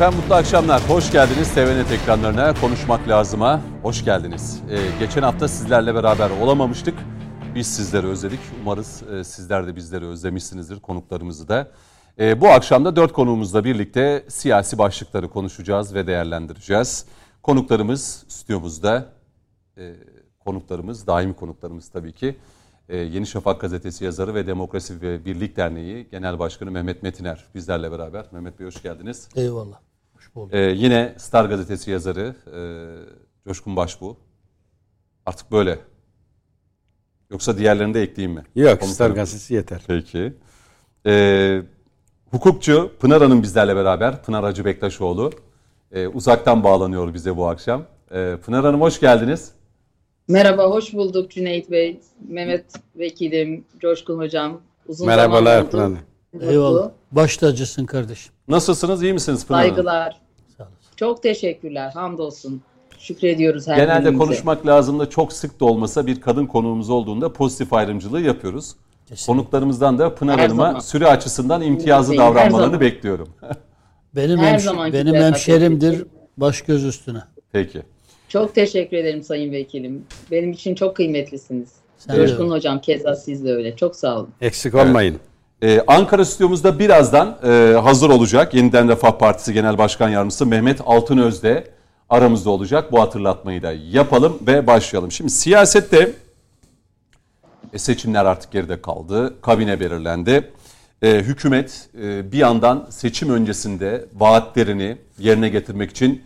Efendim mutlu akşamlar. Hoş geldiniz TVNet ekranlarına. Konuşmak lazıma. Hoş geldiniz. Ee, geçen hafta sizlerle beraber olamamıştık. Biz sizleri özledik. Umarız e, sizler de bizleri özlemişsinizdir konuklarımızı da. E, bu akşam da dört konuğumuzla birlikte siyasi başlıkları konuşacağız ve değerlendireceğiz. Konuklarımız stüdyomuzda. E, konuklarımız, daimi konuklarımız tabii ki. E, Yeni Şafak gazetesi yazarı ve Demokrasi ve Birlik Derneği Genel Başkanı Mehmet Metiner bizlerle beraber. Mehmet Bey hoş geldiniz. Eyvallah. Ee, yine Star gazetesi yazarı e, Coşkun Başbuğ. Artık böyle. Yoksa diğerlerini de ekleyeyim mi? Yok Komutanım. Star gazetesi yeter. Peki. Ee, hukukçu Pınar Hanım bizlerle beraber. Pınar Hacı Bektaşoğlu. Ee, uzaktan bağlanıyor bize bu akşam. Ee, Pınar Hanım hoş geldiniz. Merhaba, hoş bulduk Cüneyt Bey, Mehmet Vekilim, Coşkun Hocam. Uzun Merhabalar zaman oldu. Pınar Hanım. Eyvallah. Baş tacısın kardeşim. Nasılsınız? iyi misiniz Pınar Hanım? Saygılar. Çok teşekkürler, hamdolsun. Şükrediyoruz her Genelde birimize. konuşmak lazım da çok sık da olmasa bir kadın konuğumuz olduğunda pozitif ayrımcılığı yapıyoruz. Kesinlikle. Konuklarımızdan da Pınar Her Hanım'a zaman. süre açısından imtiyazlı Her davranmalarını bekliyorum. Benim, Her hemş- benim hemşerimdir. Baş göz üstüne. Peki. Çok teşekkür ederim Sayın Vekilim. Benim için çok kıymetlisiniz. Sen Coşkun. Hocam keza siz de öyle. Çok sağ olun. Eksik olmayın. Ee, Ankara stüdyomuzda birazdan e, hazır olacak. Yeniden Refah Partisi Genel Başkan Yardımcısı Mehmet Altınöz de aramızda olacak. Bu hatırlatmayı da yapalım ve başlayalım. Şimdi siyasette e, seçimler artık geride kaldı. Kabine belirlendi. E, hükümet e, bir yandan seçim öncesinde vaatlerini yerine getirmek için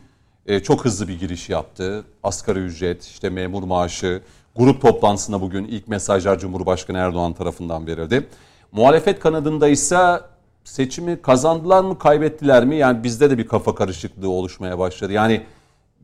e, çok hızlı bir giriş yaptı. Asgari ücret, işte memur maaşı, grup toplantısında bugün ilk mesajlar Cumhurbaşkanı Erdoğan tarafından verildi. Muhalefet kanadında ise seçimi kazandılar mı, kaybettiler mi? Yani bizde de bir kafa karışıklığı oluşmaya başladı. Yani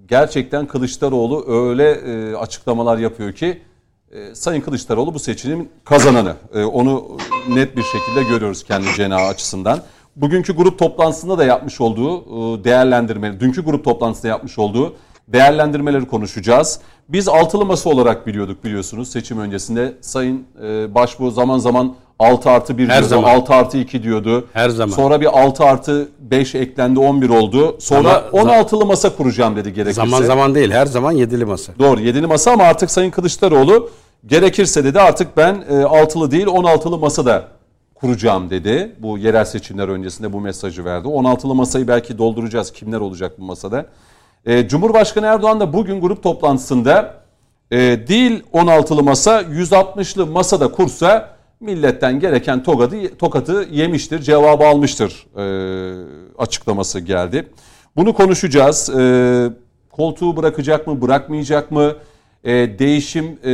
gerçekten Kılıçdaroğlu öyle e, açıklamalar yapıyor ki e, Sayın Kılıçdaroğlu bu seçimin kazananı. E, onu net bir şekilde görüyoruz kendi cenahı açısından. Bugünkü grup toplantısında da yapmış olduğu e, değerlendirme, dünkü grup toplantısında yapmış olduğu değerlendirmeleri konuşacağız. Biz altılı masa olarak biliyorduk biliyorsunuz seçim öncesinde. Sayın e, Başbuğ zaman zaman 6 artı 1 Her diyordu, zaman. 6 artı 2 diyordu. Her zaman. Sonra bir 6 artı 5 eklendi 11 oldu. Sonra Ama- 16'lı masa kuracağım dedi gerekirse. Zaman zaman değil her zaman yedili masa. Doğru yedili masa ama artık Sayın Kılıçdaroğlu gerekirse dedi artık ben e, altılı değil 16'lı masa da kuracağım dedi. Bu yerel seçimler öncesinde bu mesajı verdi. 16'lı masayı belki dolduracağız. Kimler olacak bu masada? E, Cumhurbaşkanı Erdoğan da bugün grup toplantısında e, değil 16'lı masa 160'lı masada kursa milletten gereken tokadı, tokatı yemiştir, cevabı almıştır e, açıklaması geldi. Bunu konuşacağız. E, koltuğu bırakacak mı, bırakmayacak mı? E, değişim e,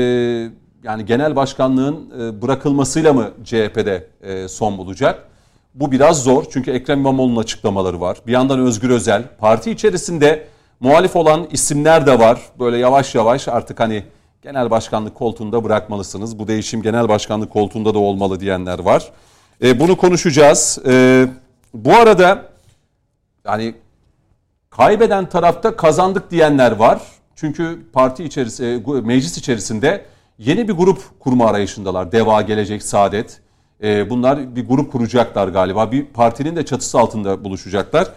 yani genel başkanlığın e, bırakılmasıyla mı CHP'de e, son bulacak? Bu biraz zor çünkü Ekrem İmamoğlu'nun açıklamaları var. Bir yandan Özgür Özel, parti içerisinde muhalif olan isimler de var. Böyle yavaş yavaş artık hani genel başkanlık koltuğunda bırakmalısınız. Bu değişim genel başkanlık koltuğunda da olmalı diyenler var. E, bunu konuşacağız. E, bu arada yani kaybeden tarafta kazandık diyenler var. Çünkü parti içerisinde, meclis içerisinde yeni bir grup kurma arayışındalar. Deva, Gelecek, Saadet. Ee, bunlar bir grup kuracaklar galiba. Bir partinin de çatısı altında buluşacaklar.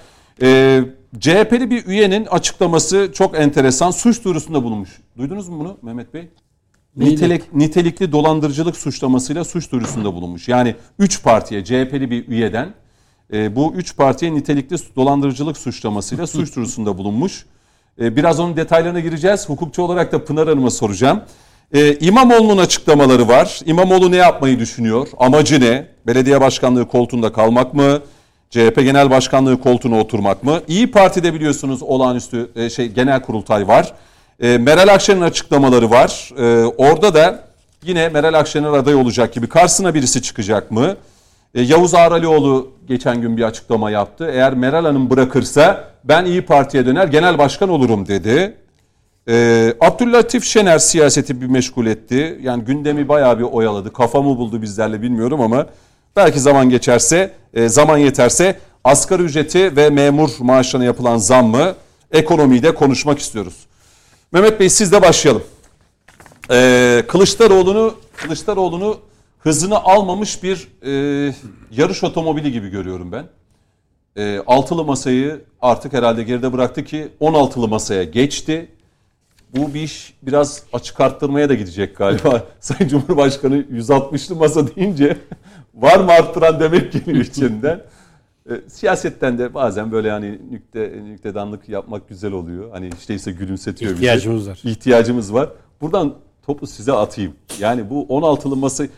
Ee, CHP'li bir üyenin açıklaması çok enteresan. Suç duyurusunda bulunmuş. Duydunuz mu bunu Mehmet Bey? Neydi? Nitelik, nitelikli dolandırıcılık suçlamasıyla suç duyurusunda bulunmuş. Yani 3 partiye CHP'li bir üyeden e, bu 3 partiye nitelikli dolandırıcılık suçlamasıyla suç duyurusunda bulunmuş. E, biraz onun detaylarına gireceğiz. Hukukçu olarak da Pınar Hanım'a soracağım. E, İmamoğlu'nun açıklamaları var. İmamoğlu ne yapmayı düşünüyor? Amacı ne? Belediye başkanlığı koltuğunda kalmak mı? CHP Genel Başkanlığı koltuğuna oturmak mı? İyi Parti'de biliyorsunuz olağanüstü e, şey genel kurultay var. E, Meral Akşener'in açıklamaları var. E, orada da yine Meral Akşener aday olacak gibi karşısına birisi çıkacak mı? E, Yavuz Ağralioğlu geçen gün bir açıklama yaptı. Eğer Meral Hanım bırakırsa ben İyi Parti'ye döner genel başkan olurum dedi. E, Abdüllatif Şener siyaseti bir meşgul etti. Yani gündemi bayağı bir oyaladı. Kafamı buldu bizlerle bilmiyorum ama belki zaman geçerse, e, zaman yeterse asgari ücreti ve memur maaşlarına yapılan zam mı ekonomiyi de konuşmak istiyoruz. Mehmet Bey sizle başlayalım. Ee, Kılıçdaroğlu'nu Kılıçdaroğlu'nu hızını almamış bir e, yarış otomobili gibi görüyorum ben. e, altılı masayı artık herhalde geride bıraktı ki 16'lı masaya geçti. Bu bir iş biraz açık arttırmaya da gidecek galiba. Sayın Cumhurbaşkanı 160'lı masa deyince var mı arttıran demek geliyor içinden. E, siyasetten de bazen böyle hani nükte, nüktedanlık yapmak güzel oluyor. Hani işte ise gülümsetiyor bizi. İhtiyacımız var. İhtiyacımız var. Buradan topu size atayım. Yani bu 16'lı masayı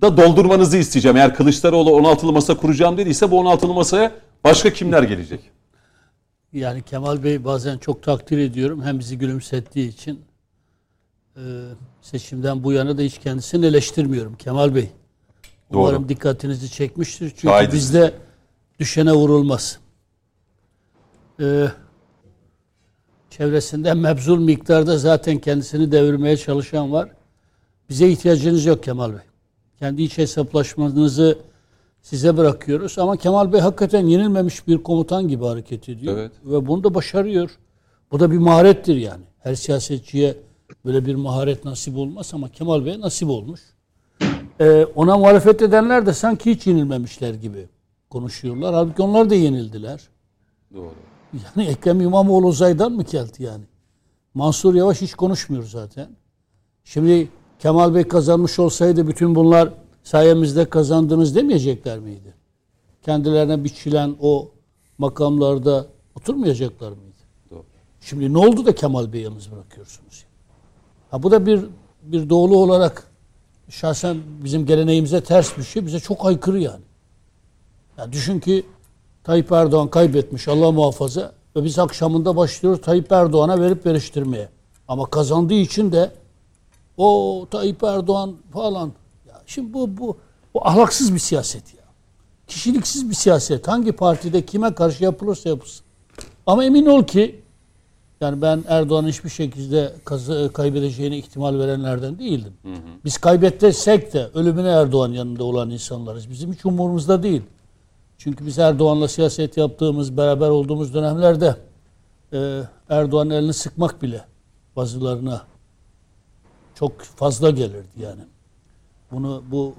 da doldurmanızı isteyeceğim. Eğer Kılıçdaroğlu 16'lı masa kuracağım dediyse bu 16'lı masaya başka kimler gelecek? Yani Kemal Bey bazen çok takdir ediyorum. Hem bizi gülümsettiği için e, seçimden bu yana da hiç kendisini eleştirmiyorum Kemal Bey. Doğru. Umarım dikkatinizi çekmiştir. Çünkü Şahidiz. bizde düşene vurulmaz. E, çevresinde mebzul miktarda zaten kendisini devirmeye çalışan var. Bize ihtiyacınız yok Kemal Bey. Kendi iç hesaplaşmanızı size bırakıyoruz. Ama Kemal Bey hakikaten yenilmemiş bir komutan gibi hareket ediyor. Evet. Ve bunu da başarıyor. Bu da bir maharettir yani. Her siyasetçiye böyle bir maharet nasip olmaz ama Kemal Bey'e nasip olmuş. Ee, ona muhalefet edenler de sanki hiç yenilmemişler gibi konuşuyorlar. Halbuki onlar da yenildiler. Doğru. Yani Ekrem İmamoğlu uzaydan mı geldi yani? Mansur Yavaş hiç konuşmuyor zaten. Şimdi Kemal Bey kazanmış olsaydı bütün bunlar sayemizde kazandınız demeyecekler miydi? Kendilerine biçilen o makamlarda oturmayacaklar mıydı? Doğru. Şimdi ne oldu da Kemal Bey'i yalnız bırakıyorsunuz? Ha bu da bir bir doğulu olarak şahsen bizim geleneğimize ters bir şey. Bize çok aykırı yani. Ya düşün ki Tayyip Erdoğan kaybetmiş Allah muhafaza ve biz akşamında başlıyoruz Tayyip Erdoğan'a verip veriştirmeye. Ama kazandığı için de o Tayyip Erdoğan falan. Ya şimdi bu bu bu ahlaksız bir siyaset ya. Kişiliksiz bir siyaset. Hangi partide kime karşı yapılırsa yapılsın. Ama emin ol ki yani ben Erdoğan'ın hiçbir şekilde kazı, kaybedeceğine ihtimal verenlerden değildim. Biz kaybetsek de ölümüne Erdoğan yanında olan insanlarız. Bizim hiç umurumuzda değil. Çünkü biz Erdoğan'la siyaset yaptığımız, beraber olduğumuz dönemlerde e, Erdoğan'ın elini sıkmak bile bazılarına çok fazla gelirdi yani. Bunu bu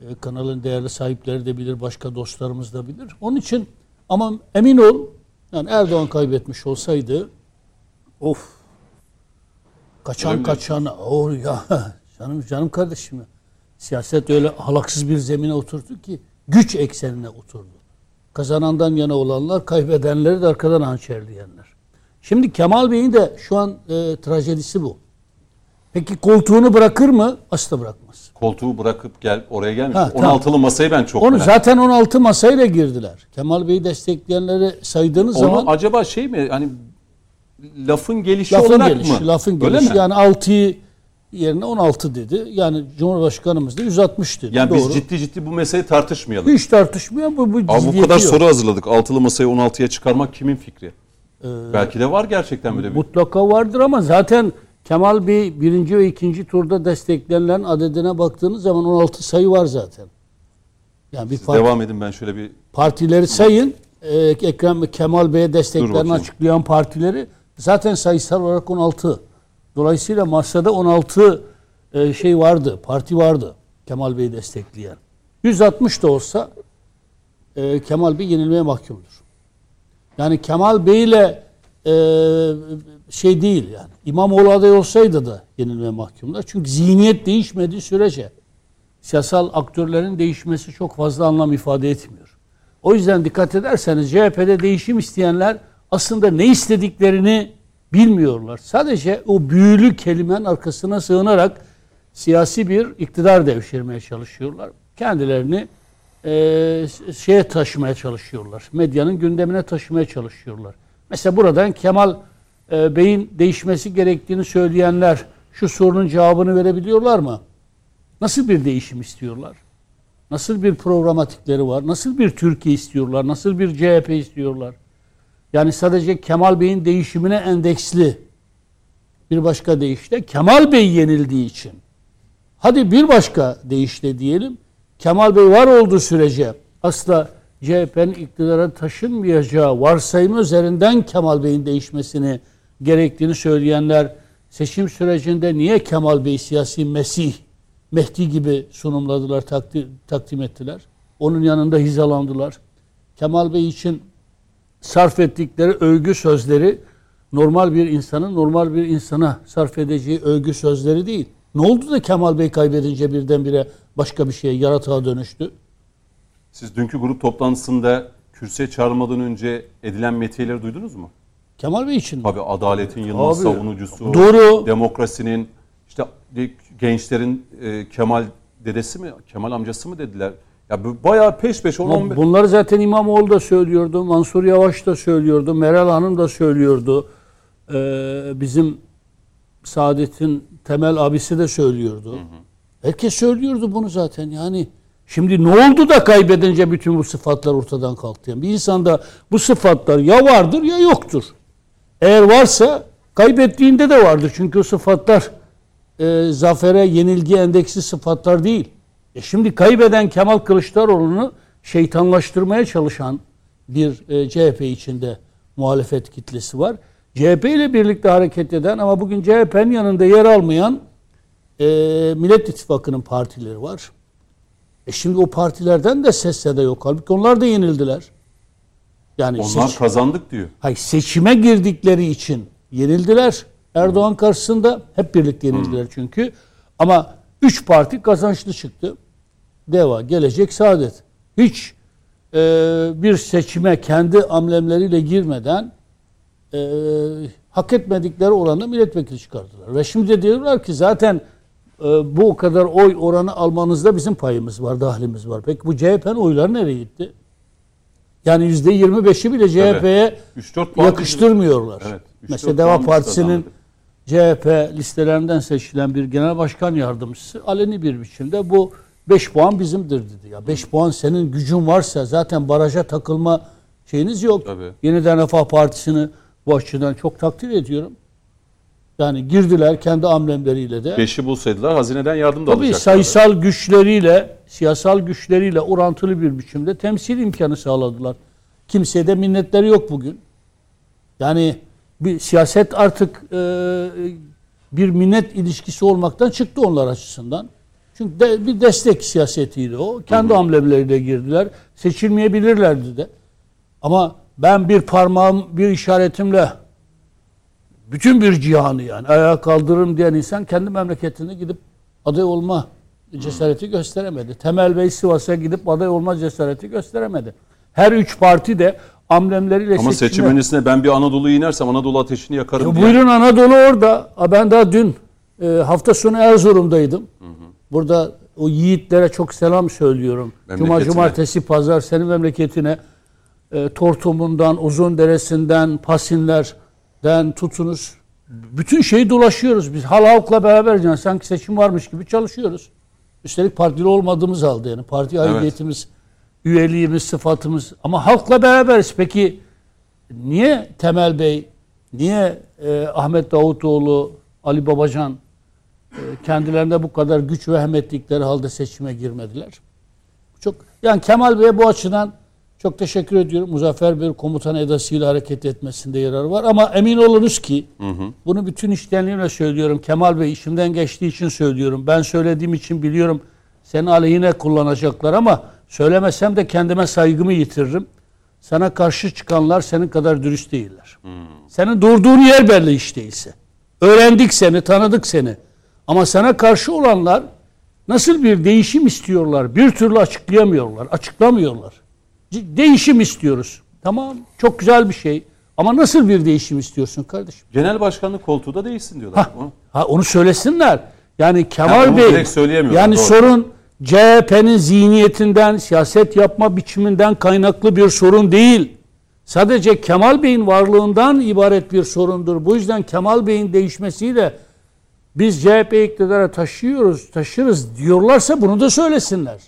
e, e, kanalın değerli sahipleri de bilir, başka dostlarımız da bilir. Onun için ama emin ol yani Erdoğan kaybetmiş olsaydı of kaçan Öyle kaçan o ya canım canım kardeşim ya. siyaset öyle halaksız bir zemine oturdu ki güç eksenine oturdu. Kazanandan yana olanlar kaybedenleri de arkadan hançerleyenler. Şimdi Kemal Bey'in de şu an e, trajedisi bu. Peki koltuğunu bırakır mı? Asla bırakmaz. Koltuğu bırakıp gel oraya gelmiş. Ha, 16'lı masayı ben çok Onu merak zaten 16 masayla girdiler. Kemal Bey'i destekleyenleri saydığınız Onu zaman acaba şey mi hani lafın gelişi lafın olarak gelişi, mı? lafın Öyle gelişi. mi? Yani 6'yı yerine 16 dedi. Yani Cumhurbaşkanımız da 160 dedi. Yani Doğru. biz ciddi ciddi bu meseleyi tartışmayalım. hiç tartışmıyor bu bu Abi bu kadar yok. soru hazırladık. Altılı masayı 16'ya çıkarmak kimin fikri? Ee, Belki de var gerçekten böyle bir. Mutlaka vardır ama zaten Kemal Bey birinci ve ikinci turda desteklenenlerin adedine baktığınız zaman 16 sayı var zaten. Yani bir Siz parti, devam edin ben şöyle bir partileri sayın. Ee, Ekrem Kemal Bey'e desteklerini açıklayan partileri zaten sayısal olarak 16. Dolayısıyla masada 16 e, şey vardı, parti vardı Kemal Bey'i destekleyen. 160 da olsa e, Kemal Bey yenilmeye mahkumdur. Yani Kemal Bey ile e, şey değil yani. İmamoğlu aday olsaydı da yenilmeye mahkumlar. Çünkü zihniyet değişmediği sürece siyasal aktörlerin değişmesi çok fazla anlam ifade etmiyor. O yüzden dikkat ederseniz CHP'de değişim isteyenler aslında ne istediklerini bilmiyorlar. Sadece o büyülü kelimenin arkasına sığınarak siyasi bir iktidar devşirmeye çalışıyorlar. Kendilerini e, şeye taşımaya çalışıyorlar. Medyanın gündemine taşımaya çalışıyorlar. Mesela buradan Kemal e, Bey'in değişmesi gerektiğini söyleyenler şu sorunun cevabını verebiliyorlar mı? Nasıl bir değişim istiyorlar? Nasıl bir programatikleri var? Nasıl bir Türkiye istiyorlar? Nasıl bir CHP istiyorlar? Yani sadece Kemal Bey'in değişimine endeksli bir başka deyişle Kemal Bey yenildiği için. Hadi bir başka deyişle diyelim. Kemal Bey var olduğu sürece asla CHP'nin iktidara taşınmayacağı varsayımı üzerinden Kemal Bey'in değişmesini gerektiğini söyleyenler seçim sürecinde niye Kemal Bey siyasi Mesih, Mehdi gibi sunumladılar, takdir, takdim ettiler? Onun yanında hizalandılar. Kemal Bey için sarf ettikleri övgü sözleri normal bir insanın normal bir insana sarf edeceği övgü sözleri değil. Ne oldu da Kemal Bey kaybedince birdenbire başka bir şeye yaratığa dönüştü? Siz dünkü grup toplantısında kürsüye çağrılmadan önce edilen metiyeleri duydunuz mu? Kemal Bey için mi? Tabii adaletin yılmaz Abi, savunucusu, doğru. demokrasinin, işte gençlerin e, Kemal dedesi mi, Kemal amcası mı dediler. Ya bu bayağı peş peşe 10 Ama 15 Bunları zaten İmamoğlu da söylüyordu, Mansur Yavaş da söylüyordu, Meral Hanım da söylüyordu. Ee, bizim Saadet'in Temel abisi de söylüyordu. Herkes söylüyordu bunu zaten yani. Şimdi ne oldu da kaybedince bütün bu sıfatlar ortadan kalktı? Yani bir insanda bu sıfatlar ya vardır ya yoktur. Eğer varsa kaybettiğinde de vardır. Çünkü o sıfatlar e, zafere, yenilgi endeksi sıfatlar değil. E şimdi kaybeden Kemal Kılıçdaroğlu'nu şeytanlaştırmaya çalışan bir e, CHP içinde muhalefet kitlesi var. CHP ile birlikte hareket eden ama bugün CHP'nin yanında yer almayan e, Millet İttifakı'nın partileri var. E şimdi o partilerden de ses seda yok. Halbuki onlar da yenildiler. Yani onlar seç- kazandık diyor. Hayır, seçime girdikleri için yenildiler. Erdoğan karşısında hep birlikte yenildiler çünkü. Ama üç parti kazançlı çıktı. Deva, Gelecek, Saadet. Hiç e, bir seçime kendi amblemleriyle girmeden e, hak etmedikleri oranda milletvekili çıkardılar. Ve şimdi de diyorlar ki zaten e, bu kadar oy oranı almanızda bizim payımız var, dahlimiz var. Peki bu CHP'nin oyları nereye gitti? Yani yüzde 25'i bile CHP'ye 3-4 puan yakıştırmıyorlar. Evet, Mesela Deva Partisi'nin. CHP listelerinden seçilen bir genel başkan yardımcısı aleni bir biçimde bu 5 puan bizimdir dedi. Ya 5 puan senin gücün varsa zaten baraja takılma şeyiniz yok. Tabii. Yeniden Refah Partisi'ni bu açıdan çok takdir ediyorum. Yani girdiler kendi amblemleriyle de. 5'i bulsaydılar hazineden yardım da Tabii alacaklardı. sayısal güçleriyle, siyasal güçleriyle orantılı bir biçimde temsil imkanı sağladılar. Kimseye de minnetleri yok bugün. Yani bir siyaset artık e, bir minnet ilişkisi olmaktan çıktı onlar açısından. Çünkü de, bir destek siyasetiydi o. Kendi amblemleriyle girdiler. Seçilmeyebilirlerdi de. Ama ben bir parmağım, bir işaretimle bütün bir cihanı yani ayağa kaldırırım diyen insan kendi memleketine gidip aday olma cesareti gösteremedi. Temel Bey Sivas'a gidip aday olma cesareti gösteremedi. Her üç parti de amblemleriyle Ama seçim öncesinde ben bir Anadolu'ya inersem Anadolu ateşini yakarım ya diye. buyurun Anadolu orada. Ben daha dün e, hafta sonu Erzurum'daydım. Burada o yiğitlere çok selam söylüyorum. Cuma, cumartesi, pazar senin memleketine e, Tortum'undan, Uzunderesi'nden, Pasinler'den tutunuz. Bütün şeyi dolaşıyoruz. Biz hal halkla beraber yani sanki seçim varmış gibi çalışıyoruz. Üstelik partili olmadığımız halde yani parti aidiyetimiz, üyeliğimiz, sıfatımız ama halkla beraberiz. Peki niye Temel Bey, niye e, Ahmet Davutoğlu, Ali Babacan e, kendilerinde bu kadar güç vehim ettikleri halde seçime girmediler? Çok yani Kemal Bey'e bu açıdan çok teşekkür ediyorum. Muzaffer Bey komutan edasıyla hareket etmesinde yarar var ama emin olunuz ki bunu bütün içtenliğimle söylüyorum. Kemal Bey işimden geçtiği için söylüyorum. Ben söylediğim için biliyorum senin aleyhine kullanacaklar ama söylemesem de kendime saygımı yitiririm. Sana karşı çıkanlar senin kadar dürüst değiller. Senin durduğun yer belli iş değilse. Öğrendik seni, tanıdık seni. Ama sana karşı olanlar nasıl bir değişim istiyorlar? Bir türlü açıklayamıyorlar, açıklamıyorlar. Değişim istiyoruz. Tamam, çok güzel bir şey. Ama nasıl bir değişim istiyorsun kardeşim? Genel başkanlık koltuğu da değilsin diyorlar. Ha, ha onu söylesinler. Yani Kemal onu Bey yani doğru. sorun CHP'nin zihniyetinden, siyaset yapma biçiminden kaynaklı bir sorun değil. Sadece Kemal Bey'in varlığından ibaret bir sorundur. Bu yüzden Kemal Bey'in değişmesiyle biz CHP iktidara taşıyoruz, taşırız diyorlarsa bunu da söylesinler.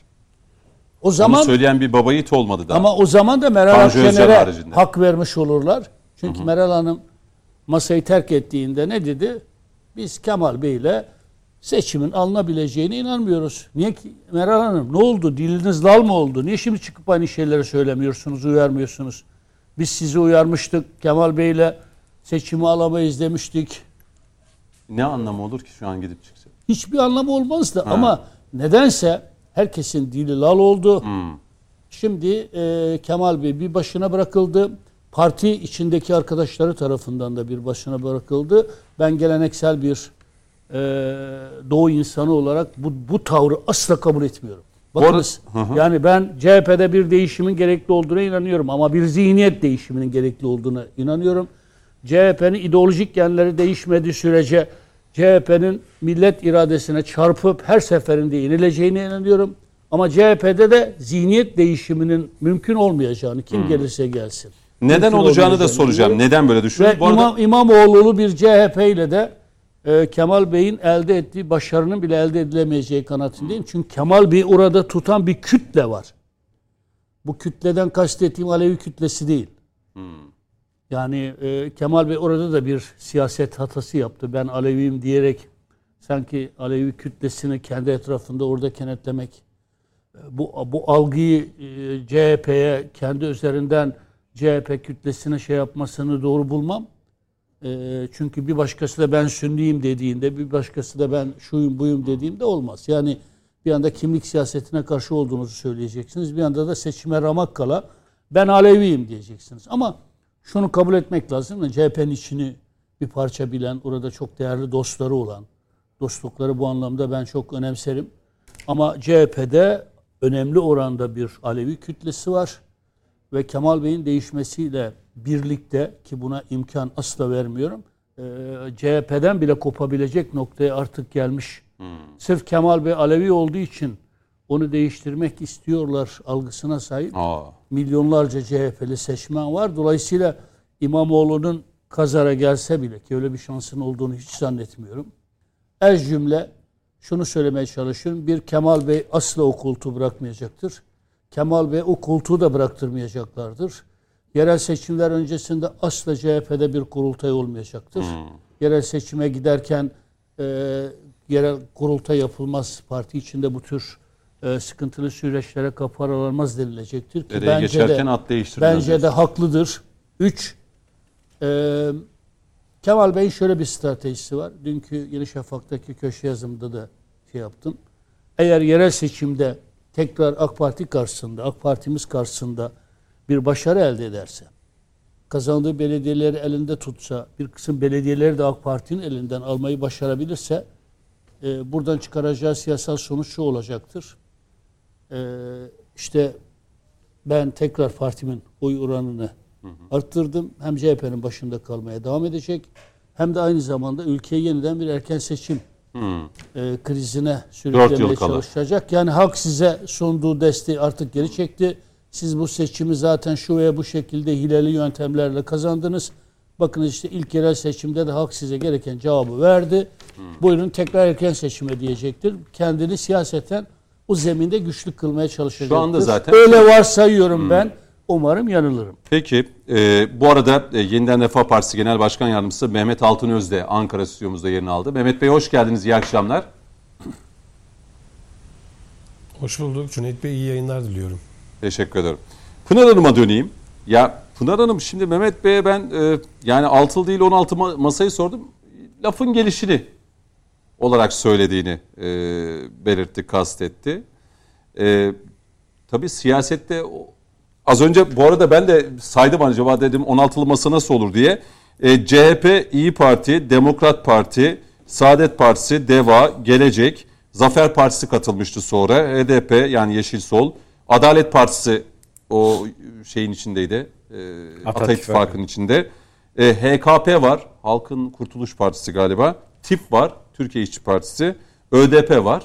O zaman söyleyen bir baba yiğit olmadı daha. ama o zaman da Meral Akşener'e hak vermiş olurlar. Çünkü Meral Hanım masayı terk ettiğinde ne dedi? Biz Kemal Bey'le seçimin alınabileceğine inanmıyoruz. Niye ki Meral Hanım ne oldu? Diliniz lal mı oldu? Niye şimdi çıkıp aynı şeyleri söylemiyorsunuz, uyarmıyorsunuz? Biz sizi uyarmıştık. Kemal Bey'le seçimi alamayız demiştik. Ne anlamı olur ki şu an gidip çıksa? Hiçbir anlamı olmazdı ama nedense herkesin dili lal oldu. Şimdi e, Kemal Bey bir başına bırakıldı. Parti içindeki arkadaşları tarafından da bir başına bırakıldı. Ben geleneksel bir e, Doğu insanı olarak bu, bu tavrı asla kabul etmiyorum. Bakınız yani ben CHP'de bir değişimin gerekli olduğuna inanıyorum ama bir zihniyet değişiminin gerekli olduğuna inanıyorum. CHP'nin ideolojik genleri değişmediği sürece CHP'nin millet iradesine çarpıp her seferinde yenileceğine inanıyorum. Ama CHP'de de zihniyet değişiminin mümkün olmayacağını kim gelirse gelsin. Neden mümkün olacağını da soracağım. inanıyorum. Neden böyle Ve düşünüyorsun? Bu arada İmam, İmamoğlu'lu bir CHP ile de e, Kemal Bey'in elde ettiği başarının bile elde edilemeyeceği kanaatindeyim. Çünkü Kemal Bey orada tutan bir kütle var. Bu kütleden kastettiğim Alevi kütlesi değil. Yani e, Kemal Bey orada da bir siyaset hatası yaptı. Ben Aleviyim diyerek sanki Alevi kütlesini kendi etrafında orada kenetlemek e, bu bu algıyı e, CHP'ye kendi üzerinden CHP kütlesine şey yapmasını doğru bulmam. E, çünkü bir başkası da ben Sünniyim dediğinde, bir başkası da ben şuyum buyum dediğimde olmaz. Yani bir anda kimlik siyasetine karşı olduğunuzu söyleyeceksiniz. Bir anda da seçime ramak kala ben Aleviyim diyeceksiniz. Ama şunu kabul etmek lazım da CHP'nin içini bir parça bilen, orada çok değerli dostları olan, dostlukları bu anlamda ben çok önemserim. Ama CHP'de önemli oranda bir Alevi kütlesi var ve Kemal Bey'in değişmesiyle birlikte ki buna imkan asla vermiyorum. e, CHP'den bile kopabilecek noktaya artık gelmiş. Sırf Kemal Bey Alevi olduğu için onu değiştirmek istiyorlar algısına sahip Aa, milyonlarca CHP'li seçmen var. Dolayısıyla İmamoğlu'nun kazara gelse bile ki öyle bir şansın olduğunu hiç zannetmiyorum. Ez cümle şunu söylemeye çalışıyorum. Bir Kemal Bey asla o koltuğu bırakmayacaktır. Kemal Bey o koltuğu da bıraktırmayacaklardır. Yerel seçimler öncesinde asla CHP'de bir kurultay olmayacaktır. Yerel seçime giderken e, yerel kurultay yapılmaz. Parti içinde bu tür e, sıkıntılı süreçlere kapı aralanmaz denilecektir. Ki Nereye geçerken at değiştirmez Bence de haklıdır. Üç, e, Kemal Bey'in şöyle bir stratejisi var. Dünkü Yeni Şafak'taki köşe yazımda da şey yaptım. Eğer yerel seçimde tekrar AK Parti karşısında, AK Partimiz karşısında bir başarı elde ederse, kazandığı belediyeleri elinde tutsa, bir kısım belediyeleri de AK Parti'nin elinden almayı başarabilirse, e, buradan çıkaracağı siyasal sonuç şu olacaktır. E, işte ben tekrar partimin oy oranını arttırdım. Hem CHP'nin başında kalmaya devam edecek hem de aynı zamanda ülkeyi yeniden bir erken seçim e, krizine sürüklemeye çalışacak. Yani halk size sunduğu desteği artık geri çekti. Siz bu seçimi zaten şu veya bu şekilde hileli yöntemlerle kazandınız. Bakınız işte ilk yerel seçimde de halk size gereken cevabı verdi. Buyurun tekrar erken seçime diyecektir. Kendini siyaseten o zeminde güçlü kılmaya çalışacaktır. Şu anda zaten- Hmm. Öyle varsayıyorum ben. Umarım yanılırım. Peki e, bu arada e, Yeniden Refah Partisi Genel Başkan Yardımcısı Mehmet Altınöz de Ankara stüdyomuzda yerini aldı. Mehmet Bey hoş geldiniz. İyi akşamlar. Hoş bulduk. Cüneyt Bey iyi yayınlar diliyorum. Teşekkür ederim. Pınar Hanım'a döneyim. Ya Pınar Hanım şimdi Mehmet Bey'e ben e, yani 6 değil 16 ma- masayı sordum. Lafın gelişini olarak söylediğini e, belirtti, kastetti. E, tabii siyasette az önce bu arada ben de saydım acaba dedim 16'lı masa nasıl olur diye. E, CHP, İyi Parti, Demokrat Parti, Saadet Partisi, DEVA, Gelecek, Zafer Partisi katılmıştı sonra. HDP yani Yeşil Sol, Adalet Partisi o şeyin içindeydi. E, Ata İttifakı. İttifakı'nın içinde. E, HKP var. Halkın Kurtuluş Partisi galiba. TİP var. Türkiye İşçi Partisi. ÖDP var.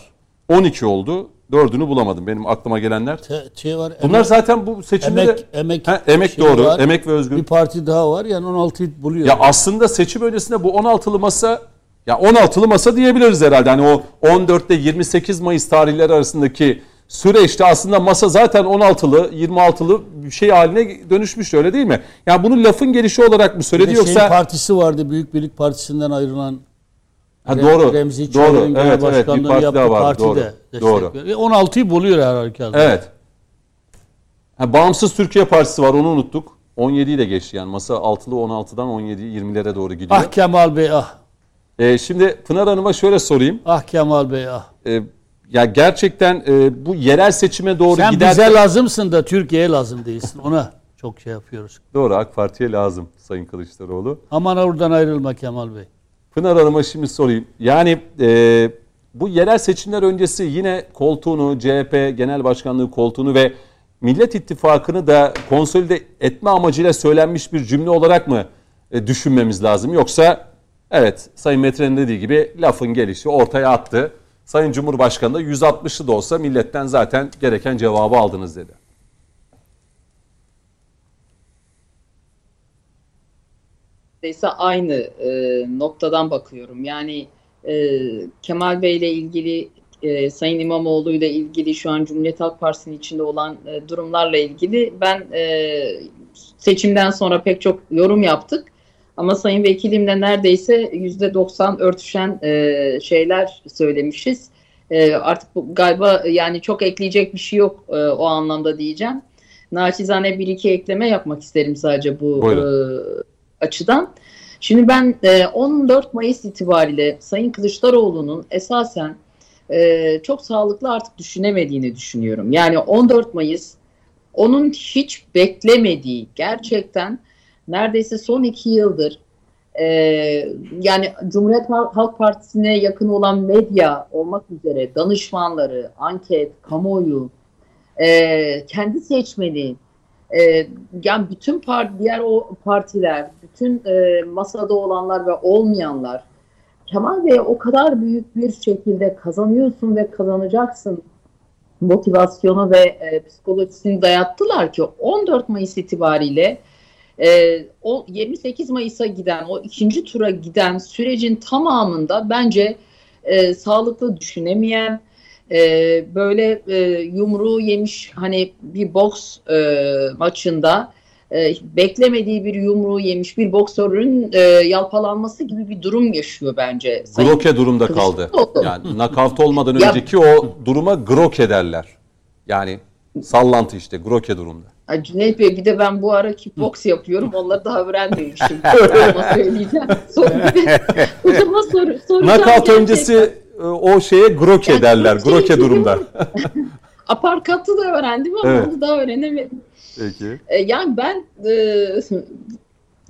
12 oldu. Dördünü bulamadım. Benim aklıma gelenler. Şey var, Bunlar emek, zaten bu seçimde emek, de- emek, Ha, emek şeyi doğru. var. Emek ve özgür. Bir parti daha var yani 16'yı buluyor. Ya aslında seçim öncesinde bu 16'lı masa ya 16'lı masa diyebiliriz herhalde. Hani o 14'te 28 Mayıs tarihleri arasındaki süreçte aslında masa zaten 16'lı 26'lı bir şey haline dönüşmüş öyle değil mi? Ya bunu lafın gelişi olarak mı söyledi de yoksa partisi vardı. Büyük Birlik Partisi'nden ayrılan ha, Rem- doğru. Remzi doğru. Genel Evet evet bir parti daha var. parti Doğru. de destek Doğru. veriyor. Ve 16'yı buluyor her halükarda. Evet. Ha, Bağımsız Türkiye Partisi var onu unuttuk. 17'yi de geçti yani masa 6'lı 16'dan 17 20'lere doğru gidiyor. Ah Kemal Bey ah. Ee, şimdi Pınar Hanım'a şöyle sorayım. Ah Kemal Bey ah. Ee, ya gerçekten e, bu yerel seçime doğru Sen gider. bize lazımsın da Türkiye'ye lazım değilsin. Ona çok şey yapıyoruz. Doğru AK Parti'ye lazım Sayın Kılıçdaroğlu. Aman oradan ayrılma Kemal Bey. Pınar Hanım'a şimdi sorayım. Yani e, bu yerel seçimler öncesi yine koltuğunu, CHP Genel Başkanlığı koltuğunu ve Millet İttifakı'nı da konsolide etme amacıyla söylenmiş bir cümle olarak mı e, düşünmemiz lazım? Yoksa evet Sayın Metre'nin dediği gibi lafın gelişi ortaya attı. Sayın Cumhurbaşkanı da 160'lı da olsa milletten zaten gereken cevabı aldınız dedi. Neredeyse aynı e, noktadan bakıyorum. Yani e, Kemal Bey ile ilgili, e, Sayın İmamoğlu ile ilgili şu an Cumhuriyet Halk Partisi'nin içinde olan e, durumlarla ilgili ben e, seçimden sonra pek çok yorum yaptık. Ama Sayın Vekilimle neredeyse yüzde doksan örtüşen e, şeyler söylemişiz. E, artık bu, galiba yani çok ekleyecek bir şey yok e, o anlamda diyeceğim. Naçizane bir iki ekleme yapmak isterim sadece bu Buyurun. e, açıdan. Şimdi ben e, 14 Mayıs itibariyle Sayın Kılıçdaroğlu'nun esasen e, çok sağlıklı artık düşünemediğini düşünüyorum. Yani 14 Mayıs onun hiç beklemediği gerçekten neredeyse son iki yıldır e, yani Cumhuriyet Halk Partisi'ne yakın olan medya olmak üzere danışmanları, anket, kamuoyu, e, kendi seçmeni, e, yani bütün part, diğer o partiler, bütün e, masada olanlar ve olmayanlar Kemal Bey'e o kadar büyük bir şekilde kazanıyorsun ve kazanacaksın motivasyonu ve e, psikolojisini dayattılar ki 14 Mayıs itibariyle e, o 28 Mayıs'a giden o ikinci tura giden sürecin tamamında bence e, sağlıklı düşünemeyen e, böyle e, yumruğu yemiş hani bir boks e, maçında e, beklemediği bir yumruğu yemiş bir boksörün e, yalpalanması gibi bir durum yaşıyor bence. Sayın Groke durumda kaldı. Yani nakavt olmadan Ya- önceki o duruma groke derler. Yani sallantı işte groke durumda. Cüneyt Bey bir de ben bu ara kickbox yapıyorum. Onları daha öğrenmemişim. Ama söyleyeceğim. Sonra bir de hocama sor, soracağım. Nakavt gerçekten. öncesi o şeye groke Yani derler. Groke durumda. Aparkatı da öğrendim ama Evet. onu daha öğrenemedim. Peki. E, yani ben e,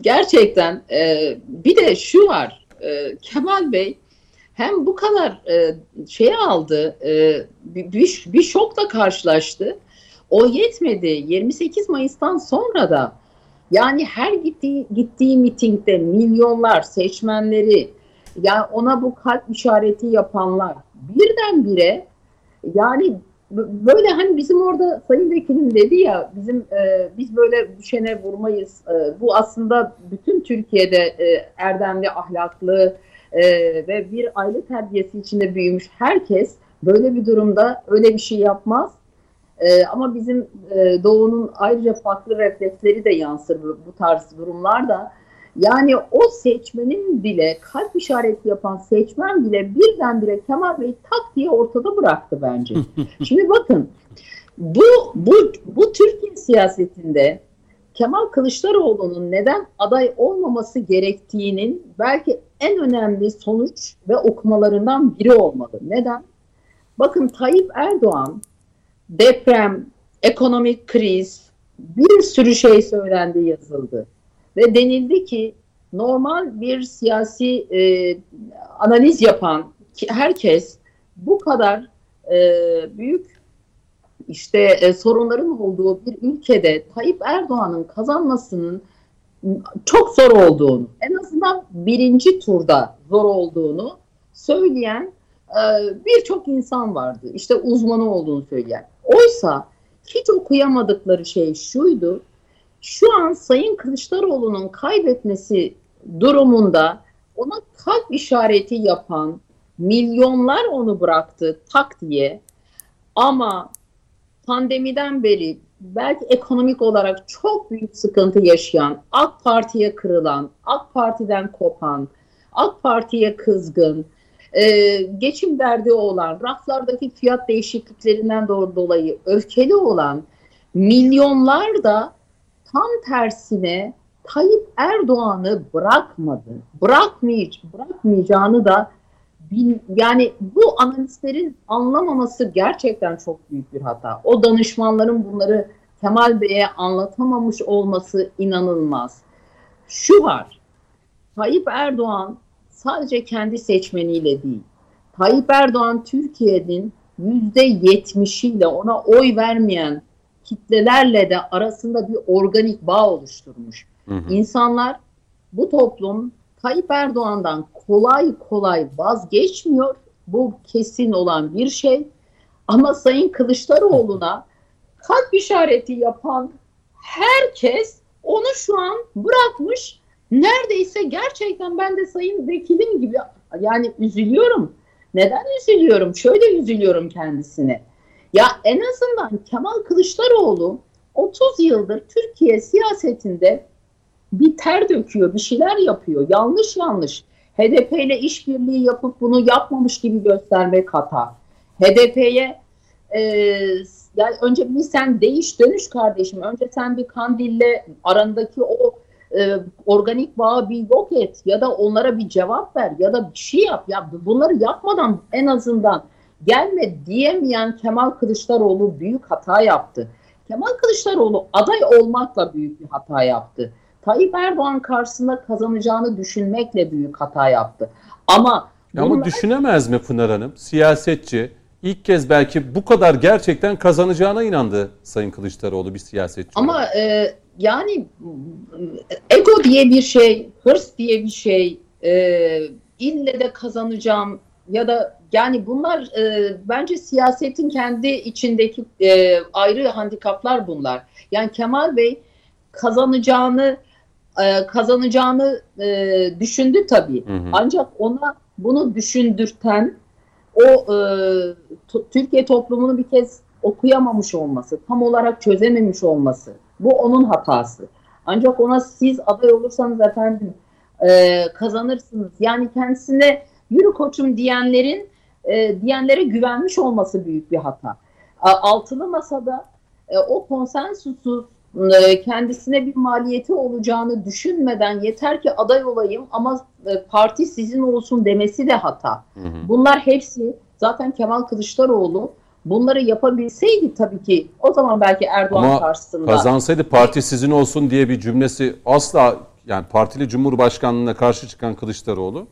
gerçekten e, bir de şu var. E, Kemal Bey hem bu kadar e, şey aldı, e, bir, bir, bir şokla karşılaştı. O yetmedi. 28 Mayıs'tan sonra da yani her gittiği, gittiği mitingde milyonlar seçmenleri yani ona bu kalp işareti yapanlar birdenbire yani böyle hani bizim orada Sayın Vekilim dedi ya bizim e, biz böyle düşene vurmayız. E, bu aslında bütün Türkiye'de e, erdemli, ahlaklı e, ve bir aile terbiyesi içinde büyümüş herkes böyle bir durumda öyle bir şey yapmaz. E, ama bizim e, doğunun ayrıca farklı refleksleri de yansır bu, bu tarz durumlarda. Yani o seçmenin bile kalp işareti yapan seçmen bile birdenbire Kemal Bey tak diye ortada bıraktı bence. Şimdi bakın bu, bu, bu Türkiye siyasetinde Kemal Kılıçdaroğlu'nun neden aday olmaması gerektiğinin belki en önemli sonuç ve okumalarından biri olmalı. Neden? Bakın Tayyip Erdoğan deprem, ekonomik kriz, bir sürü şey söylendi, yazıldı. Ve denildi ki normal bir siyasi e, analiz yapan herkes bu kadar e, büyük işte e, sorunların olduğu bir ülkede Tayyip Erdoğan'ın kazanmasının çok zor olduğunu, en azından birinci turda zor olduğunu söyleyen e, birçok insan vardı. İşte uzmanı olduğunu söyleyen. Oysa hiç okuyamadıkları şey şuydu. Şu an Sayın Kılıçdaroğlu'nun kaybetmesi durumunda ona kalp işareti yapan milyonlar onu bıraktı tak diye. Ama pandemiden beri belki ekonomik olarak çok büyük sıkıntı yaşayan, AK Parti'ye kırılan, AK Parti'den kopan, AK Parti'ye kızgın, e, geçim derdi olan, raflardaki fiyat değişikliklerinden do- dolayı öfkeli olan milyonlar da tam tersine Tayyip Erdoğan'ı bırakmadı. Bırakmay bırakmayacağını da bil- yani bu analistlerin anlamaması gerçekten çok büyük bir hata. O danışmanların bunları Kemal Bey'e anlatamamış olması inanılmaz. Şu var. Tayyip Erdoğan sadece kendi seçmeniyle değil. Tayyip Erdoğan Türkiye'nin yüzde yetmişiyle ona oy vermeyen kitlelerle de arasında bir organik bağ oluşturmuş. Hı hı. İnsanlar bu toplum Tayyip Erdoğan'dan kolay kolay vazgeçmiyor. Bu kesin olan bir şey. Ama Sayın Kılıçdaroğlu'na kalp işareti yapan herkes onu şu an bırakmış. Neredeyse gerçekten ben de Sayın Vekilim gibi yani üzülüyorum. Neden üzülüyorum? Şöyle üzülüyorum kendisine. Ya en azından Kemal Kılıçdaroğlu 30 yıldır Türkiye siyasetinde bir ter döküyor, bir şeyler yapıyor. Yanlış yanlış. HDP ile işbirliği yapıp bunu yapmamış gibi göstermek hata. HDP'ye e, yani önce bir sen değiş dönüş kardeşim. Önce sen bir Kandil'le arandaki o e, organik bağı bir yok et ya da onlara bir cevap ver ya da bir şey yap. Ya bunları yapmadan en azından gelme diyemeyen Kemal Kılıçdaroğlu büyük hata yaptı. Kemal Kılıçdaroğlu aday olmakla büyük bir hata yaptı. Tayyip Erdoğan karşısında kazanacağını düşünmekle büyük hata yaptı. Ama Ya Ama bunlar- düşünemez mi Pınar Hanım? Siyasetçi ilk kez belki bu kadar gerçekten kazanacağına inandı Sayın Kılıçdaroğlu bir siyasetçi. Ama e, yani ego diye bir şey, hırs diye bir şey, e, ille de kazanacağım ya da yani bunlar e, bence siyasetin kendi içindeki e, ayrı handikaplar bunlar. Yani Kemal Bey kazanacağını e, kazanacağını e, düşündü tabii. Hı hı. Ancak ona bunu düşündürten o e, Türkiye toplumunu bir kez okuyamamış olması, tam olarak çözememiş olması. Bu onun hatası. Ancak ona siz aday olursanız efendim e, kazanırsınız. Yani kendisine yürü koçum diyenlerin e, diyenlere güvenmiş olması büyük bir hata. Altılı masada e, o konsensusu e, kendisine bir maliyeti olacağını düşünmeden yeter ki aday olayım ama e, parti sizin olsun demesi de hata. Hı hı. Bunlar hepsi zaten Kemal Kılıçdaroğlu bunları yapabilseydi tabii ki o zaman belki Erdoğan Ama karşısında kazansaydı parti sizin olsun diye bir cümlesi asla yani partili cumhurbaşkanlığına karşı çıkan Kılıçdaroğlu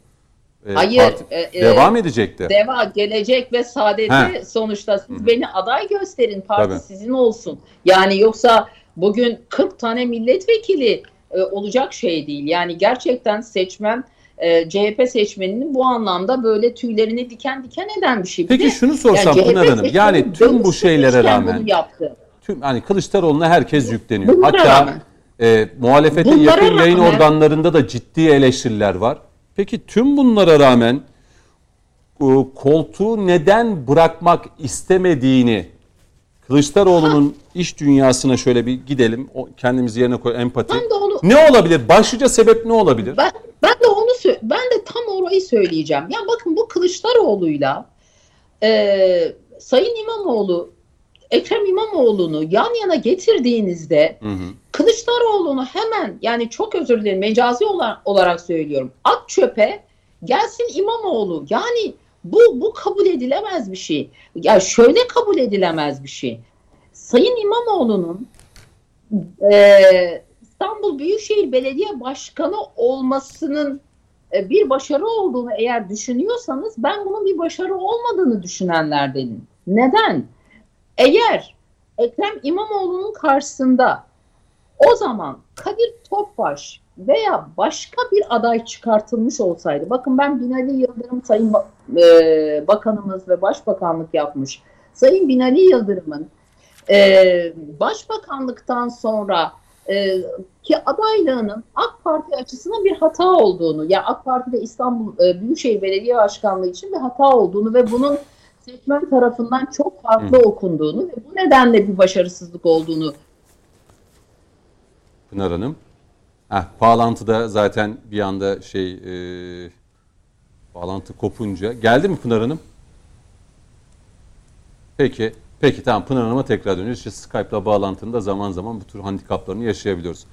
e, Hayır, parti- e, e, devam edecekti. Deva, Gelecek ve Saadet'i He. sonuçta siz beni aday gösterin parti Tabii. sizin olsun. Yani yoksa bugün 40 tane milletvekili e, olacak şey değil. Yani gerçekten seçmen e, CHP seçmeninin bu anlamda böyle tüylerini diken diken eden bir şey. Bir Peki de- şunu sorsam Pınar Hanım yani tüm bu şeylere rağmen yaptı. tüm hani Kılıçdaroğlu'na herkes yükleniyor. Bunlara Hatta rağmen. e, muhalefete Bunlara yakın yayın rağmen- organlarında da ciddi eleştiriler var. Peki tüm bunlara rağmen e, koltuğu neden bırakmak istemediğini Kılıçdaroğlu'nun iş dünyasına şöyle bir gidelim. O, kendimizi yerine koy empati. Ben de onu Ne olabilir? Başlıca sebep ne olabilir? Ben, ben de onu ben de tam orayı söyleyeceğim. Ya bakın bu Kılıçdaroğlu'yla e, Sayın İmamoğlu Ekrem İmamoğlu'nu yan yana getirdiğinizde Hı hı. Kılıçdaroğlu'nu hemen yani çok özür dilerim mecazi ola- olarak söylüyorum. At çöpe gelsin İmamoğlu. Yani bu bu kabul edilemez bir şey. Ya şöyle kabul edilemez bir şey. Sayın İmamoğlu'nun e, İstanbul Büyükşehir Belediye Başkanı olmasının e, bir başarı olduğunu eğer düşünüyorsanız ben bunun bir başarı olmadığını düşünenlerdenim. Neden? Eğer Ekrem İmamoğlu'nun karşısında o zaman Kadir Topbaş veya başka bir aday çıkartılmış olsaydı, bakın ben Binali Yıldırım Sayın e, Bakanımız ve Başbakanlık yapmış. Sayın Binali Yıldırım'ın e, Başbakanlıktan sonra e, ki adaylığının AK Parti açısından bir hata olduğunu, ya AK Parti'de İstanbul e, Büyükşehir Belediye Başkanlığı için bir hata olduğunu ve bunun seçmen tarafından çok farklı okunduğunu ve bu nedenle bir başarısızlık olduğunu Pınar Hanım. Heh, bağlantıda zaten bir anda şey e, bağlantı kopunca. Geldi mi Pınar Hanım? Peki. Peki tamam Pınar Hanım'a tekrar dönüyoruz. İşte Skype'la bağlantında zaman zaman bu tür handikaplarını yaşayabiliyoruz.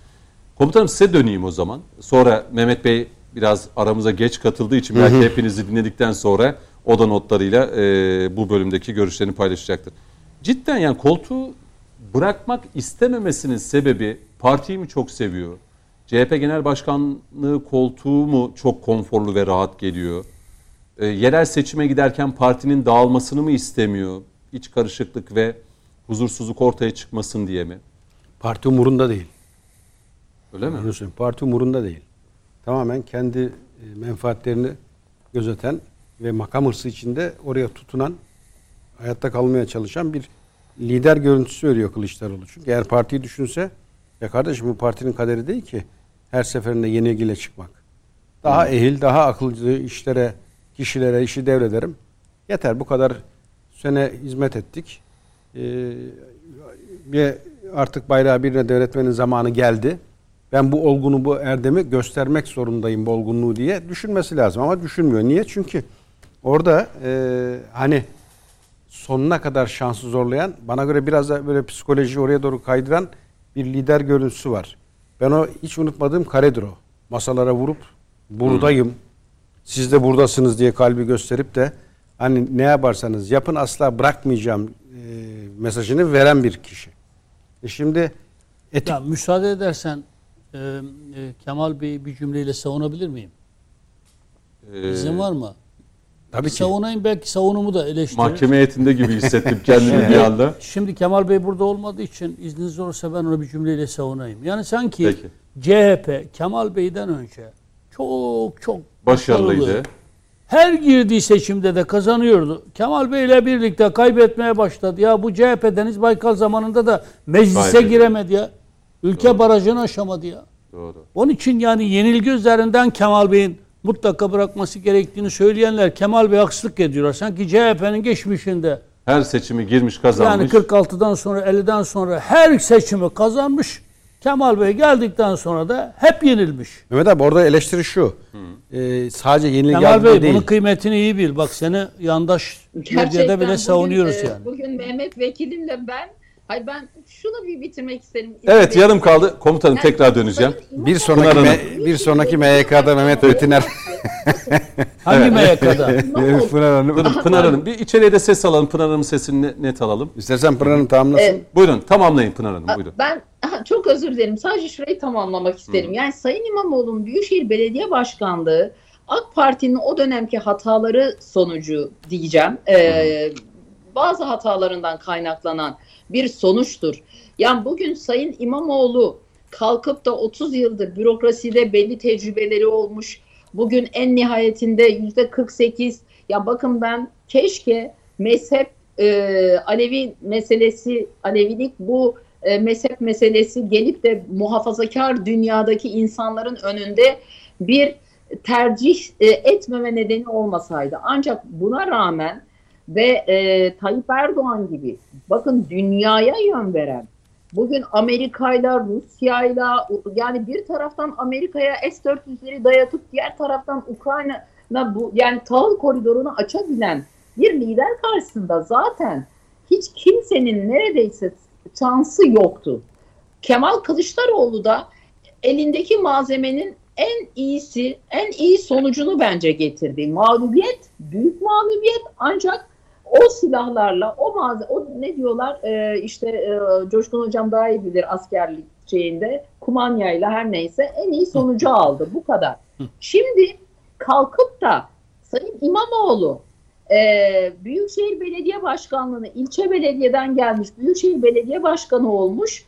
Komutanım size döneyim o zaman. Sonra Mehmet Bey biraz aramıza geç katıldığı için belki hepinizi dinledikten sonra o da notlarıyla e, bu bölümdeki görüşlerini paylaşacaktır. Cidden yani koltuğu bırakmak istememesinin sebebi partiyi mi çok seviyor? CHP Genel Başkanlığı koltuğu mu çok konforlu ve rahat geliyor? E, yerel seçime giderken partinin dağılmasını mı istemiyor? İç karışıklık ve huzursuzluk ortaya çıkmasın diye mi? Parti umurunda değil. Öyle mi? Parti umurunda değil. Tamamen kendi e, menfaatlerini gözeten ve makam hırsı içinde oraya tutunan, hayatta kalmaya çalışan bir lider görüntüsü veriyor Kılıçdaroğlu. Çünkü eğer partiyi düşünse, ya kardeşim bu partinin kaderi değil ki her seferinde yenilgiyle çıkmak. Daha ehil, daha akılcı işlere, kişilere işi devrederim. Yeter bu kadar sene hizmet ettik. Ee, bir artık bayrağı birine devretmenin zamanı geldi. Ben bu olgunu, bu erdemi göstermek zorundayım bu olgunluğu diye düşünmesi lazım. Ama düşünmüyor. Niye? Çünkü orada e, hani sonuna kadar şansı zorlayan, bana göre biraz da böyle psikoloji oraya doğru kaydıran bir lider görüntüsü var. Ben o hiç unutmadığım karedir o. Masalara vurup buradayım, siz de buradasınız diye kalbi gösterip de hani ne yaparsanız yapın asla bırakmayacağım e, mesajını veren bir kişi. E şimdi etik Ya müsaade edersen e, e, Kemal Bey'i bir cümleyle savunabilir miyim? Ee, İzin var mı? Tabii ki Savunayım belki savunumu da eleştirir. Mahkeme heyetinde gibi hissettim kendimi bir anda. Şimdi Kemal Bey burada olmadığı için izniniz olursa ben onu bir cümleyle savunayım. Yani sanki Peki. CHP Kemal Bey'den önce çok çok Başarılıydı. başarılı. Her girdiği seçimde de kazanıyordu. Kemal Bey ile birlikte kaybetmeye başladı. Ya bu CHP Deniz Baykal zamanında da meclise Kaybediyor. giremedi ya. Ülke barajını aşamadı ya. Doğru. Onun için yani yenilgi üzerinden Kemal Bey'in mutlaka bırakması gerektiğini söyleyenler Kemal Bey haksızlık ediyorlar. Sanki CHP'nin geçmişinde Her seçimi girmiş yani kazanmış. 46'dan sonra 50'den sonra her seçimi kazanmış. Kemal Bey geldikten sonra da hep yenilmiş. Mehmet abi orada eleştiri şu. E, sadece yenilgi Kemal Bey değil. bunun kıymetini iyi bil. Bak seni yandaş medyada bile bugün, savunuyoruz e, yani. Bugün Mehmet Vekilimle ben Hayır ben şunu bir bitirmek isterim. Evet yarım kaldı. Komutanım tekrar döneceğim. Bir sonraki me- bir sonraki MYK'da Mehmet Betiner Hangi MYK'da? Pınar Hanım. Durun Pınar Hanım bir içeriye de ses alalım. Pınar Hanım'ın sesini ne- net alalım. İstersen Pınar Hanım tamamlasın. Evet. Buyurun tamamlayın Pınar Hanım buyurun. Ben çok özür dilerim. Sadece şurayı tamamlamak isterim. Yani Sayın İmamoğlu'nun Büyükşehir Belediye Başkanlığı AK Parti'nin o dönemki hataları sonucu diyeceğim. Ee, bazı hatalarından kaynaklanan bir sonuçtur. Yani bugün Sayın İmamoğlu kalkıp da 30 yıldır bürokraside belli tecrübeleri olmuş. Bugün en nihayetinde yüzde 48 ya bakın ben keşke mezhep e, Alevi meselesi Alevilik bu e, mezhep meselesi gelip de muhafazakar dünyadaki insanların önünde bir tercih e, etmeme nedeni olmasaydı. Ancak buna rağmen ve e, Tayyip Erdoğan gibi bakın dünyaya yön veren bugün Amerika'yla Rusya'yla yani bir taraftan Amerika'ya S-400'leri dayatıp diğer taraftan Ukrayna'na bu yani tahıl koridorunu açabilen bir lider karşısında zaten hiç kimsenin neredeyse şansı yoktu. Kemal Kılıçdaroğlu da elindeki malzemenin en iyisi, en iyi sonucunu bence getirdi. Mağlubiyet, büyük mağlubiyet ancak o silahlarla, o malzeme, o ne diyorlar e, işte e, Coşkun Hocam daha iyi bilir askerlik şeyinde kumanyayla her neyse en iyi sonucu aldı. Bu kadar. Şimdi kalkıp da Sayın İmamoğlu e, Büyükşehir Belediye Başkanlığı'nı ilçe belediyeden gelmiş, Büyükşehir Belediye Başkanı olmuş.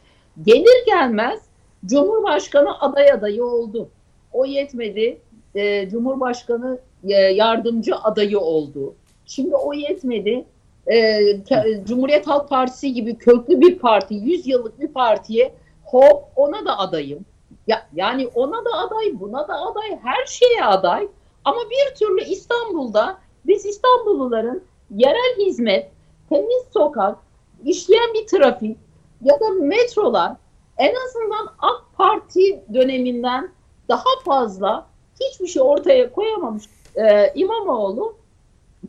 Gelir gelmez Cumhurbaşkanı aday adayı oldu. O yetmedi. E, Cumhurbaşkanı e, yardımcı adayı oldu. Şimdi o yetmedi. E, Ke- Cumhuriyet Halk Partisi gibi köklü bir parti, 100 yıllık bir partiye hop ona da adayım. Ya, yani ona da aday, buna da aday, her şeye aday. Ama bir türlü İstanbul'da biz İstanbulluların yerel hizmet, temiz sokak, işleyen bir trafik ya da metrolar en azından AK Parti döneminden daha fazla hiçbir şey ortaya koyamamış e, İmamoğlu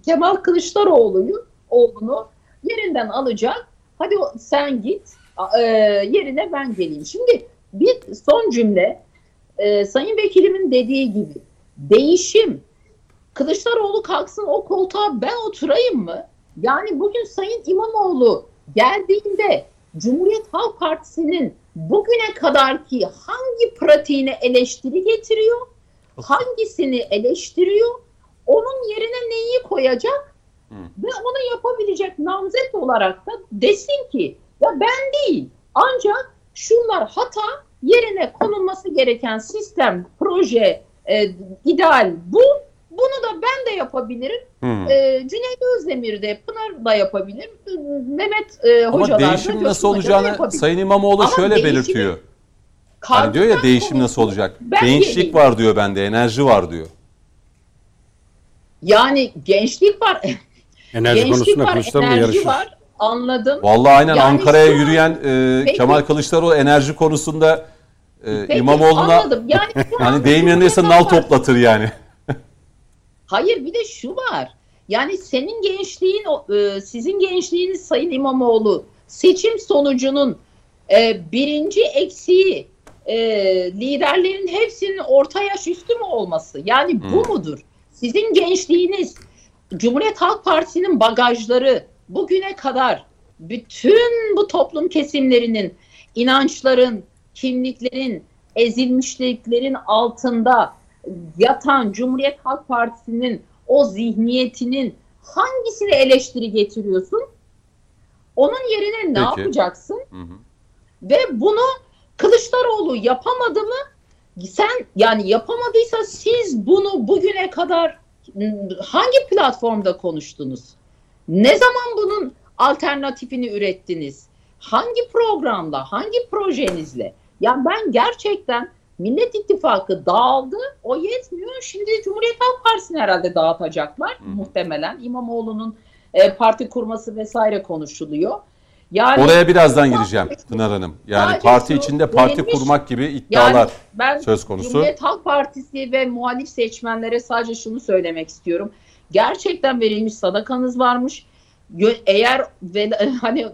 Kemal Kılıçdaroğlu'yu oğlunu yerinden alacak. Hadi sen git e, yerine ben geleyim. Şimdi bir son cümle e, Sayın Vekilimin dediği gibi değişim. Kılıçdaroğlu kalksın o koltuğa ben oturayım mı? Yani bugün Sayın İmamoğlu geldiğinde Cumhuriyet Halk Partisi'nin bugüne kadarki hangi pratiğine eleştiri getiriyor? Hangisini eleştiriyor? Onun yerine neyi koyacak? Ve onu yapabilecek namzet olarak da desin ki ya ben değil ancak şunlar hata yerine konulması gereken sistem, proje, e, ideal bu. Bunu da ben de yapabilirim. Hmm. E, Cüneyt Özdemir de Pınar da yapabilir. Mehmet e, Ama hocalar da değişim Coşkun nasıl olacağını yapabilir. Sayın İmamoğlu Ama şöyle belirtiyor. Hani diyor ya değişim nasıl olacak? ben Gençlik geleyim. var diyor bende, enerji var diyor. Yani gençlik var, Enerji gençlik konusunda var, Kılıçdaroğlu enerji yarışır. var. Anladım. Vallahi aynen Yani Ankara'ya yürüyen e, Peki. Kemal Kılıçdaroğlu enerji konusunda e, Peki, İmamoğlu'na anladım. Yani hani an deyim yerindeyse nal toplatır yani. Hayır bir de şu var. Yani senin gençliğin, e, sizin gençliğiniz Sayın İmamoğlu seçim sonucunun e, birinci eksiği e, liderlerin hepsinin orta yaş üstü mü olması? Yani bu Hmm. mudur? Sizin gençliğiniz Cumhuriyet Halk Partisi'nin bagajları bugüne kadar bütün bu toplum kesimlerinin inançların, kimliklerin, ezilmişliklerin altında yatan Cumhuriyet Halk Partisi'nin o zihniyetinin hangisine eleştiri getiriyorsun? Onun yerine ne Peki. yapacaksın? Hı hı. Ve bunu Kılıçdaroğlu yapamadı mı? Sen yani yapamadıysa siz bunu bugüne kadar hangi platformda konuştunuz? Ne zaman bunun alternatifini ürettiniz? Hangi programda, hangi projenizle? Yani ben gerçekten Millet İttifakı dağıldı. O yetmiyor. Şimdi Cumhuriyet Halk Partisi'ni herhalde dağıtacaklar Hı. muhtemelen. İmamoğlu'nun e, parti kurması vesaire konuşuluyor. Yani Oraya birazdan gireceğim Pınar Hanım. Yani Sadece parti şu içinde parti verilmiş- kurmak gibi yani iddialar ben söz konusu. Cumhuriyet Halk Partisi ve muhalif seçmenlere sadece şunu söylemek istiyorum. Gerçekten verilmiş sadakanız varmış. Eğer ve hani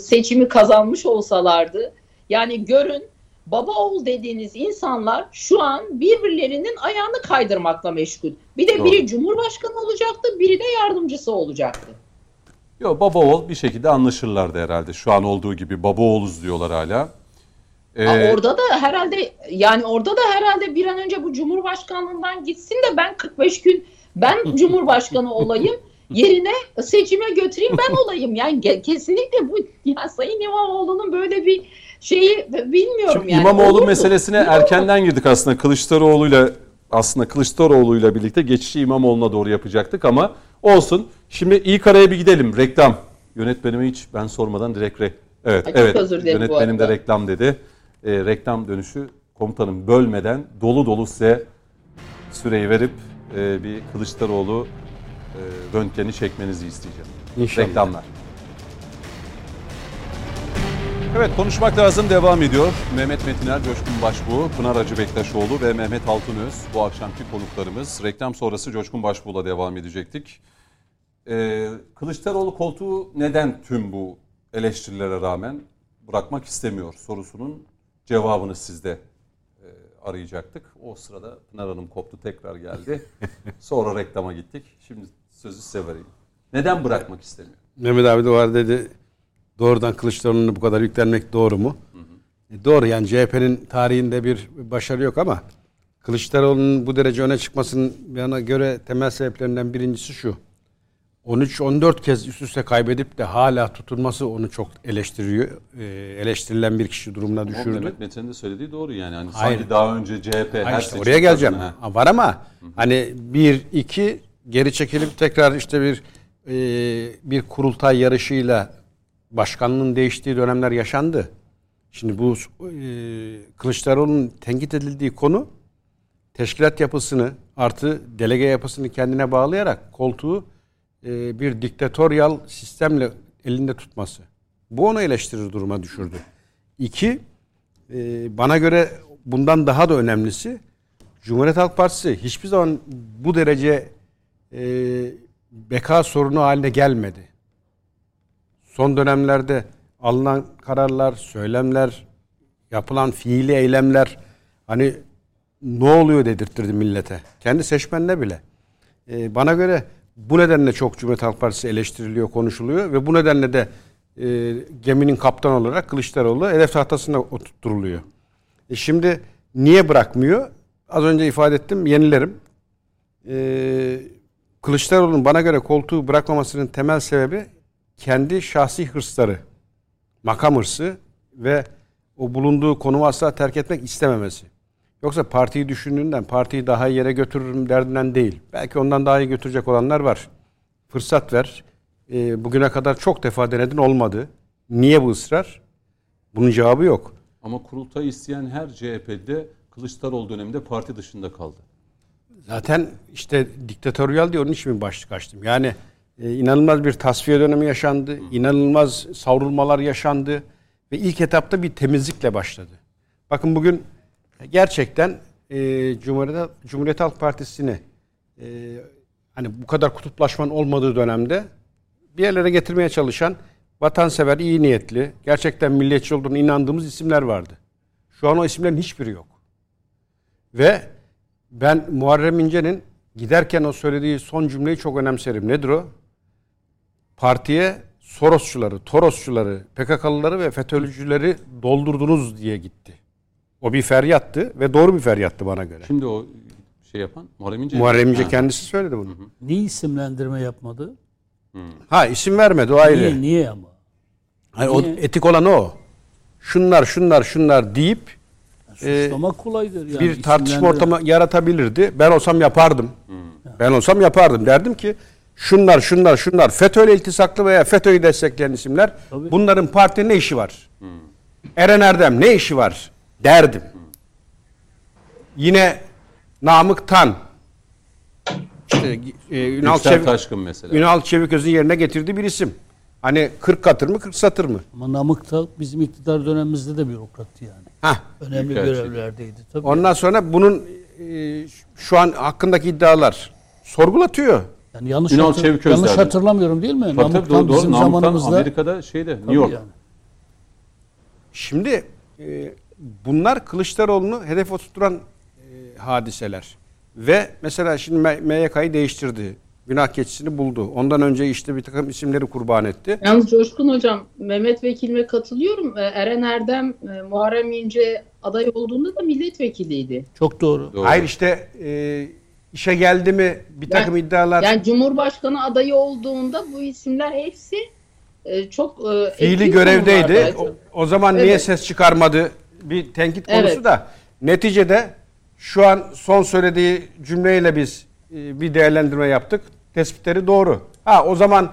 seçimi kazanmış olsalardı yani görün baba oğul dediğiniz insanlar şu an birbirlerinin ayağını kaydırmakla meşgul. Bir de Doğru. biri cumhurbaşkanı olacaktı, biri de yardımcısı olacaktı. Yok baba oğul bir şekilde anlaşırlardı herhalde. Şu an olduğu gibi baba oğluz diyorlar hala. Ee, Ha, orada da herhalde yani orada da herhalde bir an önce bu cumhurbaşkanlığından gitsin de ben 45 gün ben cumhurbaşkanı olayım yerine seçime götüreyim ben olayım. Yani kesinlikle bu ya Sayın İmamoğlu'nun böyle bir şeyi bilmiyorum Şimdi yani. İmamoğlu meselesine Yok. erkenden girdik aslında Kılıçdaroğlu'yla aslında Kılıçdaroğlu'yla birlikte geçişi İmamoğlu'na doğru yapacaktık ama olsun. Şimdi ilk araya bir gidelim. Reklam. Yönetmenime hiç ben sormadan direkt re- Evet, Ay, evet. özür Yönetmenim de reklam dedi. Ee, reklam dönüşü komutanım bölmeden dolu dolu size süreyi verip e, bir Kılıçdaroğlu e, röntgeni çekmenizi isteyeceğim. İnşallah. Reklamlar. Evet konuşmak lazım devam ediyor. Mehmet Metiner, Coşkun Başbuğ, Pınar Hacı Bektaşoğlu ve Mehmet Altunöz bu akşamki konuklarımız. Reklam sonrası Coşkun Başbuğ'la devam edecektik. Ee, Kılıçdaroğlu koltuğu neden tüm bu eleştirilere rağmen bırakmak istemiyor sorusunun cevabını sizde e, arayacaktık. O sırada Pınar Hanım koptu tekrar geldi. Sonra reklama gittik. Şimdi sözü size vereyim. Neden bırakmak istemiyor? Mehmet abi de var dedi. Doğrudan Kılıçdaroğlu'na bu kadar yüklenmek doğru mu? E, doğru yani CHP'nin tarihinde bir başarı yok ama Kılıçdaroğlu'nun bu derece öne çıkmasının bana göre temel sebeplerinden birincisi şu. 13-14 kez üst üste kaybedip de hala tutunması onu çok eleştiriyor. E, eleştirilen bir kişi durumuna Ama düşürdü. Mehmet Metin'in de söylediği doğru yani. Hani Hayır. sanki daha önce CHP her Hayır işte seçim oraya geleceğim. Ha, Var ama hani bir iki geri çekilip tekrar işte bir e, bir kurultay yarışıyla başkanlığın değiştiği dönemler yaşandı. Şimdi bu e, Kılıçdaroğlu'nun tenkit edildiği konu teşkilat yapısını artı delege yapısını kendine bağlayarak koltuğu e, bir diktatöryal sistemle elinde tutması. Bu onu eleştirir duruma düşürdü. İki, e, bana göre bundan daha da önemlisi Cumhuriyet Halk Partisi hiçbir zaman bu derece e, beka sorunu haline gelmedi. Son dönemlerde alınan kararlar, söylemler, yapılan fiili eylemler hani ne oluyor dedirttirdi millete. Kendi seçmenine bile. E, bana göre bu nedenle çok Cumhuriyet Halk Partisi eleştiriliyor, konuşuluyor ve bu nedenle de e, geminin kaptanı olarak Kılıçdaroğlu hedef tahtasına oturtturuluyor. E şimdi niye bırakmıyor? Az önce ifade ettim, yenilerim. E, Kılıçdaroğlu'nun bana göre koltuğu bırakmamasının temel sebebi kendi şahsi hırsları, makam hırsı ve o bulunduğu konumu asla terk etmek istememesi. Yoksa partiyi düşündüğünden, partiyi daha iyi yere götürürüm derdinden değil. Belki ondan daha iyi götürecek olanlar var. Fırsat ver. E, bugüne kadar çok defa denedin olmadı. Niye bu ısrar? Bunun cevabı yok. Ama kurultay isteyen her CHP'de Kılıçdaroğlu döneminde parti dışında kaldı. Zaten işte diktatöryal diye onun için bir başlık açtım. Yani e, inanılmaz bir tasfiye dönemi yaşandı. inanılmaz savrulmalar yaşandı. Ve ilk etapta bir temizlikle başladı. Bakın bugün gerçekten e, Cumhuriyet, Cumhuriyet Halk Partisi'ni e, hani bu kadar kutuplaşmanın olmadığı dönemde bir yerlere getirmeye çalışan vatansever, iyi niyetli, gerçekten milliyetçi olduğunu inandığımız isimler vardı. Şu an o isimlerin hiçbiri yok. Ve ben Muharrem İnce'nin giderken o söylediği son cümleyi çok önemserim. Nedir o? Partiye Sorosçuları, Torosçuları, PKK'lıları ve FETÖ'cüleri doldurdunuz diye gitti. O bir feryattı ve doğru bir feryattı bana göre. Şimdi o şey yapan Muharrem İnce. Muharrem İnce kendisi söyledi bunu. Niye isimlendirme yapmadı? Ha isim vermedi o ayrı. Niye, niye ama? Hayır, o Niye? etik olan o. Şunlar şunlar şunlar deyip Suçlamak kolaydır yani. bir tartışma ortamı yaratabilirdi. Ben olsam yapardım. Ben olsam yapardım. Derdim ki şunlar şunlar şunlar FETÖ'yle iltisaklı veya FETÖ'yü destekleyen isimler Tabii. bunların partide ne işi var? Eren Erdem ne işi var? Derdim. Yine Namık Tan işte, e, Ünal, Yüksel Çevik, Taşkın mesela. Ünal Çeviköz'ün yerine getirdiği bir isim. Hani 40 katır mı 40 satır mı? Ama Namık da bizim iktidar dönemimizde de bürokrattı yani. Hah. Önemli Büyükelçi. görevlerdeydi. Tabii. Ondan sonra bunun e, şu an hakkındaki iddialar sorgulatıyor. yani yanlış, Ünal hatır- yanlış derdi. hatırlamıyorum değil mi? Tabii Namık doğru. doğru. bizim Namık zamanımızda. Amerika'da şeyde New York. yani. Şimdi e, bunlar Kılıçdaroğlu'nu hedef oturturan e, hadiseler. Ve mesela şimdi MYK'yı değiştirdi. Günah keçisini buldu. Ondan önce işte bir takım isimleri kurban etti. Yalnız Coşkun Hocam, Mehmet Vekilime katılıyorum. Ee, Eren Erdem, e, Muharrem İnce aday olduğunda da milletvekiliydi. Çok doğru. Doğru. Hayır işte e, işe geldi mi bir takım iddialar Yani Cumhurbaşkanı adayı olduğunda bu isimler hepsi e, çok e, fiili görevdeydi. O, o zaman niye Evet. ses çıkarmadı? Bir tenkit konusu Evet. da. Neticede şu an son söylediği cümleyle biz e, bir değerlendirme yaptık. Tespitleri doğru. Ha o zaman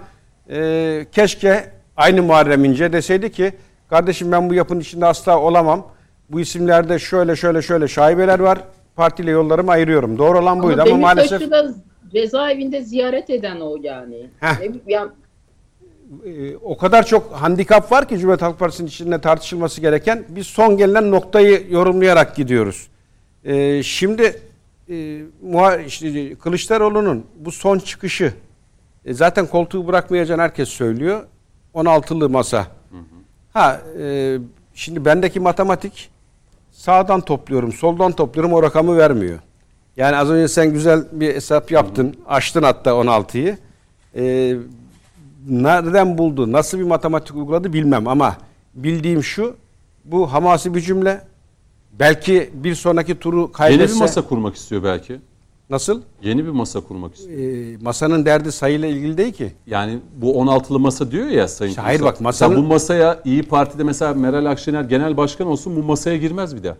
e, keşke aynı Muharrem İnce deseydi ki kardeşim ben bu yapının içinde asla olamam. Bu isimlerde şöyle şöyle şöyle şaibeler var. Partiyle yollarımı ayırıyorum. Doğru olan buydu ama, Ama maalesef da cezaevinde ziyaret eden o yani. Heh. Ne- yani e, o kadar çok handikap var ki Cumhuriyet Halk Partisi'nin içinde tartışılması gereken biz son gelinen noktayı yorumlayarak gidiyoruz. E, şimdi e, işte Kılıçdaroğlu'nun bu son çıkışı e, zaten koltuğu bırakmayacağını herkes söylüyor. 16'lı masa. Ha e, şimdi bendeki matematik sağdan topluyorum, soldan topluyorum o rakamı vermiyor. Yani az önce sen güzel bir hesap yaptın. Açtın hatta 16'yı. E, nereden buldu, nasıl bir matematik uyguladı bilmem ama bildiğim şu, bu hamasi bir cümle. Belki bir sonraki turu Yeni kaybetse... bir masa kurmak istiyor belki. Nasıl? Yeni bir masa kurmak istiyor. E, masanın derdi sayıyla ilgili değil ki. Yani bu 16'lı masa diyor ya Sayın İşte hayır bak, masanın- Mesela bu masaya İyi Parti'de mesela Meral Akşener genel başkan olsun bu masaya girmez bir daha.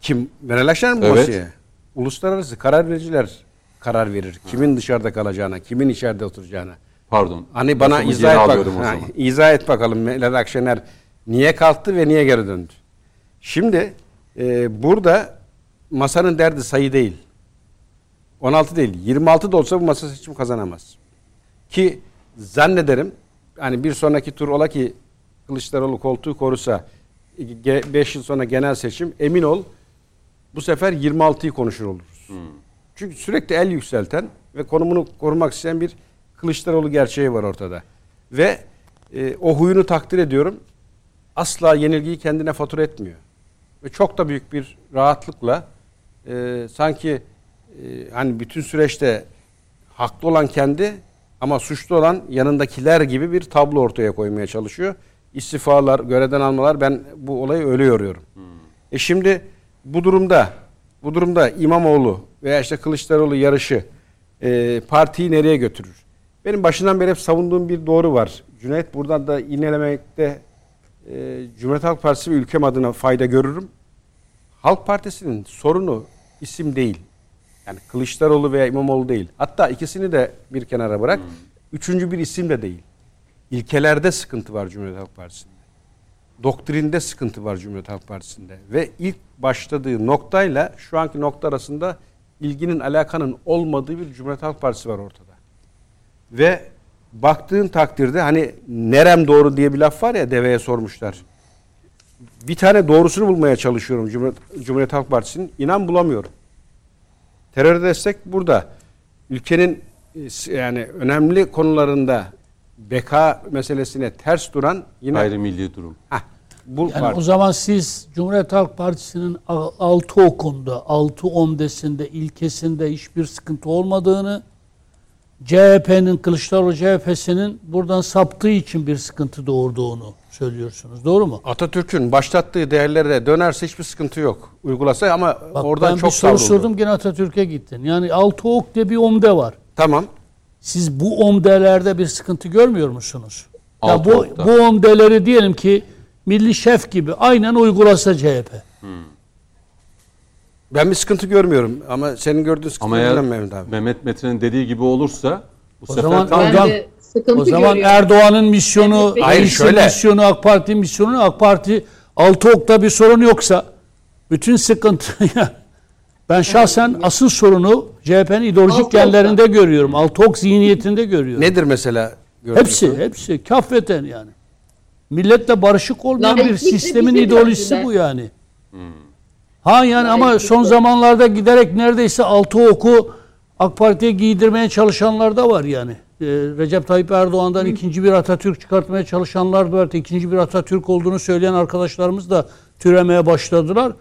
Kim? Meral Akşener mi bu Evet. masaya? Uluslararası karar vericiler karar verir. Kimin dışarıda kalacağına, kimin içeride oturacağına. Pardon. Hani bana Lafımı izah et, bak, ha, izah et bakalım Meral Akşener niye kalktı ve niye geri döndü? Şimdi e, burada masanın derdi sayı değil. 16 değil. 26 da olsa bu masa seçim kazanamaz. Ki zannederim hani bir sonraki tur ola ki Kılıçdaroğlu koltuğu korusa 5 yıl sonra genel seçim emin ol bu sefer 26'yı konuşur oluruz. Çünkü sürekli el yükselten ve konumunu korumak isteyen bir Kılıçdaroğlu gerçeği var ortada. Ve e, o huyunu takdir ediyorum. Asla yenilgiyi kendine fatura etmiyor. ve çok da büyük bir rahatlıkla e, sanki e, hani bütün süreçte haklı olan kendi ama suçlu olan yanındakiler gibi bir tablo ortaya koymaya çalışıyor. İstifalar, görevden almalar ben bu olayı öyle yoruyorum. E şimdi bu durumda bu durumda İmamoğlu veya işte Kılıçdaroğlu yarışı e, partiyi nereye götürür? Benim başından beri hep savunduğum bir doğru var. Cüneyt buradan da inelemekte e, Cumhuriyet Halk Partisi ve ülkem adına fayda görürüm. Halk Partisi'nin sorunu isim değil. Yani Kılıçdaroğlu veya İmamoğlu değil. Hatta ikisini de bir kenara bırak. Üçüncü bir isim de değil. İlkelerde sıkıntı var Cumhuriyet Halk Partisi'nde. Doktrinde sıkıntı var Cumhuriyet Halk Partisi'nde. Ve ilk başladığı noktayla şu anki nokta arasında ilginin alakanın olmadığı bir Cumhuriyet Halk Partisi var ortada. Ve baktığın takdirde hani nerem doğru diye bir laf var ya deveye sormuşlar. Bir tane doğrusunu bulmaya çalışıyorum Cumhuriyet, Cumhuriyet Halk Partisi'nin. İnan bulamıyorum. Terör destek burada. Ülkenin e, yani önemli konularında beka meselesine ters duran yine Gayrimilli durum. Heh, bu Yani parti. o zaman siz Cumhuriyet Halk Partisi'nin a- altı okunda, altı omdesinde, ilkesinde hiçbir sıkıntı olmadığını, CHP'nin, Kılıçdaroğlu CHP'sinin buradan saptığı için bir sıkıntı doğurduğunu söylüyorsunuz. Doğru mu? Atatürk'ün başlattığı değerlere dönerse hiçbir sıkıntı yok. Uygulasa ama Bak oradan ben çok bir soru savruldu. sordum gene Atatürk'e gittin. Yani altı ok diye bir omde var. Tamam. Siz bu omdelerde bir sıkıntı görmüyor musunuz? Ya Altı bu, okta. bu omdeleri diyelim ki Milli Şef gibi aynen uygulasa CHP. Ben bir sıkıntı görmüyorum ama senin gördüğün sıkıntı Ama bilmem Mehmet abi. Mehmet Metin'in dediği gibi olursa bu O sefer zaman tam de sıkıntı O zaman. Erdoğan'ın misyonu, Hayır, şöyle. misyonu, AK Parti misyonu, AK Parti altı okta bir sorun yoksa bütün sıkıntı ben şahsen asıl sorunu CHP'nin ideolojik Altı okta. genlerinde görüyorum. Altı ok zihniyetinde görüyorum. Nedir mesela? gördüğün Hepsi, hepsi kafeten yani. Milletle barışık olmayan bir sistemin bizi ideolojisi bu yani. Ha yani ama son zamanlarda giderek neredeyse altı oku AK Parti'ye giydirmeye çalışanlar da var yani. Ee, Recep Tayyip Erdoğan'dan ikinci bir Atatürk çıkartmaya çalışanlar da var. İkinci bir Atatürk olduğunu söyleyen arkadaşlarımız da türemeye başladılar.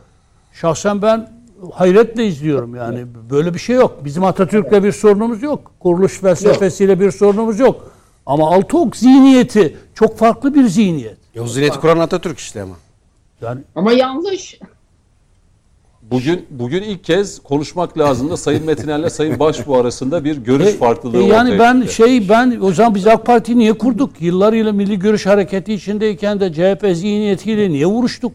Şahsen ben hayretle izliyorum yani. Böyle bir şey yok. Bizim Atatürk'le bir sorunumuz yok. Kuruluş felsefesiyle bir sorunumuz yok. Ama altı ok zihniyeti çok farklı bir zihniyet. E, o zihniyeti kuran Atatürk işte ama. Yani Ama yanlış. bugün bugün ilk kez konuşmak lazım da Sayın Metiner'le Sayın Başbuğ arasında bir görüş E, farklılığı e, yani ortaya ben çıktı. şey ben o zaman biz AK Parti'yi niye kurduk? Yıllarıyla Milli Görüş Hareketi içindeyken de CHP zihniyetiyle niye vuruştuk?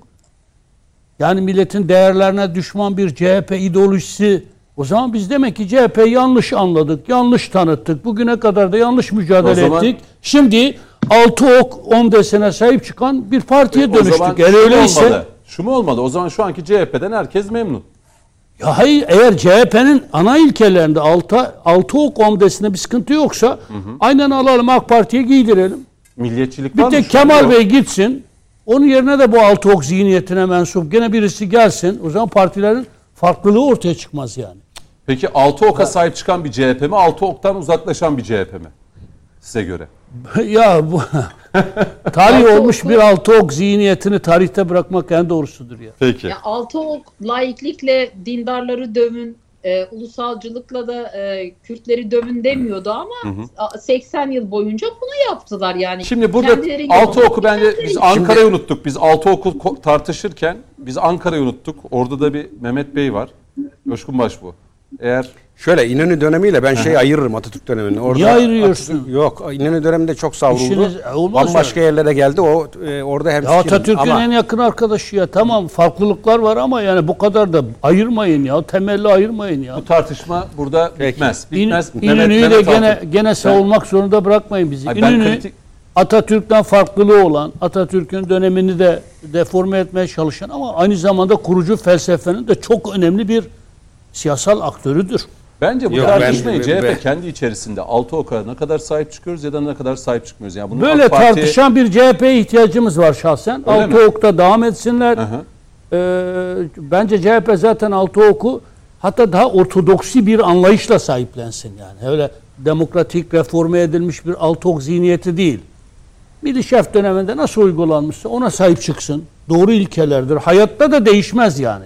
Yani milletin değerlerine düşman bir CHP ideolojisi. O zaman biz demek ki CHP'yi yanlış anladık, yanlış tanıttık. Bugüne kadar da yanlış mücadele zaman- ettik. Şimdi altı ok on desene sahip çıkan bir partiye zaman dönüştük. Eğer öyleyse olmalı? Şu mu olmalı? O zaman şu anki CHP'den herkes memnun. Ya hayır eğer CHP'nin ana ilkelerinde altı, altı ok omdesinde bir sıkıntı yoksa aynen alalım AK Parti'ye giydirelim. Milliyetçilik Bir var mı? tek Kemal yok. Bey gitsin. Onun yerine de bu altı ok zihniyetine mensup gene birisi gelsin. O zaman partilerin farklılığı ortaya çıkmaz yani. Peki altı oka sahip çıkan bir CHP mi? Altı oktan uzaklaşan bir CHP mi? Size göre. ya bu tarih olmuş bir altı ok zihniyetini tarihte bırakmak en doğrusudur ya. Peki. Ya altı ok laiklikle dindarları dövün, e, ulusalcılıkla da e, Kürtleri dövün demiyordu ama a- 80 yıl boyunca bunu yaptılar yani. Şimdi burada altı oku bence biz. Ankara'yı unuttuk. Biz altı oku tartışırken biz Ankara'yı unuttuk. Orada da bir Mehmet Bey var. Coşkun Başbuğ. Eğer Şöyle İnönü dönemiyle ben şeyi ayırırım Atatürk dönemini. Orada Niye ayırıyorsun? Atatürk- yok İnönü döneminde çok savruldu. İşiniz- olmaz Bambaşka yerlere geldi. O e, orada hem Ya Atatürk'ün en yakın arkadaşı ya. Tamam farklılıklar var ama yani bu kadar da ayırmayın ya. Temelli ayırmayın ya. bu tarışma burada Peki. bitmez. İn, Bitmez. İnönü'yü de gene gene savunmak zorunda bırakmayın bizi. Hayır, ben İnönü kritik- Atatürk'ten farklılığı olan, Atatürk'ün dönemini de deforme etmeye çalışan ama aynı zamanda kurucu felsefenin de çok önemli bir siyasal aktörüdür. Bence bu Yok, tartışmayı ben- CHP ben- kendi içerisinde altı oka ne kadar sahip çıkıyoruz ya da ne kadar sahip çıkmıyoruz. Yani bunu Böyle AK Parti- tartışan bir CHP'ye ihtiyacımız var şahsen. Öyle altı mi? okta devam etsinler. Hı hı. Ee, bence CHP zaten altı oku hatta daha ortodoksi bir anlayışla sahiplensin yani. Öyle demokratik reforme edilmiş bir altı ok zihniyeti değil. Milli Şef döneminde nasıl uygulanmışsa ona sahip çıksın. Doğru ilkelerdir. Hayatta da değişmez yani.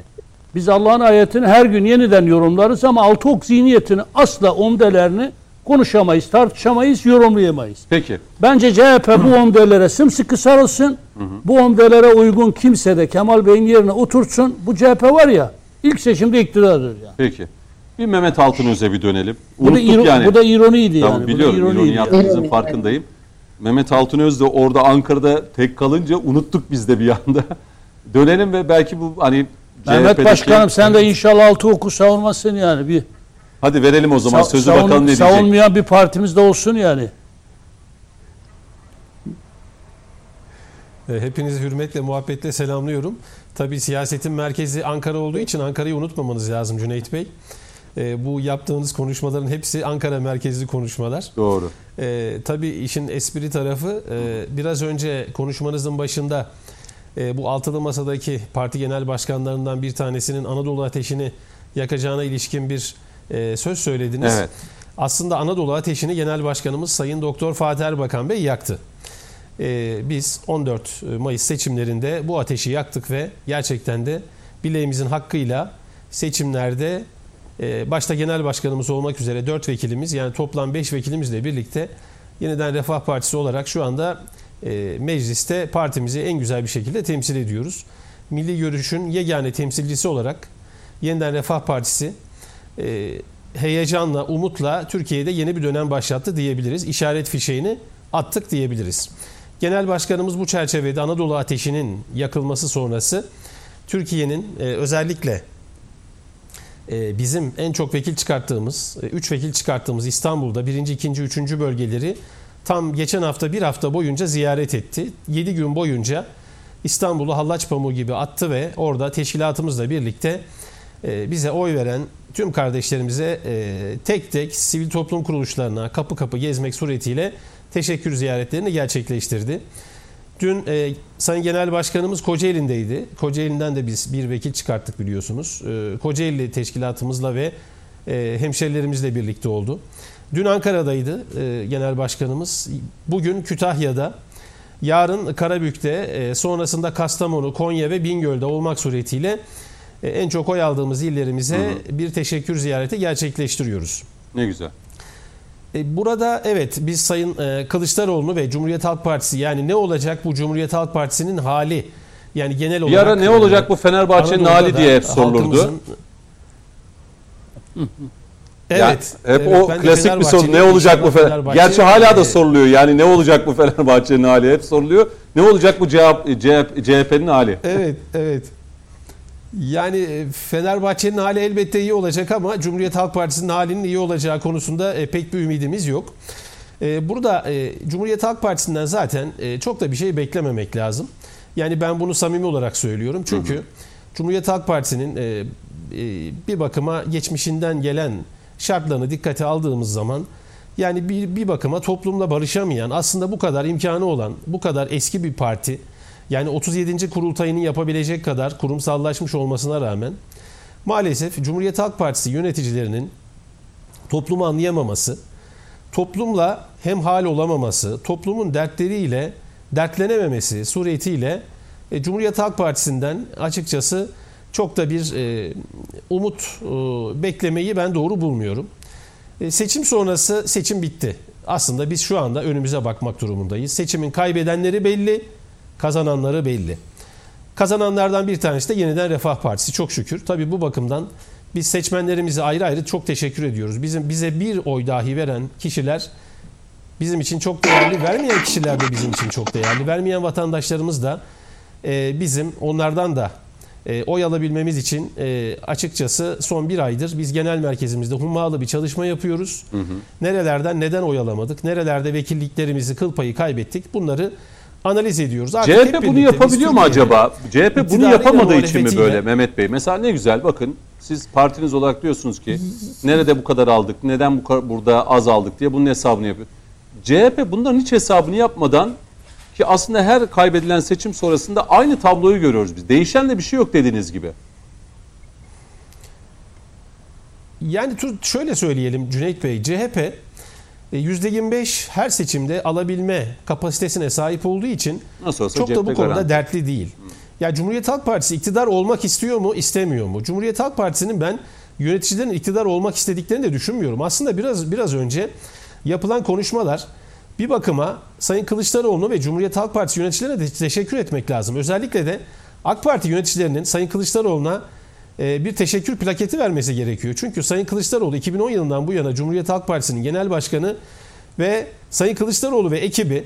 Biz Allah'ın ayetini her gün yeniden yorumlarız ama altı ok zihniyetini asla omdelerini konuşamayız, tartışamayız, yorumlayamayız. Peki. Bence CHP bu omdelere sımsıkı sarılsın. Bu omdelere uygun kimse de Kemal Bey'in yerine otursun. Bu CHP var ya ilk seçimde iktidardır yani. Peki. Bir Mehmet Altınöz'e bir dönelim. Bu da, Unuttuk iro- yani. bu da ironiydi Tamam yani. Da biliyorum ironi ironiydi. yaptığınızın İroni, farkındayım. Mehmet Altınöz de orada Ankara'da tek kalınca unuttuk biz de bir anda. Dönelim ve belki bu hani Mehmet Başkanım sen de inşallah altı oku savunmasın yani. Bir Hadi verelim o zaman sa- sözü savun- bakalım ne diyecek. savunmayan bir partimizde olsun yani. E, Hepinizi hürmetle, muhabbetle selamlıyorum. Tabii siyasetin merkezi Ankara olduğu için Ankara'yı unutmamanız lazım Cüneyt Bey. E, bu yaptığınız konuşmaların hepsi Ankara merkezli konuşmalar. Doğru. E, tabii işin espri tarafı e, biraz önce konuşmanızın başında e, bu altılı masadaki parti genel başkanlarından bir tanesinin Anadolu ateşini yakacağına ilişkin bir e, söz söylediniz. Evet. Aslında Anadolu ateşini genel başkanımız Sayın Doktor Fatih Erbakan Bey yaktı. E, biz 14 Mayıs seçimlerinde bu ateşi yaktık ve gerçekten de bileğimizin hakkıyla seçimlerde e, başta genel başkanımız olmak üzere 4 vekilimiz yani toplam 5 vekilimizle birlikte yeniden Refah Partisi olarak şu anda e, mecliste partimizi en güzel bir şekilde temsil ediyoruz. Milli Görüş'ün yegane temsilcisi olarak yeniden Refah Partisi e, heyecanla, umutla Türkiye'de yeni bir dönem başlattı diyebiliriz. İşaret fişeğini attık diyebiliriz. Genel Başkanımız bu çerçevede Anadolu Ateşi'nin yakılması sonrası Türkiye'nin e, özellikle bizim en çok vekil çıkarttığımız, 3 vekil çıkarttığımız İstanbul'da birinci, ikinci, üçüncü bölgeleri tam geçen hafta bir hafta boyunca ziyaret etti. 7 gün boyunca İstanbul'u hallaç pamuğu gibi attı ve orada teşkilatımızla birlikte e, bize oy veren tüm kardeşlerimize e, tek tek sivil toplum kuruluşlarına kapı kapı gezmek suretiyle teşekkür ziyaretlerini gerçekleştirdi. Dün e, Sayın Genel Başkanımız Kocaeli'ndeydi. Kocaeli'nden de biz bir vekil çıkarttık biliyorsunuz. E, Kocaeli teşkilatımızla ve e, hemşerilerimizle birlikte oldu. Dün Ankara'daydı e, Genel Başkanımız. Bugün Kütahya'da, yarın Karabük'te, e, sonrasında Kastamonu, Konya ve Bingöl'de olmak suretiyle e, en çok oy aldığımız illerimize bir teşekkür ziyareti gerçekleştiriyoruz. Ne güzel. E, Burada evet biz Sayın e, Kılıçdaroğlu ve Cumhuriyet Halk Partisi yani ne olacak bu Cumhuriyet Halk Partisi'nin hali yani genel Bir olarak ara ne olacak bu Fenerbahçe'nin hali diye hep sorulurdu. Evet. Yani hep evet, o klasik bir soru ne olacak bu. Fenerbahçe- Gerçi hala da soruluyor. Yani ne olacak bu Fenerbahçe'nin hali hep soruluyor. Ne olacak bu CHP, CHP, CHP'nin hali? Evet, evet. Yani e, Fenerbahçe'nin hali elbette iyi olacak ama Cumhuriyet Halk Partisi'nin halinin iyi olacağı konusunda e, pek bir ümidimiz yok. E, Burada Cumhuriyet Halk Partisi'nden zaten çok da bir şey beklememek lazım. Yani ben bunu samimi olarak söylüyorum. Çünkü Cumhuriyet Halk Partisi'nin bir bakıma geçmişinden gelen şartlarını dikkate aldığımız zaman yani bir, bir bakıma toplumla barışamayan aslında bu kadar imkanı olan bu kadar eski bir parti yani 37. kurultayını yapabilecek kadar kurumsallaşmış olmasına rağmen maalesef Cumhuriyet Halk Partisi yöneticilerinin toplumu anlayamaması, toplumla hemhal olamaması, toplumun dertleriyle dertlenememesi suretiyle e, Cumhuriyet Halk Partisi'nden açıkçası çok da bir e, umut e, beklemeyi ben doğru bulmuyorum. E, seçim sonrası seçim bitti. Aslında biz şu anda önümüze bakmak durumundayız. Seçimin kaybedenleri belli, kazananları belli. Kazananlardan bir tanesi de yeniden Refah Partisi çok şükür. Tabii bu bakımdan biz seçmenlerimize ayrı ayrı çok teşekkür ediyoruz. Bizim bize bir oy dahi veren kişiler bizim için çok değerli, vermeyen kişiler de bizim için çok değerli. Vermeyen vatandaşlarımız da e, bizim onlardan da e, oy alabilmemiz için e, açıkçası son bir aydır biz genel merkezimizde hummalı bir çalışma yapıyoruz. Nerelerden neden oy alamadık, nerelerde vekilliklerimizi kıl payı kaybettik bunları analiz ediyoruz. Artık CHP bunu yapabiliyor mu acaba? CHP bunu yapamadığı için mi böyle Mehmet Bey? Mesela ne güzel bakın siz partiniz olarak diyorsunuz ki nerede bu kadar aldık, neden bu kadar burada az aldık diye bunun hesabını yapıyor. CHP bunların hiç hesabını yapmadan ki aslında her kaybedilen seçim sonrasında aynı tabloyu görüyoruz biz. Değişen de bir şey yok dediğiniz gibi. Yani şöyle söyleyelim Cüneyt Bey, CHP e, %25 her seçimde alabilme kapasitesine sahip olduğu için Nasıl olsa çok da bu konuda garanti. dertli değil. Ya Cumhuriyet Halk Partisi iktidar olmak istiyor mu, istemiyor mu? Cumhuriyet Halk Partisi'nin ben yöneticilerin iktidar olmak istediklerini de düşünmüyorum. Aslında biraz biraz önce yapılan konuşmalar bir bakıma Sayın Kılıçdaroğlu ve Cumhuriyet Halk Partisi yöneticilerine de teşekkür etmek lazım. Özellikle de AK Parti yöneticilerinin Sayın Kılıçdaroğlu'na e, bir teşekkür plaketi vermesi gerekiyor. Çünkü Sayın Kılıçdaroğlu 2010 yılından bu yana Cumhuriyet Halk Partisi'nin genel başkanı ve Sayın Kılıçdaroğlu ve ekibi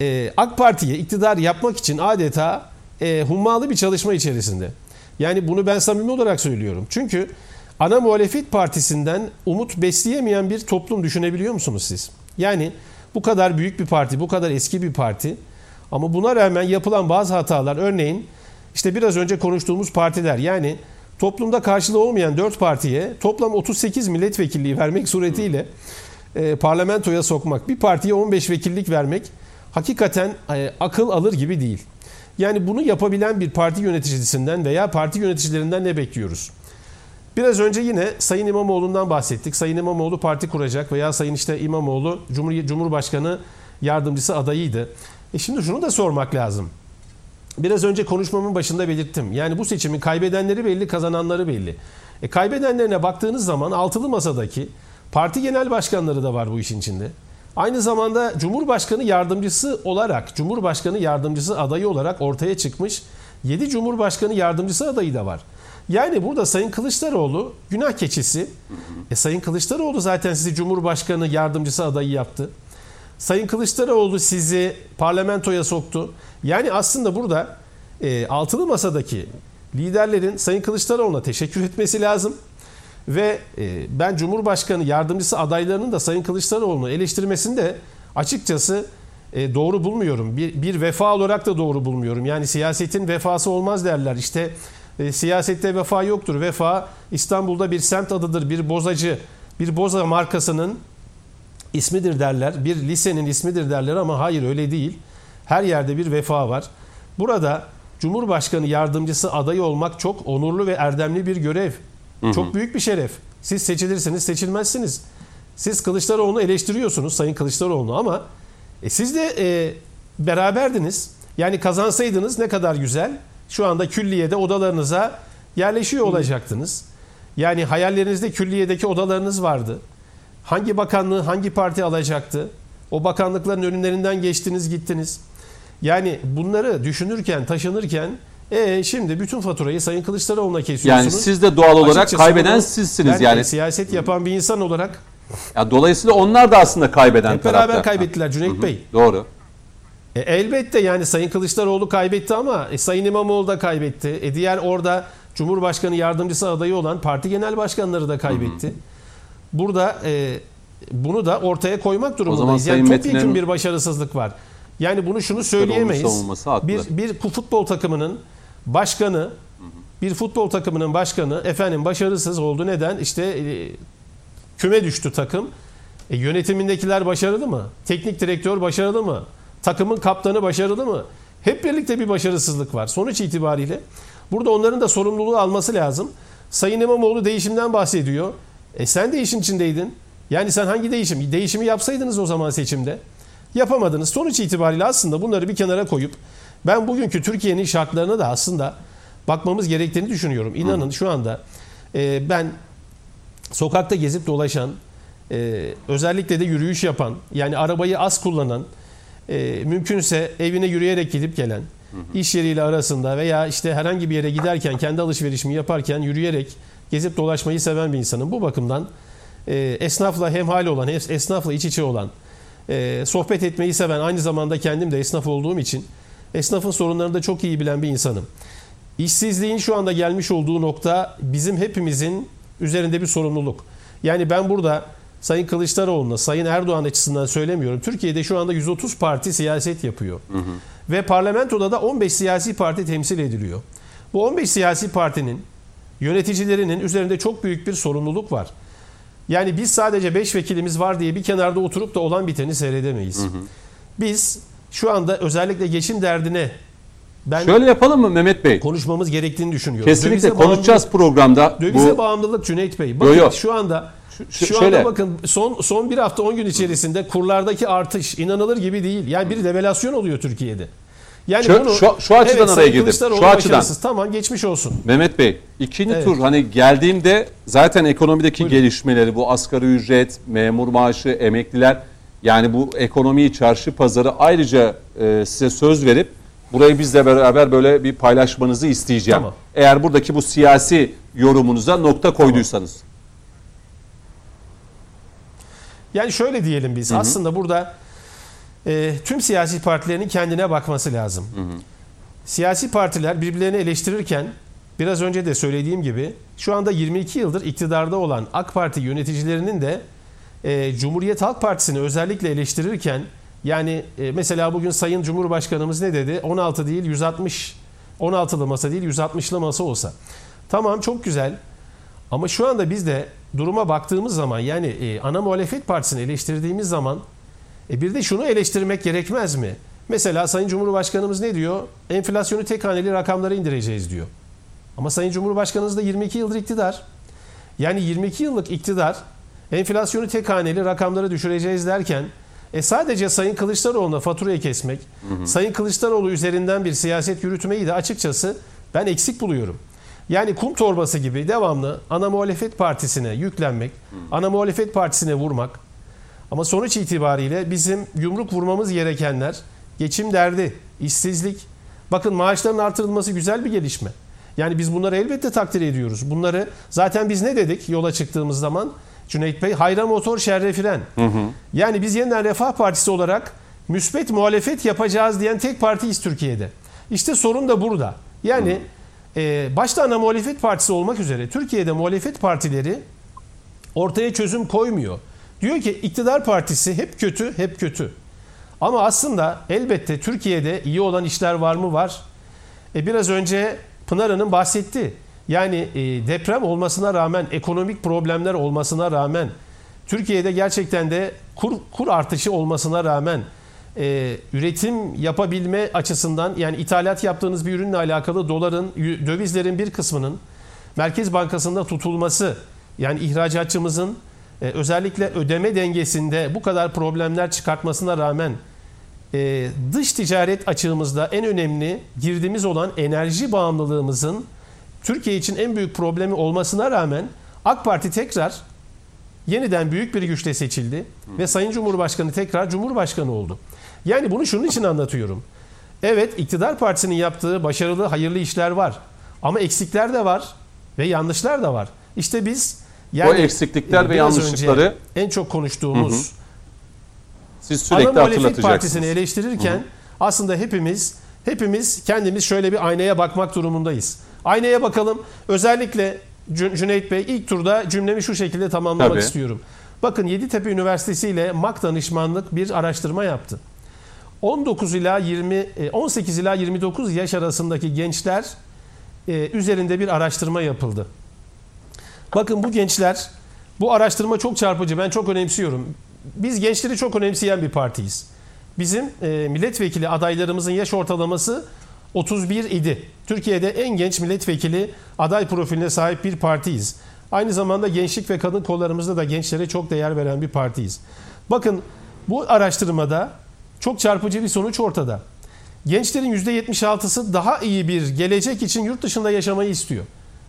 e, AK Parti'ye iktidar yapmak için adeta e, hummalı bir çalışma içerisinde. Yani bunu ben samimi olarak söylüyorum. Çünkü ana muhalefet partisinden umut besleyemeyen bir toplum düşünebiliyor musunuz siz? Yani bu kadar büyük bir parti, bu kadar eski bir parti ama buna rağmen yapılan bazı hatalar örneğin işte biraz önce konuştuğumuz partiler yani toplumda karşılığı olmayan 4 partiye toplam 38 milletvekilliği vermek suretiyle e, parlamentoya sokmak, bir partiye 15 vekillik vermek hakikaten e, akıl alır gibi değil. Yani bunu yapabilen bir parti yöneticisinden veya parti yöneticilerinden ne bekliyoruz? Biraz önce yine Sayın İmamoğlu'ndan bahsettik. Sayın İmamoğlu parti kuracak veya Sayın işte İmamoğlu Cumhuriyet Cumhurbaşkanı yardımcısı adayıydı. E şimdi şunu da sormak lazım. Biraz önce konuşmamın başında belirttim. Yani bu seçimin kaybedenleri belli, kazananları belli. E kaybedenlerine baktığınız zaman altılı masadaki parti genel başkanları da var bu işin içinde. Aynı zamanda Cumhurbaşkanı yardımcısı olarak, Cumhurbaşkanı yardımcısı adayı olarak ortaya çıkmış 7 Cumhurbaşkanı yardımcısı adayı da var. Yani burada Sayın Kılıçdaroğlu günah keçisi. E Sayın Kılıçdaroğlu zaten sizi Cumhurbaşkanı yardımcısı adayı yaptı. Sayın Kılıçdaroğlu sizi parlamentoya soktu. Yani aslında burada e, altılı masadaki liderlerin Sayın Kılıçdaroğlu'na teşekkür etmesi lazım. Ve e, ben Cumhurbaşkanı yardımcısı adaylarının da Sayın Kılıçdaroğlu'nu eleştirmesini de açıkçası e, doğru bulmuyorum. Bir, bir vefa olarak da doğru bulmuyorum. Yani siyasetin vefası olmaz derler. İşte e, siyasette vefa yoktur. Vefa İstanbul'da bir semt adıdır, bir bozacı, bir boza markasının ismidir derler. Bir lisenin ismidir derler ama hayır öyle değil. Her yerde bir vefa var. Burada Cumhurbaşkanı yardımcısı adayı olmak çok onurlu ve erdemli bir görev. Çok büyük bir şeref. Siz seçilirsiniz, seçilmezsiniz. Siz Kılıçdaroğlu'nu eleştiriyorsunuz, Sayın Kılıçdaroğlu'nu ama e, siz de e, beraberdiniz. Yani kazansaydınız ne kadar güzel. Şu anda külliyede odalarınıza yerleşiyor olacaktınız. Yani hayallerinizde külliyedeki odalarınız vardı. Hangi bakanlığı hangi parti alacaktı? O bakanlıkların önlerinden geçtiniz gittiniz. Yani bunları düşünürken, taşınırken e şimdi bütün faturayı Sayın Kılıçdaroğlu'na kesiyorsunuz. Yani siz de doğal olarak Açıkçası kaybeden bunu- sizsiniz ben yani. siyaset yapan bir insan olarak Ya dolayısıyla onlar da aslında kaybeden hep beraber tarafta. kaybettiler Cüneyt Bey. Doğru. E, elbette yani Sayın Kılıçdaroğlu kaybetti ama e, Sayın İmamoğlu da kaybetti. E, diğer orada Cumhurbaşkanı yardımcısı adayı olan parti genel başkanları da kaybetti. Burada e, bunu da ortaya koymak durumundayız. Yani topyekun bir başarısızlık var. Yani bunu şunu söyleyemeyiz. Bir, bir futbol takımının başkanı bir futbol takımının başkanı efendim başarısız oldu. Neden? İşte e, küme düştü takım. E, yönetimindekiler başarılı mı? Teknik direktör başarılı mı? Takımın kaptanı başarılı mı? Hep birlikte bir başarısızlık var. Sonuç itibariyle burada onların da sorumluluğu alması lazım. Sayın İmamoğlu değişimden bahsediyor. E sen de işin içindeydin. Yani sen hangi değişim? Değişimi yapsaydınız o zaman seçimde. Yapamadınız. Sonuç itibariyle aslında bunları bir kenara koyup ben bugünkü Türkiye'nin şartlarına da aslında bakmamız gerektiğini düşünüyorum. İnanın şu anda e, ben sokakta gezip dolaşan, e, özellikle de yürüyüş yapan, yani arabayı az kullanan, e, mümkünse evine yürüyerek gidip gelen, iş yeriyle arasında veya işte herhangi bir yere giderken, kendi alışverişimi yaparken yürüyerek gezip dolaşmayı seven bir insanım. Bu bakımdan e, esnafla hemhal olan, es- esnafla iç içe olan, e, sohbet etmeyi seven, aynı zamanda kendim de esnaf olduğum için esnafın sorunlarını da çok iyi bilen bir insanım. İşsizliğin şu anda gelmiş olduğu nokta bizim hepimizin üzerinde bir sorumluluk. Yani ben burada Sayın Kılıçdaroğlu'na, Sayın Erdoğan açısından söylemiyorum. Türkiye'de şu anda 130 parti siyaset yapıyor. Ve parlamentoda da 15 siyasi parti temsil ediliyor. Bu 15 siyasi partinin yöneticilerinin üzerinde çok büyük bir sorumluluk var. Yani biz sadece 5 vekilimiz var diye bir kenarda oturup da olan biteni seyredemeyiz. Biz şu anda özellikle geçim derdine ben Şöyle yapalım mı Mehmet Bey? konuşmamız gerektiğini düşünüyorum. Kesinlikle Dövize konuşacağız programda. Dövize Bu bağımlılık Cüneyt Bey. Bakın yo. şu anda Şu- şu, şöyle. anda bakın son son bir hafta 10 gün içerisinde kurlardaki artış inanılır gibi değil. Yani bir devalüasyon oluyor Türkiye'de. Yani Şu- bunu şu- şu açıdan araya Sayın girdim. Şu açıdan. Tamam geçmiş olsun. Mehmet Bey ikinci Evet. tur hani geldiğimde zaten ekonomideki Buyurun. gelişmeleri bu asgari ücret, memur maaşı, emekliler yani bu ekonomiyi çarşı pazarı ayrıca e, size söz verip burayı bizle beraber böyle bir paylaşmanızı isteyeceğim. Tamam. Eğer buradaki bu siyasi yorumunuza nokta koyduysanız. Yani şöyle diyelim biz. Aslında burada e, tüm siyasi partilerin kendine bakması lazım. Siyasi partiler birbirlerini eleştirirken biraz önce de söylediğim gibi şu anda 22 yıldır iktidarda olan AK Parti yöneticilerinin de e, Cumhuriyet Halk Partisi'ni özellikle eleştirirken yani e, mesela bugün Sayın Cumhurbaşkanımız ne dedi? 16 değil 160 16'lı masa değil 160'lı masa olsa. Tamam çok güzel. Ama şu anda biz de duruma baktığımız zaman yani e, ana muhalefet partisini eleştirdiğimiz zaman e, bir de şunu eleştirmek gerekmez mi? Mesela Sayın Cumhurbaşkanımız ne diyor? Enflasyonu tek haneli rakamlara indireceğiz diyor. Ama Sayın Cumhurbaşkanımız da 22 yıldır iktidar. Yani 22 yıllık iktidar enflasyonu tek haneli rakamlara düşüreceğiz derken e sadece Sayın Kılıçdaroğlu'na faturayı kesmek, Sayın Kılıçdaroğlu üzerinden bir siyaset yürütmeyi de açıkçası ben eksik buluyorum. Yani kum torbası gibi devamlı ana muhalefet partisine yüklenmek, ana muhalefet partisine vurmak. Ama sonuç itibariyle bizim yumruk vurmamız gerekenler geçim derdi, işsizlik. Bakın maaşların artırılması güzel bir gelişme. Yani biz bunları elbette takdir ediyoruz. Bunları zaten biz ne dedik yola çıktığımız zaman? Cüneyt Bey hayra motor şerre fren. Yani biz yeniden Refah Partisi olarak müspet muhalefet yapacağız diyen tek partiyiz Türkiye'de. İşte sorun da burada. Yani e, başta ana muhalefet partisi olmak üzere Türkiye'de muhalefet partileri ortaya çözüm koymuyor. Diyor ki iktidar partisi hep kötü, hep kötü. Ama aslında elbette Türkiye'de iyi olan işler var mı? Var. E biraz önce Pınar Hanım bahsetti. Yani e, deprem olmasına rağmen, ekonomik problemler olmasına rağmen, Türkiye'de gerçekten de kur, kur artışı olmasına rağmen, e, üretim yapabilme açısından yani ithalat yaptığınız bir ürünle alakalı doların, dövizlerin bir kısmının Merkez Bankası'nda tutulması, yani ihracatçımızın e, özellikle ödeme dengesinde bu kadar problemler çıkartmasına rağmen e, dış ticaret açığımızda en önemli girdimiz olan enerji bağımlılığımızın Türkiye için en büyük problemi olmasına rağmen AK Parti tekrar yeniden büyük bir güçle seçildi ve Sayın Cumhurbaşkanı tekrar Cumhurbaşkanı oldu. Yani bunu şunun için anlatıyorum. Evet iktidar partisinin yaptığı başarılı hayırlı işler var ama eksikler de var ve yanlışlar da var. İşte biz O eksiklikler ve biraz yanlışlıkları- en çok konuştuğumuz Siz ana sürekli muhalefet hatırlatacaksınız. partisini eleştirirken aslında hepimiz hepimiz kendimiz şöyle bir aynaya bakmak durumundayız. Aynaya bakalım. Özellikle Cü- Cüneyt Bey ilk turda cümlemi şu şekilde tamamlamak Tabii. istiyorum. Bakın Yeditepe Üniversitesi ile MAK danışmanlık bir araştırma yaptı. 19 ila 20 e, 18 ila 29 yaş arasındaki gençler e, üzerinde bir araştırma yapıldı. Bakın bu gençler bu araştırma çok çarpıcı. Ben çok önemsiyorum. Biz gençleri çok önemseyen bir partiyiz. Bizim e, milletvekili adaylarımızın yaş ortalaması 31 idi. Türkiye'de en genç milletvekili aday profiline sahip bir partiyiz. Aynı zamanda gençlik ve kadın kollarımızda da gençlere çok değer veren bir partiyiz. Bakın bu araştırmada çok çarpıcı bir sonuç ortada. Gençlerin %76'sı daha iyi bir gelecek için yurt dışında yaşamayı istiyor.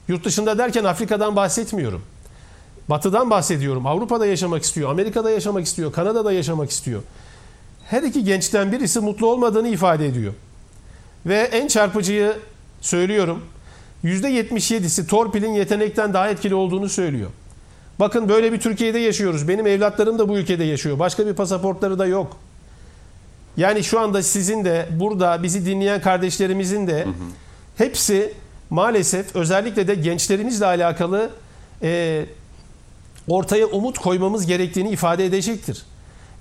Yurt dışında derken Afrika'dan bahsetmiyorum. Batı'dan bahsediyorum. Avrupa'da yaşamak istiyor, Amerika'da yaşamak istiyor, Kanada'da yaşamak istiyor. Her iki gençten birisi mutlu olmadığını ifade ediyor. Ve en çarpıcıyı söylüyorum. %77'si torpilin yetenekten daha etkili olduğunu söylüyor. Bakın böyle bir Türkiye'de yaşıyoruz. Benim evlatlarım da bu ülkede yaşıyor. Başka bir pasaportları da yok. Yani şu anda sizin de burada bizi dinleyen kardeşlerimizin de hepsi maalesef özellikle de gençlerimizle alakalı e, ortaya umut koymamız gerektiğini ifade edecektir.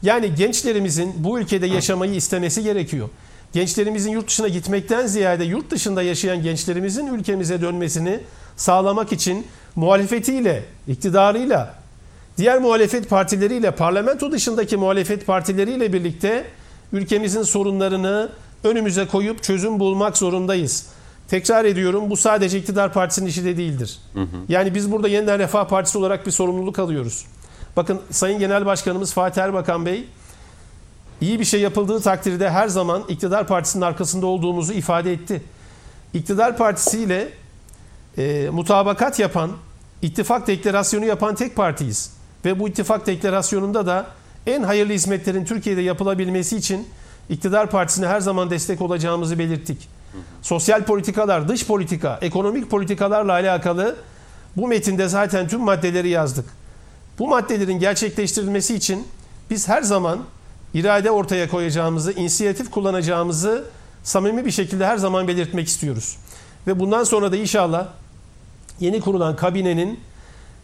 Yani gençlerimizin bu ülkede yaşamayı istemesi gerekiyor. Gençlerimizin yurt dışına gitmekten ziyade yurt dışında yaşayan gençlerimizin ülkemize dönmesini sağlamak için muhalefetiyle, iktidarıyla, diğer muhalefet partileriyle, parlamento dışındaki muhalefet partileriyle birlikte ülkemizin sorunlarını önümüze koyup çözüm bulmak zorundayız. Tekrar ediyorum bu sadece iktidar partisinin işi de değildir. Yani biz burada yeniden Refah Partisi olarak bir sorumluluk alıyoruz. Bakın Sayın Genel Başkanımız Fatih Erbakan Bey iyi bir şey yapıldığı takdirde her zaman iktidar partisinin arkasında olduğumuzu ifade etti. İktidar partisiyle e, mutabakat yapan, ittifak deklarasyonu yapan tek partiyiz. Ve bu ittifak deklarasyonunda da en hayırlı hizmetlerin Türkiye'de yapılabilmesi için iktidar partisine her zaman destek olacağımızı belirttik. Sosyal politikalar, dış politika, ekonomik politikalarla alakalı bu metinde zaten tüm maddeleri yazdık. Bu maddelerin gerçekleştirilmesi için biz her zaman irade ortaya koyacağımızı, inisiyatif kullanacağımızı samimi bir şekilde her zaman belirtmek istiyoruz. Ve bundan sonra da inşallah yeni kurulan kabinenin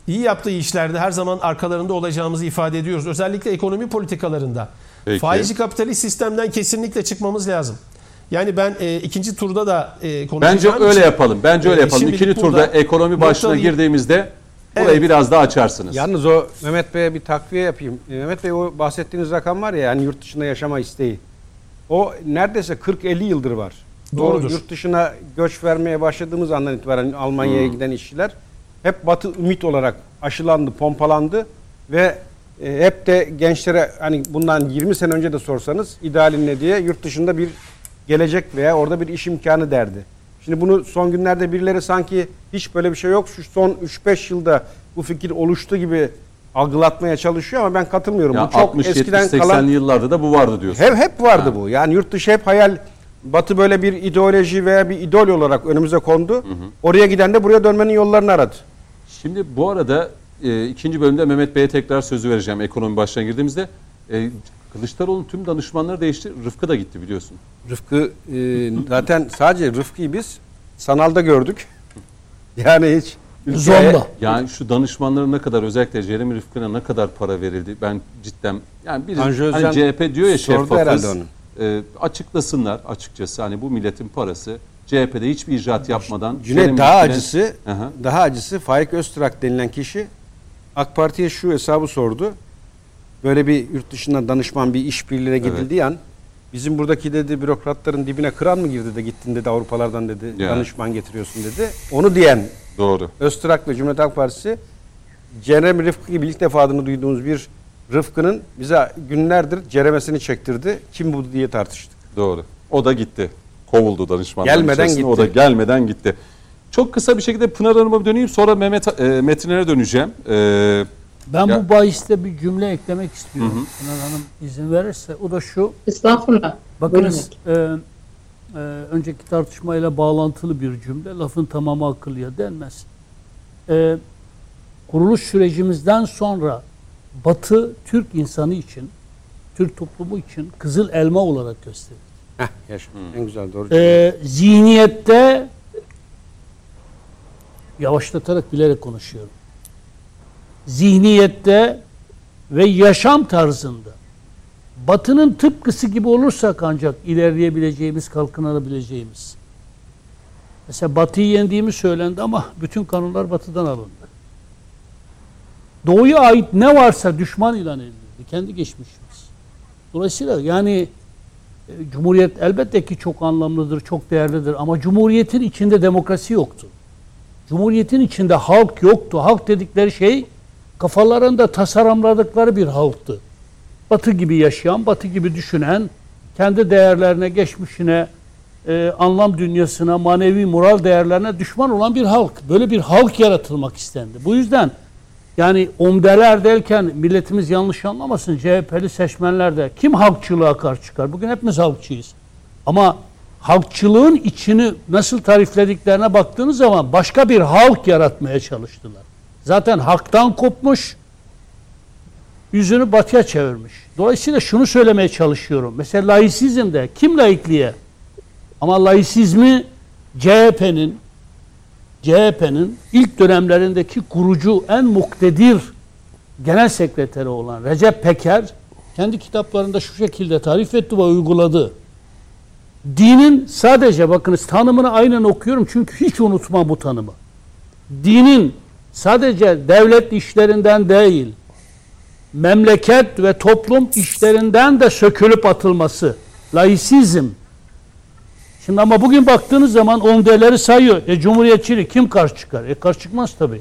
iyi yaptığı işlerde her zaman arkalarında olacağımızı ifade ediyoruz. Özellikle ekonomi politikalarında. Peki. Faizci kapitalist sistemden kesinlikle çıkmamız lazım. Yani ben e, ikinci turda da e, konuşacağım Bence öyle için, yapalım. Bence öyle e, yapalım. İkinci turda ekonomi başlığına noktalayayım. girdiğimizde burayı Evet. biraz daha açarsınız. Yalnız o Mehmet Bey'e bir takviye yapayım. E, Mehmet Bey o bahsettiğiniz rakam var ya yani yurt dışında yaşama isteği. O neredeyse 40-50 yıldır var. Doğrudur. O yurt dışına göç vermeye başladığımız andan itibaren Almanya'ya giden işçiler hep Batı ümit olarak aşılandı, pompalandı ve e, hep de gençlere hani bundan 20 sene önce de sorsanız idealin ne diye yurt dışında bir gelecek veya orada bir iş imkanı derdi. Şimdi bunu son günlerde birileri sanki hiç böyle bir şey yok. Şu son 3-5 yılda bu fikir oluştu gibi algılatmaya çalışıyor ama ben katılmıyorum. Ya bu çok 60, 70, eskiden 80'li kalan yıllarda da bu vardı diyorsun. hep hep vardı Ha. bu. Yani yurt dışı hep hayal Batı böyle bir ideoloji veya bir idol olarak önümüze kondu. Oraya giden de buraya dönmenin yollarını aradı. Şimdi bu arada e, ikinci bölümde Mehmet Bey'e tekrar sözü vereceğim ekonomi başlığına girdiğimizde. E, Kılıçdaroğlu'nun tüm danışmanları değişti. Rıfkı da gitti biliyorsun. Rıfkı e, zaten sadece Rıfkı'yı biz sanalda gördük. Yani hiç ülkeye- Zonda. Yani şu danışmanların ne kadar özellikle Jeremy Rıfkı'na ne kadar para verildi ben cidden yani bir Tanju hani Özcan CHP diyor ya sordu şeffafız. herhalde onu. E, açıklasınlar açıkçası hani bu milletin parası CHP'de hiçbir icraat yapmadan Cüneyt daha Rıfkı'na- acısı, Aha. daha acısı Faik Öztürk denilen kişi AK Parti'ye şu hesabı sordu. Böyle bir yurt dışından danışman bir işbirliğine gidildiği an bizim buradaki dedi bürokratların dibine kıran mı girdi de gittin dedi Avrupalardan dedi Ya. danışman getiriyorsun dedi. Onu diyen Doğru. Öztürk ve Cumhuriyet Halk Partisi Cerem Rıfkı gibi ilk defa adını duyduğumuz bir Rıfkı'nın bize günlerdir ceremesini çektirdi. Kim bu diye tartıştık. Doğru. O da gitti. Kovuldu danışmanlar Gelmeden içerisinde. O da gitti. gelmeden gitti. Çok kısa bir şekilde Pınar Hanım'a döneyim. Sonra Mehmet e, Metinlere döneceğim. E, Ben Ya- bu bahiste bir cümle eklemek istiyorum. Pınar Hanım izin verirse. O da şu. Estağfurullah. Bakınız e, e, önceki tartışmayla bağlantılı bir cümle. Lafın tamamı akıllıya denmez. E, kuruluş sürecimizden sonra Batı Türk insanı için, Türk toplumu için kızıl elma olarak gösterir. Heh, yaşa. En güzel doğru. E, zihniyette yavaşlatarak bilerek konuşuyorum. Zihniyette ve yaşam tarzında Batı'nın tıpkısı gibi olursak ancak ilerleyebileceğimiz, kalkınabileceğimiz. Mesela Batı'yı yendiğimi söylendi ama bütün kanunlar Batı'dan alındı. Doğu'ya ait ne varsa düşman ilan edildi. Kendi geçmişimiz. Dolayısıyla yani e, Cumhuriyet elbette ki çok anlamlıdır, çok değerlidir ama Cumhuriyet'in içinde demokrasi yoktu. Cumhuriyet'in içinde halk yoktu. Halk dedikleri şey kafalarında tasarımladıkları bir halktı. Batı gibi yaşayan, Batı gibi düşünen, kendi değerlerine, geçmişine, e, anlam dünyasına, manevi, moral değerlerine düşman olan bir halk. Böyle bir halk yaratılmak istendi. Bu yüzden yani omdeler derken milletimiz yanlış anlamasın. CHP'li seçmenler de kim halkçılığa karşı çıkar? Bugün hepimiz halkçıyız. Ama halkçılığın içini nasıl tariflediklerine baktığınız zaman başka bir halk yaratmaya çalıştılar. Zaten halktan kopmuş, yüzünü batıya çevirmiş. Dolayısıyla şunu söylemeye çalışıyorum. Mesela laisizmde kim laikliğe? Ama laisizmi CHP'nin CHP'nin ilk dönemlerindeki kurucu en muktedir genel sekreteri olan Recep Peker kendi kitaplarında şu şekilde tarif etti ve uyguladı. Dinin sadece bakınız tanımını aynen okuyorum çünkü hiç unutmam bu tanımı. Dinin sadece devlet işlerinden değil, memleket ve toplum işlerinden de sökülüp atılması, laisizm Şimdi ama bugün baktığınız zaman OMD'leri sayıyor. E Cumhuriyetçilik kim karşı çıkar? E karşı çıkmaz tabii.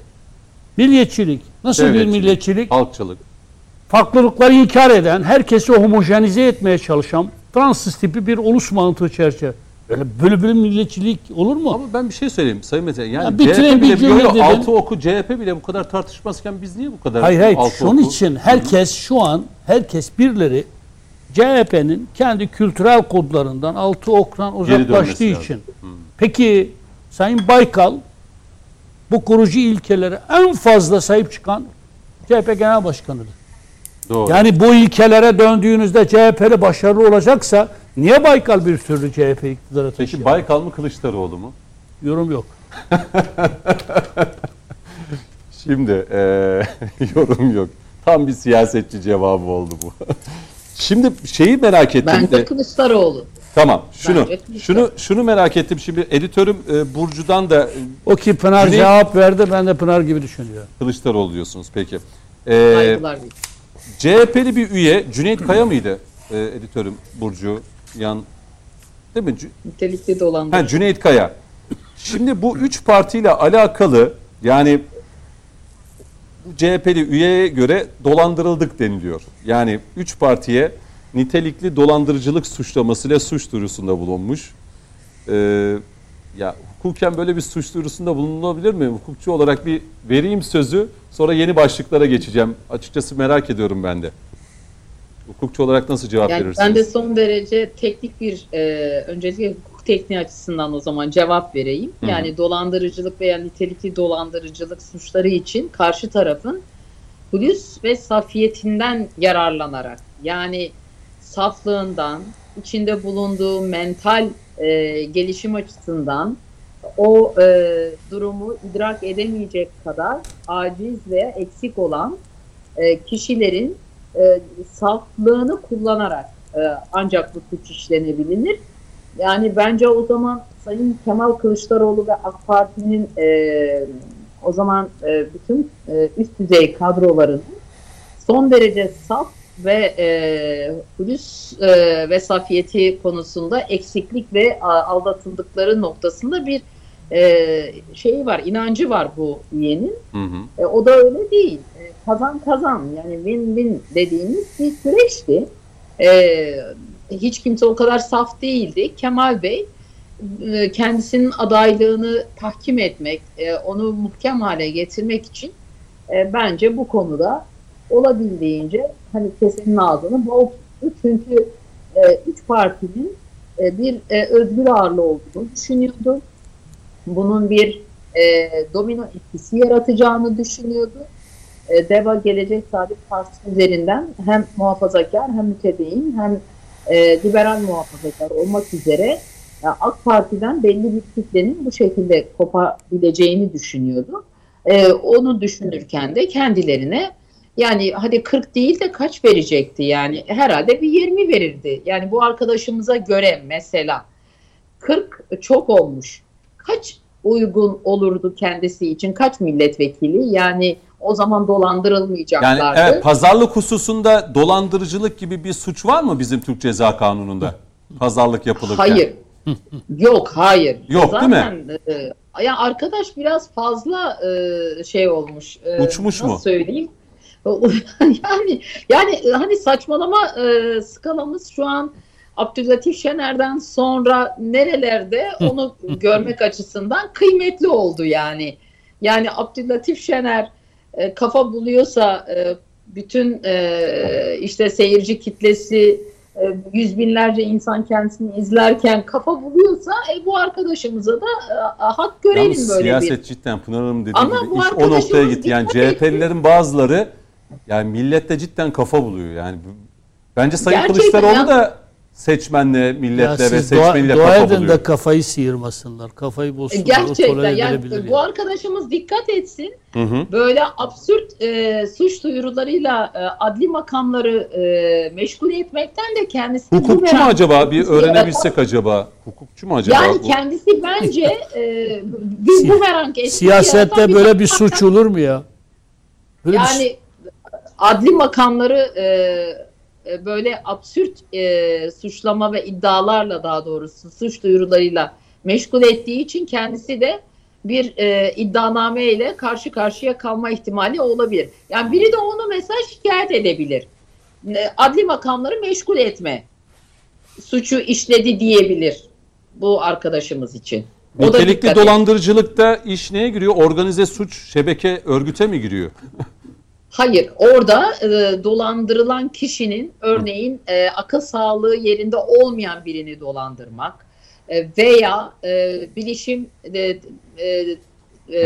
Milliyetçilik. Nasıl bir milliyetçilik? Halkçılık. Farklılıkları inkar eden, herkesi homojenize etmeye çalışan Fransız tipi bir ulus mantığı çerçeve. Böyle böyle bir milliyetçilik olur mu? Ama ben bir şey söyleyeyim Sayın Mete. Yani Ya bitirin CHP bile bir dedim. altı oku CHP bile bu kadar tartışmazken biz niye bu kadar Hayır hayır. altı Şunun oku? için herkes şu an herkes birileri CHP'nin kendi kültürel kodlarından altı oktan uzaklaştığı için. Peki Sayın Baykal bu kurucu ilkelere en fazla sahip çıkan CHP Genel Başkanı'dır. Doğru. Yani bu ilkelere döndüğünüzde CHP'li başarılı olacaksa niye Baykal bir türlü CHP iktidara taşıyor? Peki Baykal mı Kılıçdaroğlu mu? Yorum yok. Şimdi eee, yorum yok. Tam bir siyasetçi cevabı oldu bu. Şimdi şeyi merak ettim. Bence de- Kılıçdaroğlu. Tamam. Şunu Bence şunu şunu merak ettim. Şimdi editörüm e, Burcu'dan da e, O ki Pınar Güney- cevap verdi ben de Pınar gibi düşünüyorum. Kılıçdaroğlu diyorsunuz. Peki. Ee, Saygılar değil. CHP'li bir üye Cüneyt Kaya mıydı? Ee, editörüm Burcu yan değil mi? Nitelikli dolandırıcı. Ha, Cüneyt Kaya. Şimdi bu üç partiyle alakalı yani bu CHP'li üyeye göre dolandırıldık deniliyor. Yani üç partiye nitelikli dolandırıcılık suçlamasıyla suç duyurusunda bulunmuş. Ee, ya hukuken böyle bir suç duyurusunda bulunabilir mi? Hukukçu olarak bir vereyim sözü sonra yeni başlıklara geçeceğim. Açıkçası merak ediyorum ben de. Hukukçu olarak nasıl cevap Yani verirsiniz? ben de son derece teknik bir e, öncelikle hukuk tekniği açısından o zaman cevap vereyim. Hı. Yani dolandırıcılık veya nitelikli dolandırıcılık suçları için karşı tarafın hulusi ve safiyetinden yararlanarak yani saflığından, içinde bulunduğu mental e, gelişim açısından o e, durumu idrak edemeyecek kadar aciz veya eksik olan e, kişilerin e, saflığını kullanarak e, ancak bu suç işlenebilir. Yani bence o zaman Sayın Kemal Kılıçdaroğlu ve AK Parti'nin e, o zaman e, bütün e, üst düzey kadrolarının son derece saf ve e, hulusi e, ve safiyeti konusunda eksiklik ve a, aldatıldıkları noktasında bir e, şeyi var, inancı var bu üyenin. Hı hı. E, o da öyle değil. E, kazan kazan yani win-win dediğimiz bir süreçti. E, hiç kimse o kadar saf değildi. Kemal Bey e, kendisinin adaylığını tahkim etmek, e, onu muhkem hale getirmek için e, bence bu konuda olabildiğince hani kesenin ağzını bol tuttu. Çünkü üç partinin bir özgür ağırlığı olduğunu düşünüyordu. Bunun bir domino etkisi yaratacağını düşünüyordu. DEVA Gelecek Saadet Partisi üzerinden hem muhafazakar hem mütedeyyin hem e, liberal muhafazakar olmak üzere e, AK Parti'den belli bir kitlenin bu şekilde kopabileceğini düşünüyordu. E, onu düşünürken de kendilerine yani hadi 40 değil de kaç verecekti yani herhalde bir 20 verirdi. Yani bu arkadaşımıza göre mesela 40 çok olmuş. Kaç uygun olurdu kendisi için? Kaç milletvekili? Yani o zaman Yani dolandırılmayacaklardı. evet, pazarlık hususunda dolandırıcılık gibi bir suç var mı bizim Türk Ceza Kanunu'nda? Pazarlık yapılırken. Hayır. Yok hayır. Yok, değil mi? mi? ya arkadaş biraz fazla e, şey olmuş. e, Uçmuş nasıl mu? söyleyeyim? yani yani e, hani saçmalama e, skalamız şu an Abdülatif Şener'den sonra nerelerde onu görmek açısından kıymetli oldu yani. Yani Abdülatif Şener e, kafa buluyorsa e, bütün e, işte seyirci kitlesi e, yüz binlerce insan kendisini izlerken kafa buluyorsa e, bu arkadaşımıza da e, hak görelim Yalnız böyle siyaset bir. cidden Pınar Hanım dediği Ama gibi iş o noktaya gitti. Yani. CHP'lilerin bazıları yani millette cidden kafa buluyor. Yani bence Sayın Gerçekten Kılıçdaroğlu ya. da seçmenle, Ya milletle ve siz dua, seçmeniyle dua kafa buluyor. de kafayı sıyırmasınlar. Kafayı E, bozsunlar. Gerçekten yani bu yani. arkadaşımız dikkat etsin. Hı hı. Böyle absürt e, suç duyurularıyla e, adli makamları e, meşgul etmekten de kendisi Hukukçu mu acaba? Bir öğrenebilsek acaba. Hukukçu mu acaba? Yani bu? kendisi bence e, bir bumerang etkisi Siyasette böyle bir suç olur mu ya? Böyle bir- Yani adli makamları e, e, böyle absürt e, suçlama ve iddialarla daha doğrusu suç duyurularıyla meşgul ettiği için kendisi de bir e, iddianame ile karşı karşıya kalma ihtimali olabilir. Yani biri de onu mesela şikayet edebilir. E, Adli makamları meşgul etme suçu işledi diyebilir bu arkadaşımız için. O Nitelikli dolandırıcılıkta iş neye giriyor? Organize suç şebeke örgüte mi giriyor? Hayır, orada e, dolandırılan kişinin örneğin e, akıl sağlığı yerinde olmayan birini dolandırmak e, veya e, bilişim e, e, e,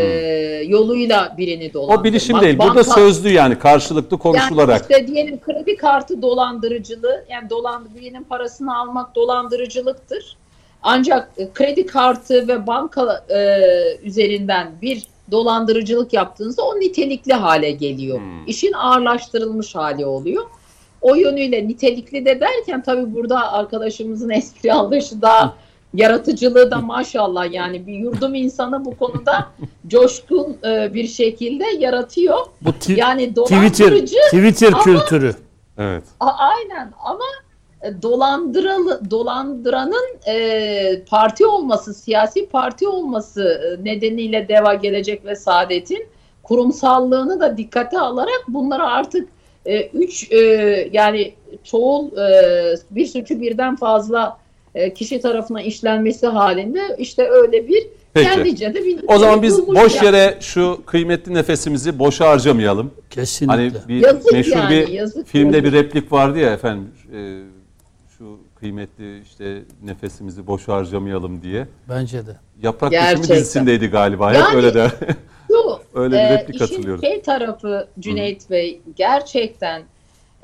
yoluyla birini dolandırmak. O bilişim değil. Burada banka- sözlü yani karşılıklı konuşularak. Yani işte diyelim kredi kartı dolandırıcılığı, yani dolan, birinin parasını almak dolandırıcılıktır. Ancak e, kredi kartı ve banka e, üzerinden bir dolandırıcılık yaptığınızda o nitelikli hale geliyor. Hmm. İşin ağırlaştırılmış hali oluyor. O yönüyle nitelikli de derken tabii burada arkadaşımızın espri anlayışı daha yaratıcılığı da maşallah yani bir yurdum insanı bu konuda coşkun e, bir şekilde yaratıyor. Bu ti- Yani Twitter, dolandırıcı Twitter ama- kültürü. Evet. A- aynen ama dolandıralı dolandıranın e, parti olması, siyasi parti olması e, nedeniyle Deva Gelecek ve Saadet'in kurumsallığını da dikkate alarak bunlara artık e, üç e, yani çoğul e, bir suçu birden fazla e, kişi tarafından işlenmesi halinde işte öyle bir Peki. kendice de bir O zaman biz boş yani. yere şu kıymetli nefesimizi boşa harcamayalım. Kesinlikle. Hani bir Yazık meşhur yani, bir yazık, filmde yazık. bir replik vardı ya efendim e, kıymetli işte nefesimizi boşa harcamayalım diye. Bence de. Yaprak Gerçekten. Dökümü dizisindeydi galiba. Hep Yani- öyle de. Şu, Öyle bir e, replik işin hatırlıyorum. şey tarafı Cüneyt Bey gerçekten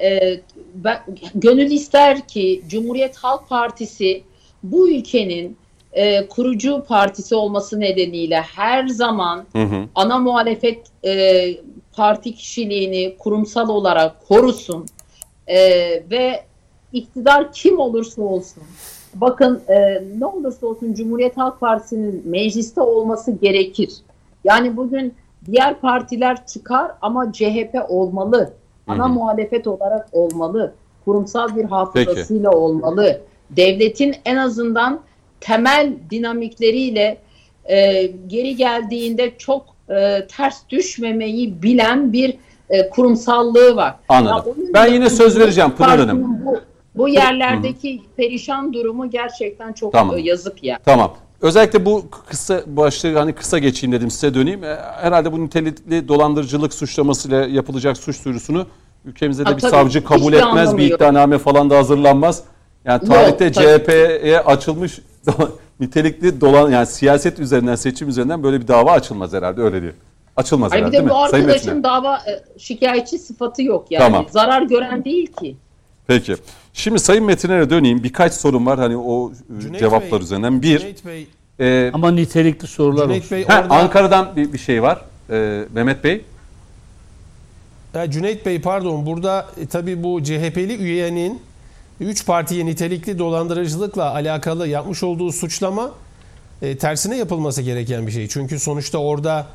e, ben, gönül ister ki Cumhuriyet Halk Partisi bu ülkenin e, kurucu partisi olması nedeniyle her zaman Hı hı. ana muhalefet e, parti kişiliğini kurumsal olarak korusun E, ve iktidar kim olursa olsun bakın e, ne olursa olsun Cumhuriyet Halk Partisi'nin mecliste olması gerekir. Yani bugün diğer partiler çıkar ama CHP olmalı. Ana Hı hı. muhalefet olarak olmalı. Kurumsal bir hafızasıyla olmalı. Devletin en azından temel dinamikleriyle e, geri geldiğinde çok e, ters düşmemeyi bilen bir e, kurumsallığı var. Anladım. Ya Ben yine söz vereceğim Pınar Hanım. Bu, bu yerlerdeki perişan durumu gerçekten çok Tamam. e, yazık ya. Tamam. Özellikle bu kısa başlığı hani kısa geçeyim dedim size döneyim. E, Herhalde bu nitelikli dolandırıcılık suçlamasıyla yapılacak suç duyurusunu ülkemizde de Ha, bir savcı kabul etmez, bir yok. iddianame falan da hazırlanmaz. Yani Yok, tarihte tabii. CHP'ye açılmış nitelikli dolan yani siyaset üzerinden, seçim üzerinden böyle bir dava açılmaz herhalde öyle değil. Açılmaz Ay bir herhalde de değil bu mi? Arkadaşın dava e, şikayetçi sıfatı yok yani. Tamam. Zarar gören değil ki. Peki. Şimdi Sayın Metin'e döneyim. Birkaç sorum var hani o e, Cüneyt cevaplar Bey, üzerinden. Bir, Cüneyt Bey, e, Ama nitelikli sorular Cüneyt olsun. Bey ha, orada Ankara'dan bir, bir şey var. E, Mehmet Bey. Ha, Cüneyt Bey pardon burada e, tabii bu CHP'li üyenin 3 partiye nitelikli dolandırıcılıkla alakalı yapmış olduğu suçlama e, tersine yapılması gereken bir şey. Çünkü sonuçta orada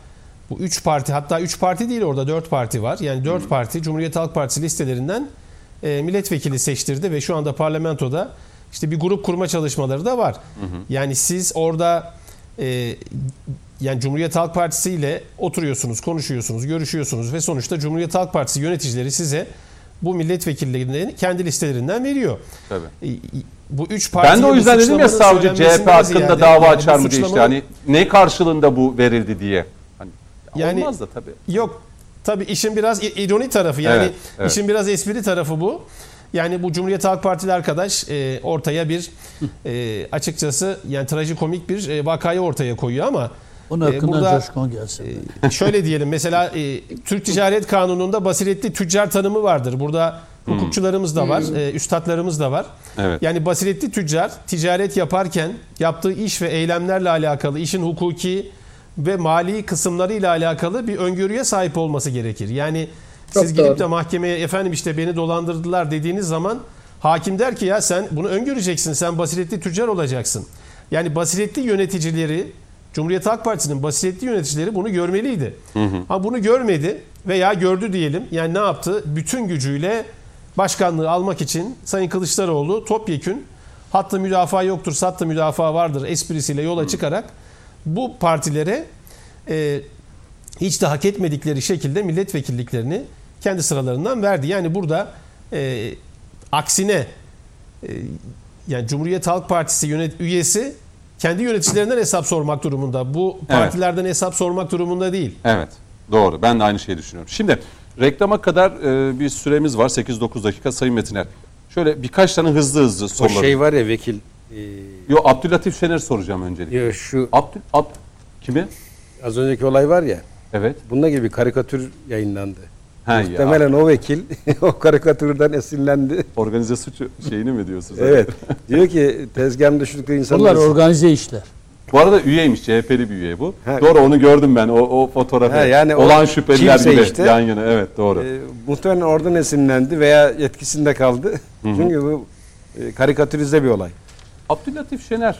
bu 3 parti hatta 3 parti değil orada 4 parti var. Yani 4 parti Cumhuriyet Halk Partisi listelerinden e, milletvekili seçtirdi ve şu anda parlamentoda işte bir grup kurma çalışmaları da var. Yani siz orada e, yani Cumhuriyet Halk Partisi ile oturuyorsunuz, konuşuyorsunuz, görüşüyorsunuz ve sonuçta Cumhuriyet Halk Partisi yöneticileri size bu milletvekillerini kendi listelerinden veriyor. Tabii. E, Bu üç partiye Ben de o yüzden dedim ya savcı CHP hakkında dava açar mı diye işte hani ne karşılığında bu verildi diye. Hani Yani- olmaz da tabii. Yok. Tabii işin biraz ironi tarafı yani Evet, evet. işin biraz espri tarafı bu. Yani bu Cumhuriyet Halk Partili arkadaş e, ortaya bir e, açıkçası yani trajikomik bir e, vakayı ortaya koyuyor ama Onun e, hakkında burada coşkun gelsin. şöyle diyelim mesela e, Türk Ticaret Kanunu'nda basiretli tüccar tanımı vardır. Burada hukukçularımız da var, e, üstadlarımız da var. Evet. Yani basiretli tüccar ticaret yaparken yaptığı iş ve eylemlerle alakalı işin hukuki ve mali kısımlarıyla alakalı bir öngörüye sahip olması gerekir. Yani Çok siz gidip doğru. de mahkemeye efendim işte beni dolandırdılar dediğiniz zaman hakim der ki ya sen bunu öngöreceksin. Sen basiretli tüccar olacaksın. Yani basiretli yöneticileri Cumhuriyet Halk Partisi'nin basiretli yöneticileri bunu görmeliydi. Ha bunu görmedi veya gördü diyelim. Yani ne yaptı? Bütün gücüyle başkanlığı almak için Sayın Kılıçdaroğlu topyekün hattı müdafaa yoktur, sattı müdafaa vardır esprisiyle yola çıkarak bu partilere e, hiç de hak etmedikleri şekilde milletvekilliklerini kendi sıralarından verdi. Yani burada e, aksine e, yani Cumhuriyet Halk Partisi yönet üyesi kendi yöneticilerinden hesap sormak durumunda. Bu partilerden hesap sormak durumunda değil. Evet. Doğru. Ben de aynı şeyi düşünüyorum. Şimdi reklama kadar e, bir süremiz var. 8-9 dakika Sayın Metiner. Şöyle birkaç tane hızlı hızlı O sorular. şey var ya vekil. E, Yo Abdülatif Şener soracağım öncelikle. yo, şu Abdül Ab kimi? az önceki olay var ya. Evet. Bununla gibi bir karikatür yayınlandı. Ha, ya. Muhtemelen o vekil o karikatürden esinlendi. Organize suç şeyini mi diyorsunuz? Evet. Diyor ki tezgahımda düştükleri insanlar. Bunlar organize işler. Bu arada üyeymiş. CHP'li bir üye bu. Ha. doğru onu gördüm ben. O, o fotoğrafı. Ha, yani o Olan şüpheliler kimse gibi işte. yan yana. Evet doğru. E, muhtemelen oradan esinlendi veya etkisinde kaldı. Çünkü bu e, karikatürize bir olay. Abdülatif Şener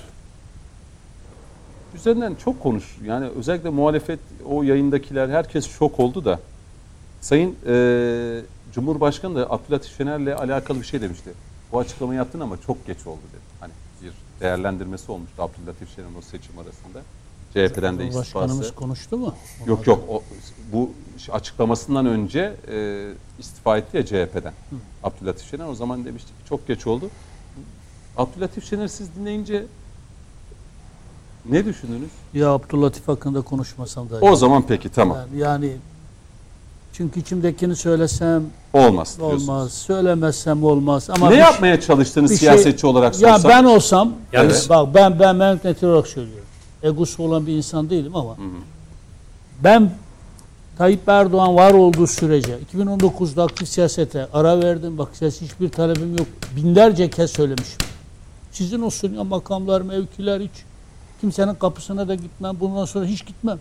üzerinden çok konuş. Yani özellikle muhalefet o yayındakiler herkes şok oldu da. Sayın e, Cumhurbaşkanı da Abdülatif Şener'le alakalı bir şey demişti. Bu açıklamayı yaptın ama çok geç oldu dedi. Hani bir değerlendirmesi olmuştu Abdülatif Şener'in o seçim arasında. CHP'den de istifası. Başkanımız konuştu mu? Yok yok o, bu açıklamasından önce e, istifa etti ya CHP'den. Abdülatif Şener o zaman demiştik ki çok geç oldu. Abdülatif Şener siz dinleyince ne düşündünüz? Ya Abdülatif hakkında konuşmasam da. O zaman peki tamam. Yani, yani çünkü içimdekini söylesem Olmaz diyorsunuz. olmaz, söylemezsem olmaz. Ama Ne bir- yapmaya çalıştığınız şey- siyasetçi olarak Ya sorsam? ben olsam, Yalnız- bak ben ben ben net olarak söylüyorum. Egosu olan bir insan değilim ama ben Tayyip Erdoğan var olduğu sürece 2019'da aktif siyasete ara verdim. Bak ses hiçbir talebim yok. Binlerce kez söylemişim. Sizin olsun ya makamlar, mevkiler hiç. Kimsenin kapısına da gitmem. Bundan sonra hiç gitmem.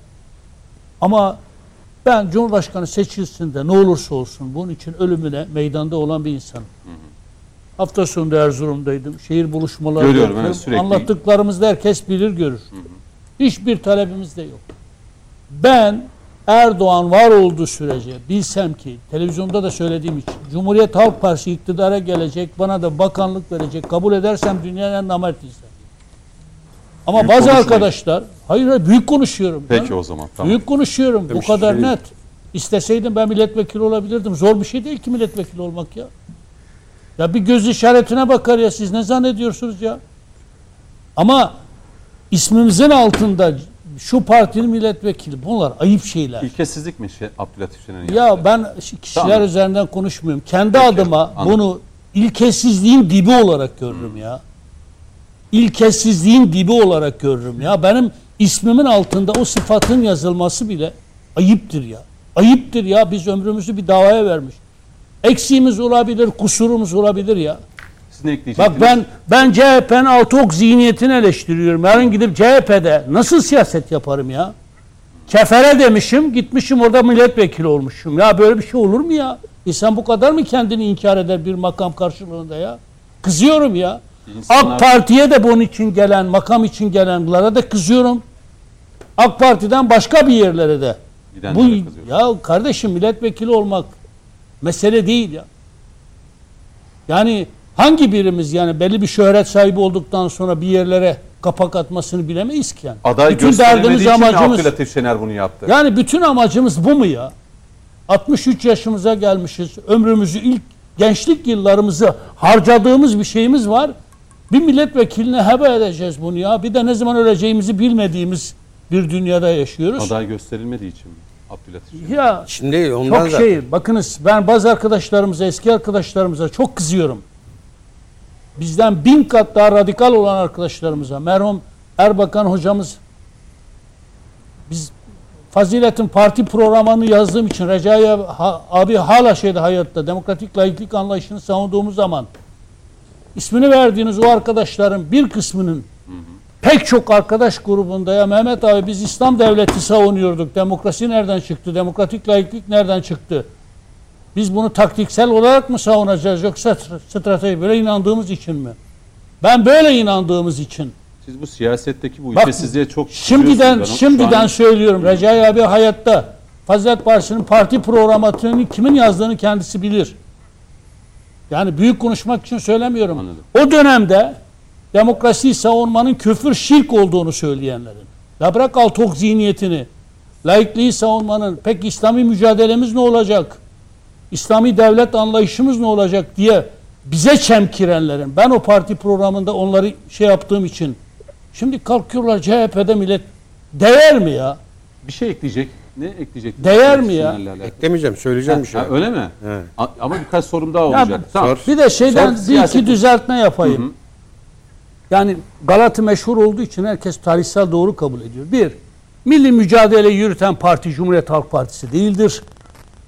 Ama ben Cumhurbaşkanı seçilsin de ne olursa olsun bunun için ölümüne meydanda olan bir insanım. Hafta sonunda Erzurum'daydım. Şehir buluşmaları Görüyorum, yapıyorum. sürekli. Anlattıklarımızda herkes bilir görür. Hiçbir talebimiz de yok. Ben Erdoğan var olduğu sürece bilsem ki televizyonda da söylediğim için Cumhuriyet Halk Partisi iktidara gelecek bana da bakanlık verecek kabul edersem dünyanın en namert insan. Ama Büyük bazı arkadaşlar hayır hayır, büyük konuşuyorum. Peki canım. o zaman tamam. Büyük konuşuyorum. Tabii Bu kadar şey net. İsteseydim ben milletvekili olabilirdim. Zor bir şey değil ki milletvekili olmak ya. Ya bir göz işaretine bakar ya siz ne zannediyorsunuz ya? Ama ismimizin altında şu partinin milletvekili bunlar ayıp şeyler. İlkesizlik mi şey, Abdülatif Şener'in Ya yaptığı? ben kişiler Tamam. üzerinden konuşmuyorum. Kendi Peki, adıma anladım. bunu ilkesizliğin dibi olarak görürüm ya. İlkesizliğin dibi olarak görürüm ya. Benim ismimin altında o sıfatın yazılması bile ayıptır ya. Ayıptır ya. Biz ömrümüzü bir davaya vermiş. Eksiğimiz olabilir, kusurumuz olabilir ya. Siz ne? Bak ben ben CHP'nin altok zihniyetini eleştiriyorum. Yarın gidip CHP'de nasıl siyaset yaparım ya? Kefere demişim, gitmişim orada milletvekili olmuşum. Ya böyle bir şey olur mu ya? İnsan bu kadar mı kendini inkar eder bir makam karşılığında ya? Kızıyorum ya. İnsanlar- AK Parti'ye de bunun için gelen, makam için gelenlere de kızıyorum. AK Parti'den başka bir yerlere de. Bu ya kardeşim milletvekili olmak mesele değil ya. Yani hangi birimiz yani belli bir şöhret sahibi olduktan sonra bir yerlere kapak atmasını bilemeyiz ki yani. Aday bütün gösterilmediği derdimiz için mi amacımız Abdülatif Şener bunu yaptı? yani bütün amacımız bu mu ya? 63 yaşımıza gelmişiz. Ömrümüzü ilk gençlik yıllarımızı harcadığımız bir şeyimiz var. Bir milletvekiline heba edeceğiz bunu ya. Bir de ne zaman öleceğimizi bilmediğimiz bir dünyada yaşıyoruz. Aday gösterilmediği için mi Abdülatif Şener? Ya Şimdi ondan çok zaten. şey. Bakınız ben bazı arkadaşlarımıza, eski arkadaşlarımıza çok kızıyorum. Bizden bin kat daha radikal olan arkadaşlarımıza. Merhum Erbakan hocamız biz Fazilet'in parti programını yazdığım için Recai abi, ha- abi hala şeyde hayatta demokratik laiklik anlayışını savunduğumuz zaman ismini verdiğiniz o arkadaşların bir kısmının pek çok arkadaş grubunda ya Mehmet abi biz İslam devleti savunuyorduk. Demokrasi nereden çıktı? Demokratik laiklik nereden çıktı? Biz bunu taktiksel olarak mı savunacağız yoksa str- strateji böyle inandığımız için mi? Ben böyle inandığımız için. Siz bu siyasetteki bu Bak, ilkesizliğe çok Şimdiden. Ben şimdiden an- söylüyorum. Recai abi hayatta Fazilet Partisi'nin parti programını kimin yazdığını kendisi bilir. Yani büyük konuşmak için söylemiyorum. Anladım. O dönemde demokrasiyi savunmanın küfür şirk olduğunu söyleyenlerin. Ya bırak Altok zihniyetini. Laikliği savunmanın pek İslami mücadelemiz ne olacak? İslami devlet anlayışımız ne olacak diye bize çemkirenlerin. Ben o parti programında onları şey yaptığım için. Şimdi kalkıyorlar CHP'de millet değer mi ya? Bir şey ekleyecek. Ne ekleyecek? Değer mi ya? Eklemeyeceğim, söyleyeceğim bir şey. Ha, öyle mi? He. A- Ama birkaç sorum daha Ya olacak. bu- tamam. Bir de şeyden Sor, bir siyaset- iki düzeltme yapayım. Yani Galata meşhur olduğu için herkes tarihsel doğru kabul ediyor. Bir, milli mücadele yürüten parti Cumhuriyet Halk Partisi değildir.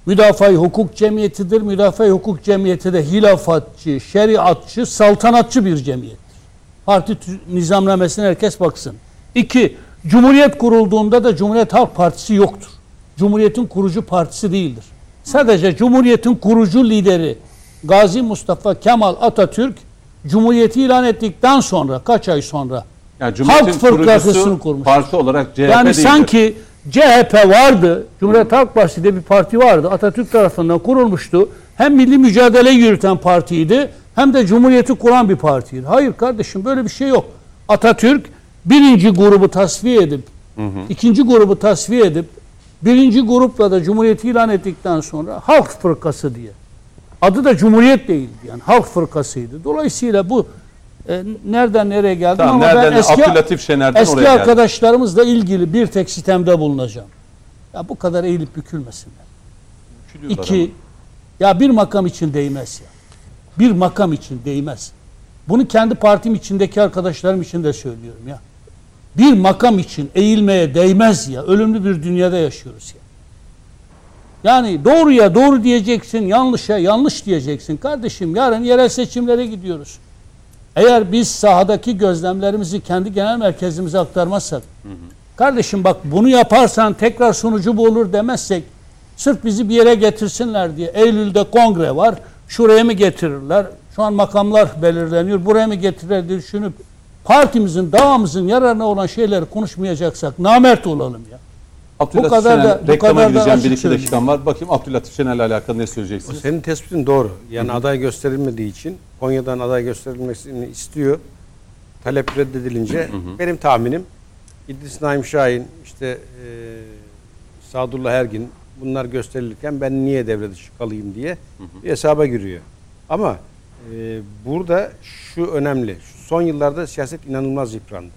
Müdafaa-i hukuk cemiyetidir. Müdafaa-i hukuk cemiyeti de hilafatçı, şeriatçı, saltanatçı bir cemiyettir. Parti nizamnamesine herkes baksın. İki, Cumhuriyet kurulduğunda da Cumhuriyet Halk Partisi yoktur. Cumhuriyetin kurucu partisi değildir. Sadece Cumhuriyetin kurucu lideri Gazi Mustafa Kemal Atatürk Cumhuriyeti ilan ettikten sonra kaç ay sonra Yani Halk Fırkası'nı kurmuş. Parti olarak CHP yani değildir. sanki CHP vardı, Cumhuriyet Halk Partisi diye bir parti vardı. Atatürk tarafından kurulmuştu. Hem milli mücadele yürüten partiydi hem de Cumhuriyeti kuran bir partiydi. Hayır kardeşim böyle bir şey yok. Atatürk birinci grubu tasfiye edip, ikinci grubu tasfiye edip, birinci grupla da Cumhuriyeti ilan ettikten sonra Halk Fırkası diye. Adı da Cumhuriyet değildi yani Halk Fırkasıydı. Dolayısıyla bu e, nereden nereye geldim Tamam, ama nereden ben eski, Abdülatif Şener'den eski oraya arkadaşlarımızla ilgili bir tek sistemde bulunacağım. Ya bu kadar eğilip bükülmesinler. İki, ya bir makam için değmez ya. Bir makam için değmez. Bunu kendi partim içindeki arkadaşlarım için de söylüyorum ya. Bir makam için eğilmeye değmez ya. Ölümlü bir dünyada yaşıyoruz ya. Yani doğruya doğru diyeceksin, yanlışa yanlış diyeceksin. Kardeşim yarın yerel seçimlere gidiyoruz. Eğer biz sahadaki gözlemlerimizi kendi genel merkezimize aktarmazsak, kardeşim bak bunu yaparsan tekrar sonucu bu olur demezsek, sırf bizi bir yere getirsinler diye Eylül'de kongre var, şuraya mı getirirler, şu an makamlar belirleniyor, buraya mı getirirler diye düşünüp partimizin, davamızın yararına olan şeyleri konuşmayacaksak namert olalım ya. Abdülatif Bu kadar Şener, da- bu reklama kadar da gideceğim. açık Bir iki dakikam var. Bakayım Abdülatif Şener'le alakalı ne söyleyeceksiniz? Senin tespitin doğru. Yani aday gösterilmediği için Konya'dan aday gösterilmesini istiyor. Talep reddedilince benim tahminim İdris Naim Şahin, işte e, Sadullah Ergin bunlar gösterilirken ben niye devre dışı kalayım diye bir hesaba giriyor. Ama e, burada şu önemli. Şu son yıllarda siyaset inanılmaz yıprandı.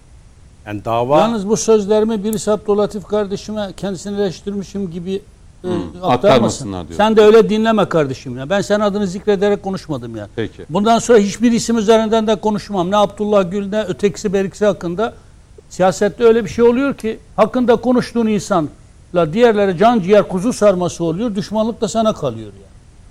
Yani dava Yalnız bu sözlerimi birisi Abdülatif kardeşime kendisini eleştirmişim gibi e, aktarmasın. aktarmasınlar diyor. Sen de öyle dinleme kardeşim ya. Ben senin adını zikrederek konuşmadım ya. Peki. Bundan sonra hiçbir isim üzerinden de konuşmam. Ne Abdullah Gül ne ötekisi berikisi hakkında. Siyasette öyle bir şey oluyor ki hakkında konuştuğun insanla diğerleri can ciğer kuzu sarması oluyor. Düşmanlık da sana kalıyor ya.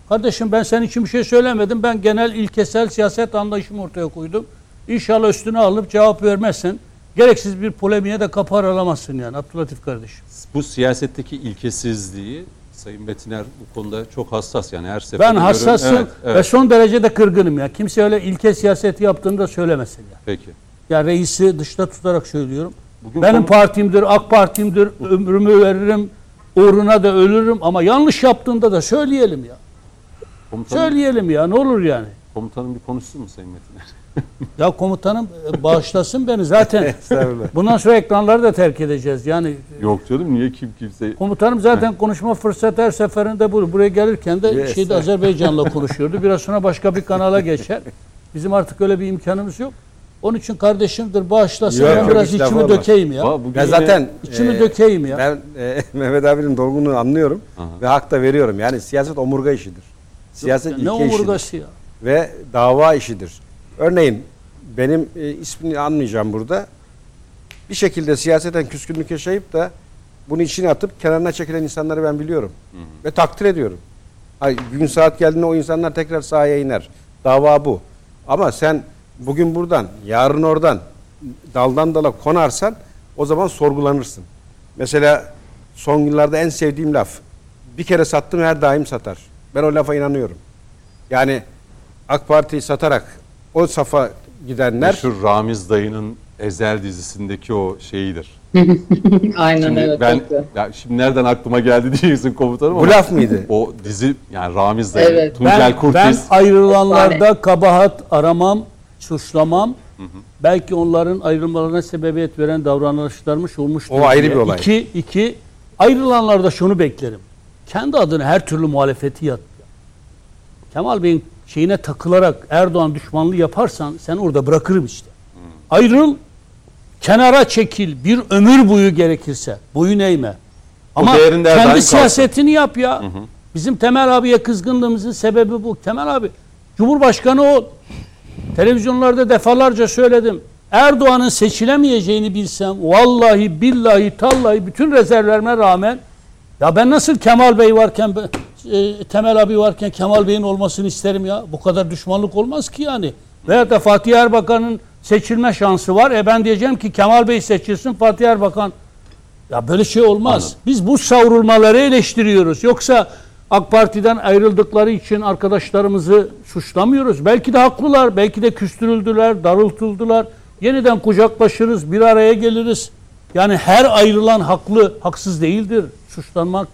Kardeşim ben senin için bir şey söylemedim. Ben genel ilkesel siyaset anlayışımı ortaya koydum. İnşallah üstüne alıp cevap vermezsen gereksiz bir polemiğe de kapar alamazsın yani Abdülatif kardeşim. Bu siyasetteki ilkesizliği Sayın Metiner bu konuda çok hassas yani her seferinde Ben hassasım Evet, ve evet. son derece de kırgınım ya. Kimse öyle ilke siyaseti yaptığını da söylemesin ya. Peki. Ya reisi dışta tutarak söylüyorum. Bugün Benim konu- partimdir, AK Partimdir, ömrümü veririm, uğruna da ölürüm ama yanlış yaptığında da söyleyelim ya. Komutanım, Söyleyelim ya ne olur yani. komutanım bir konuşsun mu Sayın Metiner? Ya komutanım e, bağışlasın beni zaten. Bundan sonra ekranları da terk edeceğiz. Yani Yok canım niye kim kimse... komutanım zaten konuşma fırsatı her seferinde bu. Buraya gelirken de Yes. şeyde Azerbaycan'la konuşuyordu. Biraz sonra başka bir kanala geçer. Bizim artık öyle bir imkanımız yok. Onun için kardeşimdir bağışlasın Yok, ben yok, biraz içimi olmaz. dökeyim ya. Ben zaten İçimi e, dökeyim ya. Ben e, Mehmet abinin dolgunluğunu anlıyorum ve hak da veriyorum. Yani siyaset omurga işidir. Siyaset ne ilke omurgası işidir ya. ve dava işidir. Örneğin benim e, ismini anmayacağım burada. Bir şekilde siyaseten küskünlük yaşayıp da bunu içine atıp kenarına çekilen insanları ben biliyorum. Ve takdir ediyorum. Ay, gün saat geldiğinde o insanlar tekrar sahaya iner. Dava bu. Ama sen bugün buradan, yarın oradan daldan dala konarsan o zaman sorgulanırsın. Mesela son yıllarda en sevdiğim laf. Bir kere sattım her daim satar. Ben o lafa inanıyorum. Yani AK Parti'yi satarak o safa gidenler Meşhur Ramiz dayının Ezel dizisindeki o şeyidir. Aynen Şimdi evet. ben ya şimdi nereden aklıma geldi diyeceksin komutanım Bu ama laf mıydı? o dizi yani Ramiz Dayı, Evet. Tuncel Ben, Kurtiz ben ayrılanlarda kabahat aramam, suçlamam. Belki onların ayrılmalarına sebebiyet veren davranışlarmış olmuştur. O ayrı diye. bir olay. İki, iki, ayrılanlarda şunu beklerim. Kendi adına her türlü muhalefeti yap. Kemal Bey'in şeyine takılarak Erdoğan düşmanlığı yaparsan sen orada bırakırım işte. Ayrıl, kenara çekil, bir ömür boyu gerekirse. Boyun eğme. Ama kendi kalsın. siyasetini yap ya. Bizim Temel abiye kızgınlığımızın sebebi bu. Temel abi, Cumhurbaşkanı o. Televizyonlarda defalarca söyledim. Erdoğan'ın seçilemeyeceğini bilsem vallahi billahi tallahi bütün rezervlerime rağmen ya ben nasıl Kemal Bey varken e, Temel abi varken Kemal Bey'in olmasını isterim ya. Bu kadar düşmanlık olmaz ki yani. Veyahut da Fatih Erbakan'ın seçilme şansı var. E ben diyeceğim ki Kemal Bey seçilsin Fatih Erbakan. Ya böyle şey olmaz. Biz bu savrulmaları eleştiriyoruz. Yoksa AK Parti'den ayrıldıkları için arkadaşlarımızı suçlamıyoruz. Belki de haklılar, belki de küstürüldüler, darıltıldılar. Yeniden kucaklaşırız, bir araya geliriz. Yani her ayrılan haklı, haksız değildir. Suçlanmak.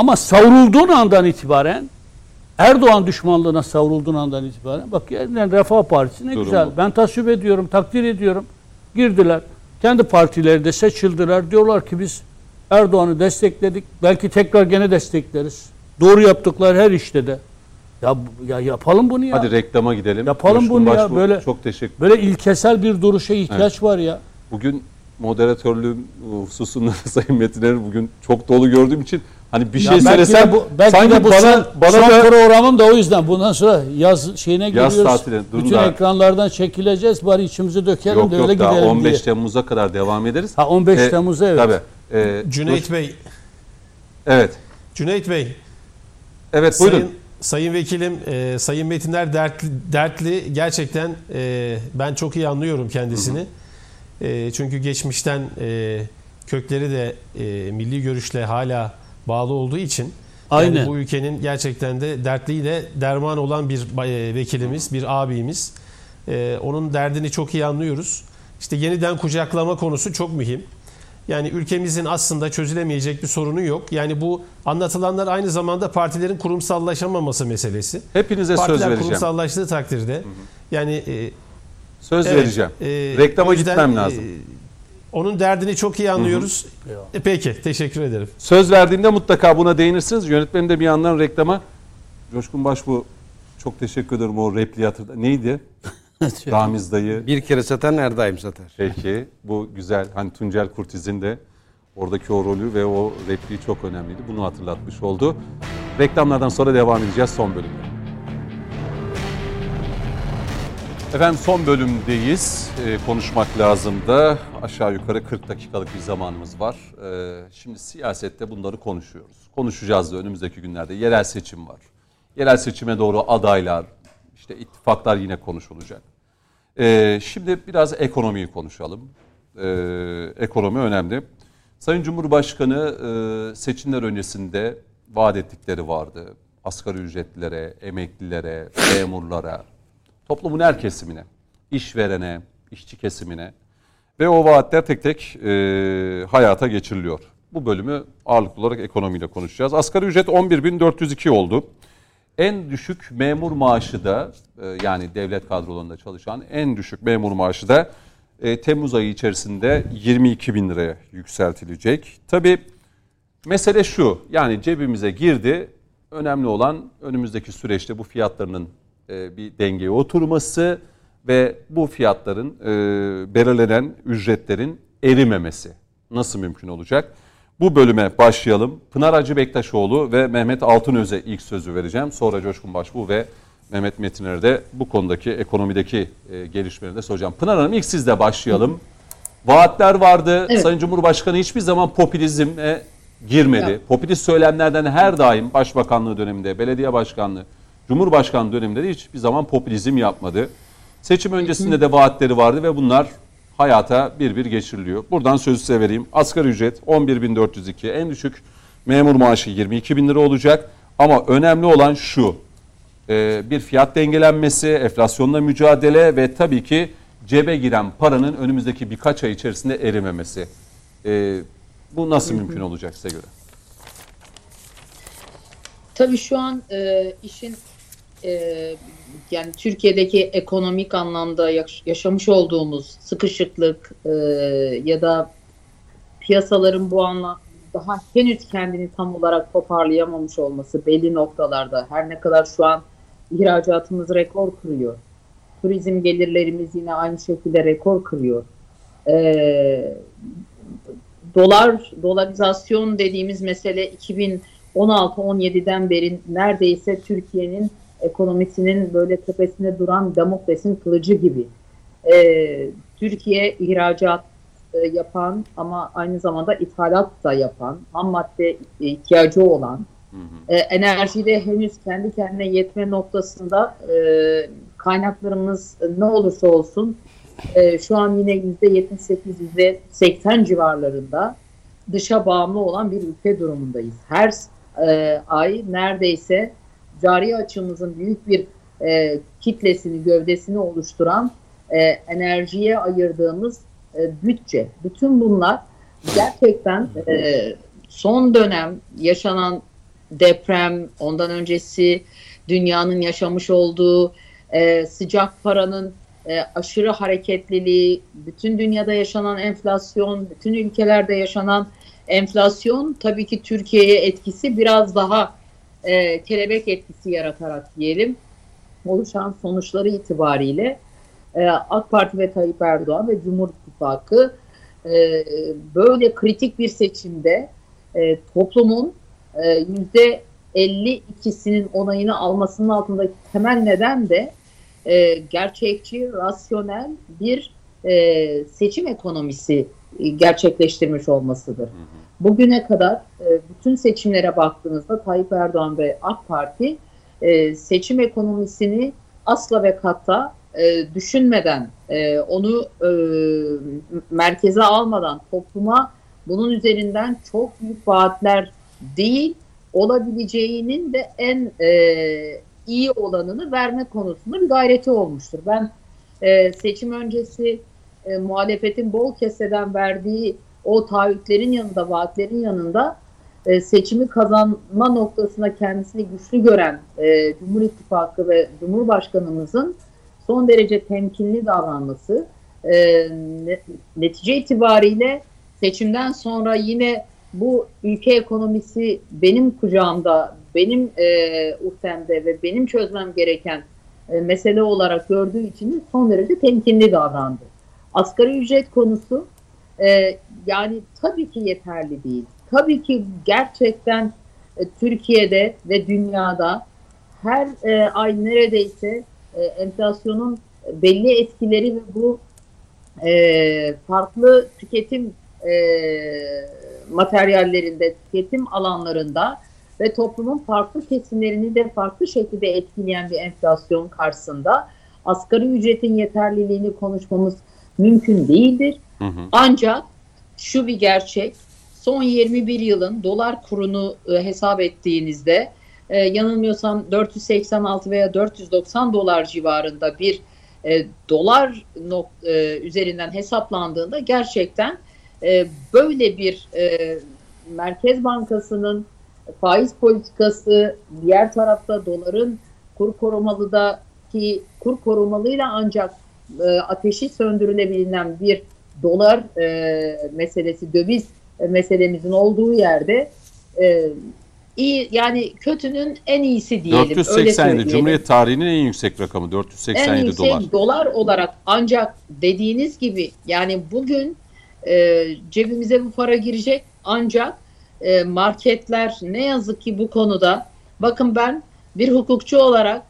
Ama savrulduğun andan itibaren Erdoğan düşmanlığına savrulduğun andan itibaren bak yeniden Refah Partisi ne Durumu. güzel. Ben tasvip ediyorum, takdir ediyorum. Girdiler. Kendi partileri de seçildiler. Diyorlar ki biz Erdoğan'ı destekledik. Belki tekrar gene destekleriz. Doğru yaptıkları her işte de. Ya, ya yapalım bunu ya. hadi reklama gidelim. Yapalım Coşkun bunu ya, Başbuğ, böyle- çok teşekkür Böyle ilkesel bir duruşa ihtiyaç var ya. Bugün moderatörlüğüm hususunda Sayın Metiner'i bugün çok dolu gördüğüm için hani bir Ya şey belki söylesem de bu, belki sanki de bu bana, son, bana son da programım da o yüzden. Bundan sonra yaz şeyine Yaz giriyoruz. Bütün daha. ekranlardan çekileceğiz. Bari içimizi dökelim yok de yok öyle daha gidelim 15 diye. Temmuz'a kadar devam ederiz. Ha 15 Ee, Temmuz'da evet. Tabii. Ee, Cüneyt Coş- Bey, Evet. Cüneyt Bey, Evet buyurun. Sayın, Sayın Vekilim, e, Sayın Metinler dertli, dertli. Gerçekten e, ben çok iyi anlıyorum kendisini. E, çünkü geçmişten e, kökleri de e, milli görüşle hala bağlı olduğu için Aynen. yani bu ülkenin gerçekten de dertliyle derman olan bir e, vekilimiz, bir abimiz. E, onun derdini çok iyi anlıyoruz. İşte yeniden kucaklama konusu çok mühim. Yani ülkemizin aslında çözülemeyecek bir sorunu yok. Yani bu anlatılanlar aynı zamanda partilerin kurumsallaşamaması meselesi. Hepinize söz Partiler vereceğim. kurumsallaştığı takdirde yani e, Söz evet, vereceğim. e, Reklama yüzden, gitmem lazım. e, onun derdini çok iyi anlıyoruz. E, peki, teşekkür ederim. Söz verdiğimde mutlaka buna değinirsiniz. Yönetmenim de bir yandan reklama. Coşkun Başbuğ çok teşekkür ederim o repliği hatırla. Neydi? Ramiz dayı. Bir kere satan her daim satar. Peki bu güzel. Hani Tuncel Kurtiz'in de oradaki o rolü ve o repliği çok önemliydi. Bunu hatırlatmış oldu. Reklamlardan sonra devam edeceğiz son bölümde. Efendim son bölümdeyiz. Ee, konuşmak lazım da aşağı yukarı 40 dakikalık bir zamanımız var. Ee, şimdi siyasette bunları konuşuyoruz. Konuşacağız da önümüzdeki günlerde. Yerel seçim var. Yerel seçime doğru adaylar, işte ittifaklar yine konuşulacak. Ee, şimdi biraz ekonomiyi konuşalım. Ee, ekonomi önemli. Sayın Cumhurbaşkanı e, seçimler öncesinde vaat ettikleri vardı. Asgari ücretlilere, emeklilere, memurlara, toplumun her kesimine, işverene, işçi kesimine ve o vaatler tek tek e, hayata geçiriliyor. Bu bölümü ağırlıklı olarak ekonomiyle konuşacağız. Asgari ücret 11.402 oldu. En düşük memur maaşı da e, yani devlet kadrolarında çalışan en düşük memur maaşı da e, Temmuz ayı içerisinde 22 bin liraya yükseltilecek. Tabii mesele şu yani cebimize girdi. Önemli olan önümüzdeki süreçte bu fiyatlarının e, bir dengeye oturması ve bu fiyatların e, belirlenen ücretlerin erimemesi nasıl mümkün olacak? Bu bölüme başlayalım. Pınar Hacı Bektaşoğlu ve Mehmet Altınöz'e ilk sözü vereceğim. Sonra Coşkun Başbuğ ve Mehmet Metiner'e de bu konudaki ekonomideki e, gelişmeleri de soracağım. Pınar Hanım ilk sizle başlayalım. Vaatler vardı. Evet. Sayın Cumhurbaşkanı hiçbir zaman popülizme girmedi. Yok. Popülist söylemlerden her daim başbakanlığı döneminde, belediye başkanlığı, cumhurbaşkanlığı döneminde de hiçbir zaman popülizm yapmadı. Seçim öncesinde de vaatleri vardı ve bunlar hayata bir bir geçiriliyor. Buradan sözü size vereyim. Asgari ücret 11.402, en düşük memur maaşı 22 bin lira olacak. Ama önemli olan şu, e, bir fiyat dengelenmesi, enflasyonla mücadele ve tabii ki cebe giren paranın önümüzdeki birkaç ay içerisinde erimemesi. E, bu nasıl mümkün olacak size göre? Tabii şu an e, işin e, yani Türkiye'deki ekonomik anlamda yaş- yaşamış olduğumuz sıkışıklık e, ya da piyasaların bu anla daha henüz kendini tam olarak toparlayamamış olması belli noktalarda her ne kadar şu an ihracatımız rekor kırıyor. Turizm gelirlerimiz yine aynı şekilde rekor kırıyor. E, dolar, dolarizasyon dediğimiz mesele 2016-17'den beri neredeyse Türkiye'nin ekonomisinin böyle tepesinde duran Damokles'in kılıcı gibi. Ee, Türkiye ihracat e, yapan ama aynı zamanda ithalat da yapan, ham madde ihtiyacı olan, e, enerjide henüz kendi kendine yetme noktasında e, kaynaklarımız ne olursa olsun e, şu an yine %78, %80 civarlarında dışa bağımlı olan bir ülke durumundayız. Her e, ay neredeyse cari açımızın büyük bir e, kitlesini, gövdesini oluşturan e, enerjiye ayırdığımız e, bütçe. Bütün bunlar gerçekten e, son dönem yaşanan deprem, ondan öncesi dünyanın yaşamış olduğu e, sıcak paranın e, aşırı hareketliliği, bütün dünyada yaşanan enflasyon, bütün ülkelerde yaşanan enflasyon tabii ki Türkiye'ye etkisi biraz daha e, kelebek etkisi yaratarak diyelim oluşan sonuçları itibariyle e, AK Parti ve Tayyip Erdoğan ve Cumhur İttifakı e, böyle kritik bir seçimde e, toplumun yüzde 52'sinin onayını almasının altındaki temel neden de e, gerçekçi, rasyonel bir e, seçim ekonomisi gerçekleştirmiş olmasıdır. Bugüne kadar e, bütün seçimlere baktığınızda Tayyip Erdoğan ve AK Parti e, seçim ekonomisini asla ve kata e, düşünmeden, e, onu e, merkeze almadan topluma bunun üzerinden çok büyük vaatler değil, olabileceğinin de en e, iyi olanını verme konusunda bir gayreti olmuştur. Ben e, seçim öncesi e, muhalefetin bol keseden verdiği o taahhütlerin yanında, vaatlerin yanında e, seçimi kazanma noktasına kendisini güçlü gören e, Cumhur İttifakı ve Cumhurbaşkanımızın son derece temkinli davranması e, netice itibariyle seçimden sonra yine bu ülke ekonomisi benim kucağımda, benim e, ufemde ve benim çözmem gereken e, mesele olarak gördüğü için son derece temkinli davrandı. Asgari ücret konusu e, yani tabii ki yeterli değil. Tabii ki gerçekten e, Türkiye'de ve dünyada her e, ay neredeyse e, enflasyonun belli etkileri ve bu e, farklı tüketim e, materyallerinde, tüketim alanlarında ve toplumun farklı kesimlerini de farklı şekilde etkileyen bir enflasyon karşısında asgari ücretin yeterliliğini konuşmamız mümkün değildir. Hı hı. Ancak şu bir gerçek, son 21 yılın dolar kurunu e, hesap ettiğinizde e, yanılmıyorsam 486 veya 490 dolar civarında bir e, dolar nok, e, üzerinden hesaplandığında gerçekten e, böyle bir e, Merkez Bankası'nın faiz politikası diğer tarafta doların kur korumalıdaki kur korumalıyla ancak e, ateşi söndürülebilen bir dolar e, meselesi döviz meselemizin olduğu yerde e, iyi yani kötünün en iyisi diyelim. 487 Cumhuriyet tarihinin en yüksek rakamı 487 en yüksek dolar. dolar olarak ancak dediğiniz gibi yani bugün e, cebimize bu para girecek ancak e, marketler ne yazık ki bu konuda bakın ben bir hukukçu olarak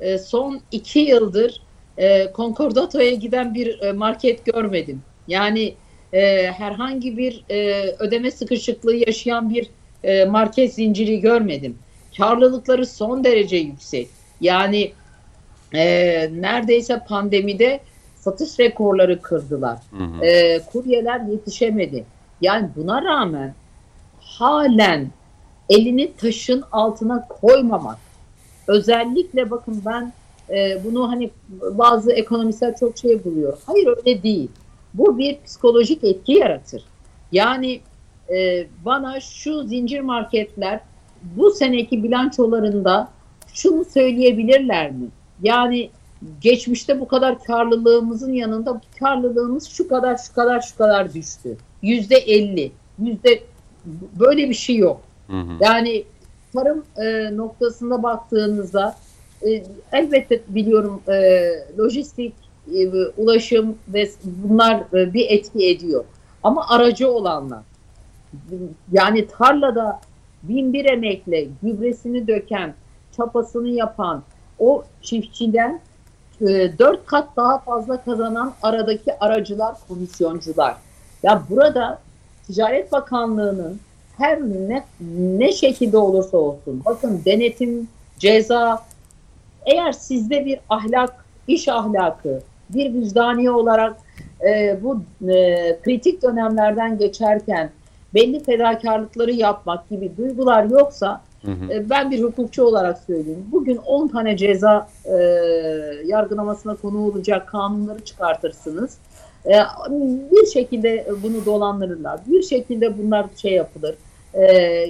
e, son iki yıldır e, Concordato'ya giden bir e, market görmedim. Yani e, herhangi bir e, ödeme sıkışıklığı yaşayan bir e, market zinciri görmedim. Karlılıkları son derece yüksek. Yani e, neredeyse pandemide satış rekorları kırdılar. Hı hı. E, kuryeler yetişemedi. Yani buna rağmen halen elini taşın altına koymamak. Özellikle bakın ben e, bunu hani bazı ekonomistler çok şey buluyor. Hayır öyle değil. Bu bir psikolojik etki yaratır. Yani e, bana şu zincir marketler bu seneki bilançolarında şunu söyleyebilirler mi? Yani geçmişte bu kadar karlılığımızın yanında karlılığımız şu kadar şu kadar şu kadar düştü. Yüzde elli. Yüzde böyle bir şey yok. Hı hı. Yani tarım e, noktasında baktığınızda e, elbette biliyorum e, lojistik, ulaşım ve bunlar e, bir etki ediyor. Ama aracı olanlar yani tarlada bin bir emekle gübresini döken, çapasını yapan o çiftçiden e, dört kat daha fazla kazanan aradaki aracılar, komisyoncular. Ya burada Ticaret Bakanlığı'nın her ne, ne şekilde olursa olsun bakın denetim, ceza eğer sizde bir ahlak, iş ahlakı, bir vicdani olarak e, bu e, kritik dönemlerden geçerken belli fedakarlıkları yapmak gibi duygular yoksa Hı hı. e, ben bir hukukçu olarak söyleyeyim. Bugün 10 tane ceza e, yargılamasına konu olacak kanunları çıkartırsınız. E, bir şekilde bunu dolandırırlar. Bir şekilde bunlar şey yapılır. E,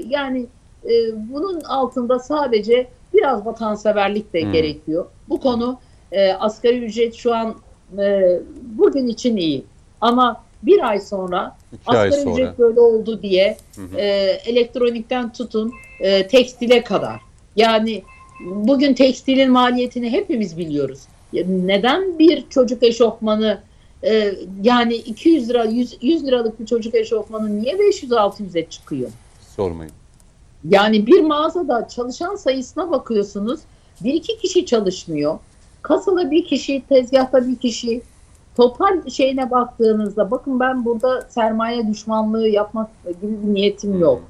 yani e, bunun altında sadece biraz vatanseverlik de Hmm. gerekiyor. Bu konu e, asgari ücret şu an e, bugün için iyi. Ama bir ay sonra İki asgari sonra. ücret böyle oldu diye Hı hı. e, elektronikten tutun e, tekstile kadar. Yani bugün tekstilin maliyetini hepimiz biliyoruz. Neden bir çocuk eşofmanı e, yani 200 lira 100, 100 liralık bir çocuk eşofmanı niye 500-600'e çıkıyor? Sormayın. Yani bir mağazada çalışan sayısına bakıyorsunuz. Bir iki kişi çalışmıyor. Kasada bir kişi, tezgahta bir kişi. Total şeyine baktığınızda bakın ben burada sermaye düşmanlığı yapmak gibi bir niyetim yok.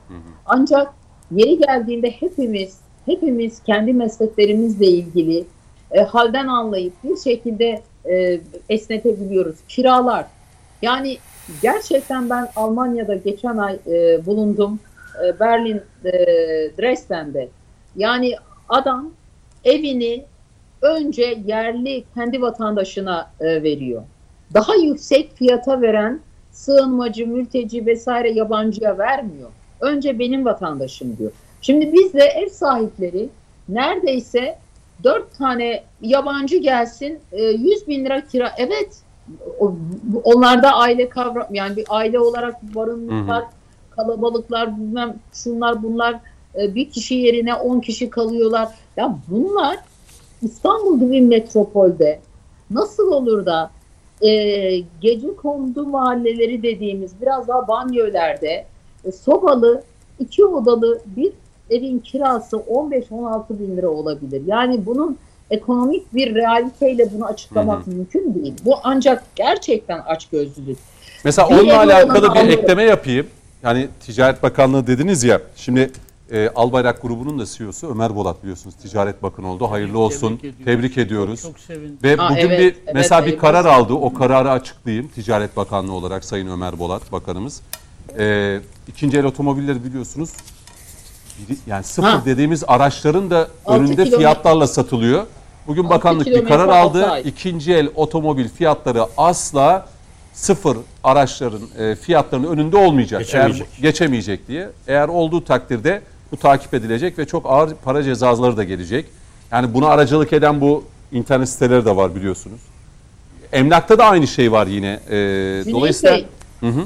Ancak yeri geldiğinde hepimiz hepimiz kendi mesleklerimizle ilgili e, halden anlayıp bir şekilde e, esnetebiliyoruz. Kiralar. Yani gerçekten ben Almanya'da geçen ay e, bulundum. E, Berlin, e, Dresden'de. Yani adam evini önce yerli kendi vatandaşına e, veriyor. Daha yüksek fiyata veren sığınmacı, mülteci vesaire yabancıya vermiyor. Önce benim vatandaşım diyor. Şimdi biz de ev sahipleri neredeyse dört tane yabancı gelsin e, 100 bin lira kira. Evet onlarda aile kavram yani bir aile olarak barınmışlar, kalabalıklar bilmem şunlar bunlar e, bir kişi yerine 10 kişi kalıyorlar. Ya bunlar İstanbul gibi metropolde nasıl olur da e, gece kondu mahalleleri dediğimiz biraz daha banyölerde e, sobalı iki odalı bir evin kirası 15-16 bin lira olabilir. Yani bunun ekonomik bir realiteyle bunu açıklamak mümkün değil. Bu ancak gerçekten açgözlülük. Mesela Bir onunla alakalı bir alırım. ekleme yapayım. Yani Ticaret Bakanlığı dediniz ya. Şimdi e, Albayrak grubunun da CEO'su Ömer Bolat biliyorsunuz. Ticaret Bakanı oldu. Hayırlı olsun. Tebrik ediyoruz. Tebrik ediyoruz. Çok sevindim. Ve Ha, bugün evet, bir evet, mesela bir hayırlı karar olsun. aldı. O kararı açıklayayım. Ticaret Bakanlığı olarak Sayın Ömer Bolat Bakanımız. Ee, ikinci el otomobilleri biliyorsunuz. biri- Yani sıfır Ha. dediğimiz araçların da önünde kilometre- fiyatlarla satılıyor. Bugün bakanlık bir karar aldı. İkinci el otomobil fiyatları asla sıfır araçların e, fiyatlarının önünde olmayacak. Geçemeyecek. Eğer, geçemeyecek diye. Eğer olduğu takdirde bu takip edilecek ve çok ağır para cezaları da gelecek. Yani buna aracılık eden bu internet siteleri de var biliyorsunuz. Emlakta da aynı şey var yine. Ee, Cüneyt dolayısıyla Bey, Hı hı.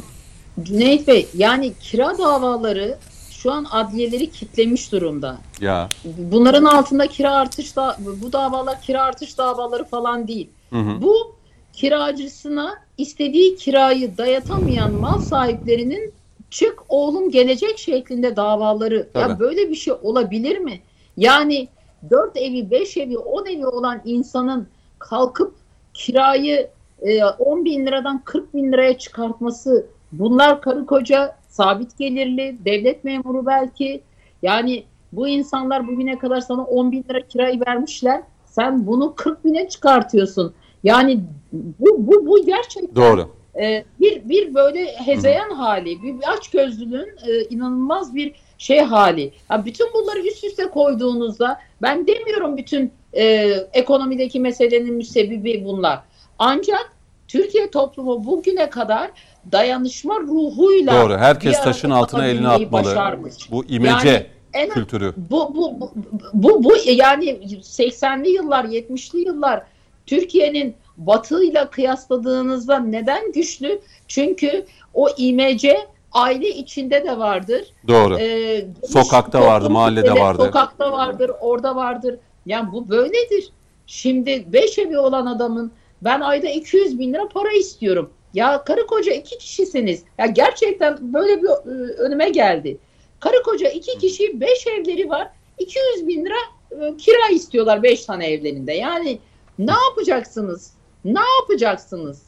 Cüneyt Bey yani kira davaları şu an adliyeleri kitlemiş durumda. ya Bunların altında kira artış da bu davalar kira artış davaları falan değil. hı hı. Bu kiracısına istediği kirayı dayatamayan mal sahiplerinin çık oğlum gelecek şeklinde davaları. Tabii. Ya böyle bir şey olabilir mi? Yani dört evi, beş evi, on evi olan insanın kalkıp kirayı e, 10 bin liradan 40 bin liraya çıkartması bunlar karı koca sabit gelirli devlet memuru belki yani bu insanlar bugüne kadar sana 10 bin lira kirayı vermişler sen bunu 40 bine çıkartıyorsun yani bu, bu, bu gerçekten Doğru. E, bir bir böyle hezeyan hali, bir, bir açgözlülüğün e, inanılmaz bir şey hali. Ya bütün bunları üst üste koyduğunuzda ben demiyorum bütün e, ekonomideki meselenin müsebbibi bunlar. Ancak Türkiye toplumu bugüne kadar dayanışma ruhuyla Doğru. Herkes taşın altına elini atmalı. başarmış. Bu imece Yani en kültürü. bu, bu, bu, bu, bu yani 80'li yıllar, 70'li yıllar Türkiye'nin batıyla kıyasladığınızda neden güçlü? Çünkü o imece aile içinde de vardır. Doğru. Ee, Sokakta vardı, mahallede vardı. Sokakta vardır, orada vardır. Yani bu böyledir. Şimdi beş evi olan adamın ben ayda 200 bin lira para istiyorum. Ya karı koca iki kişisiniz. Ya gerçekten böyle bir e, önüme geldi. Karı koca iki kişi beş evleri var. 200 bin lira e, kira istiyorlar beş tane evlerinde. Yani ne yapacaksınız? Ne yapacaksınız?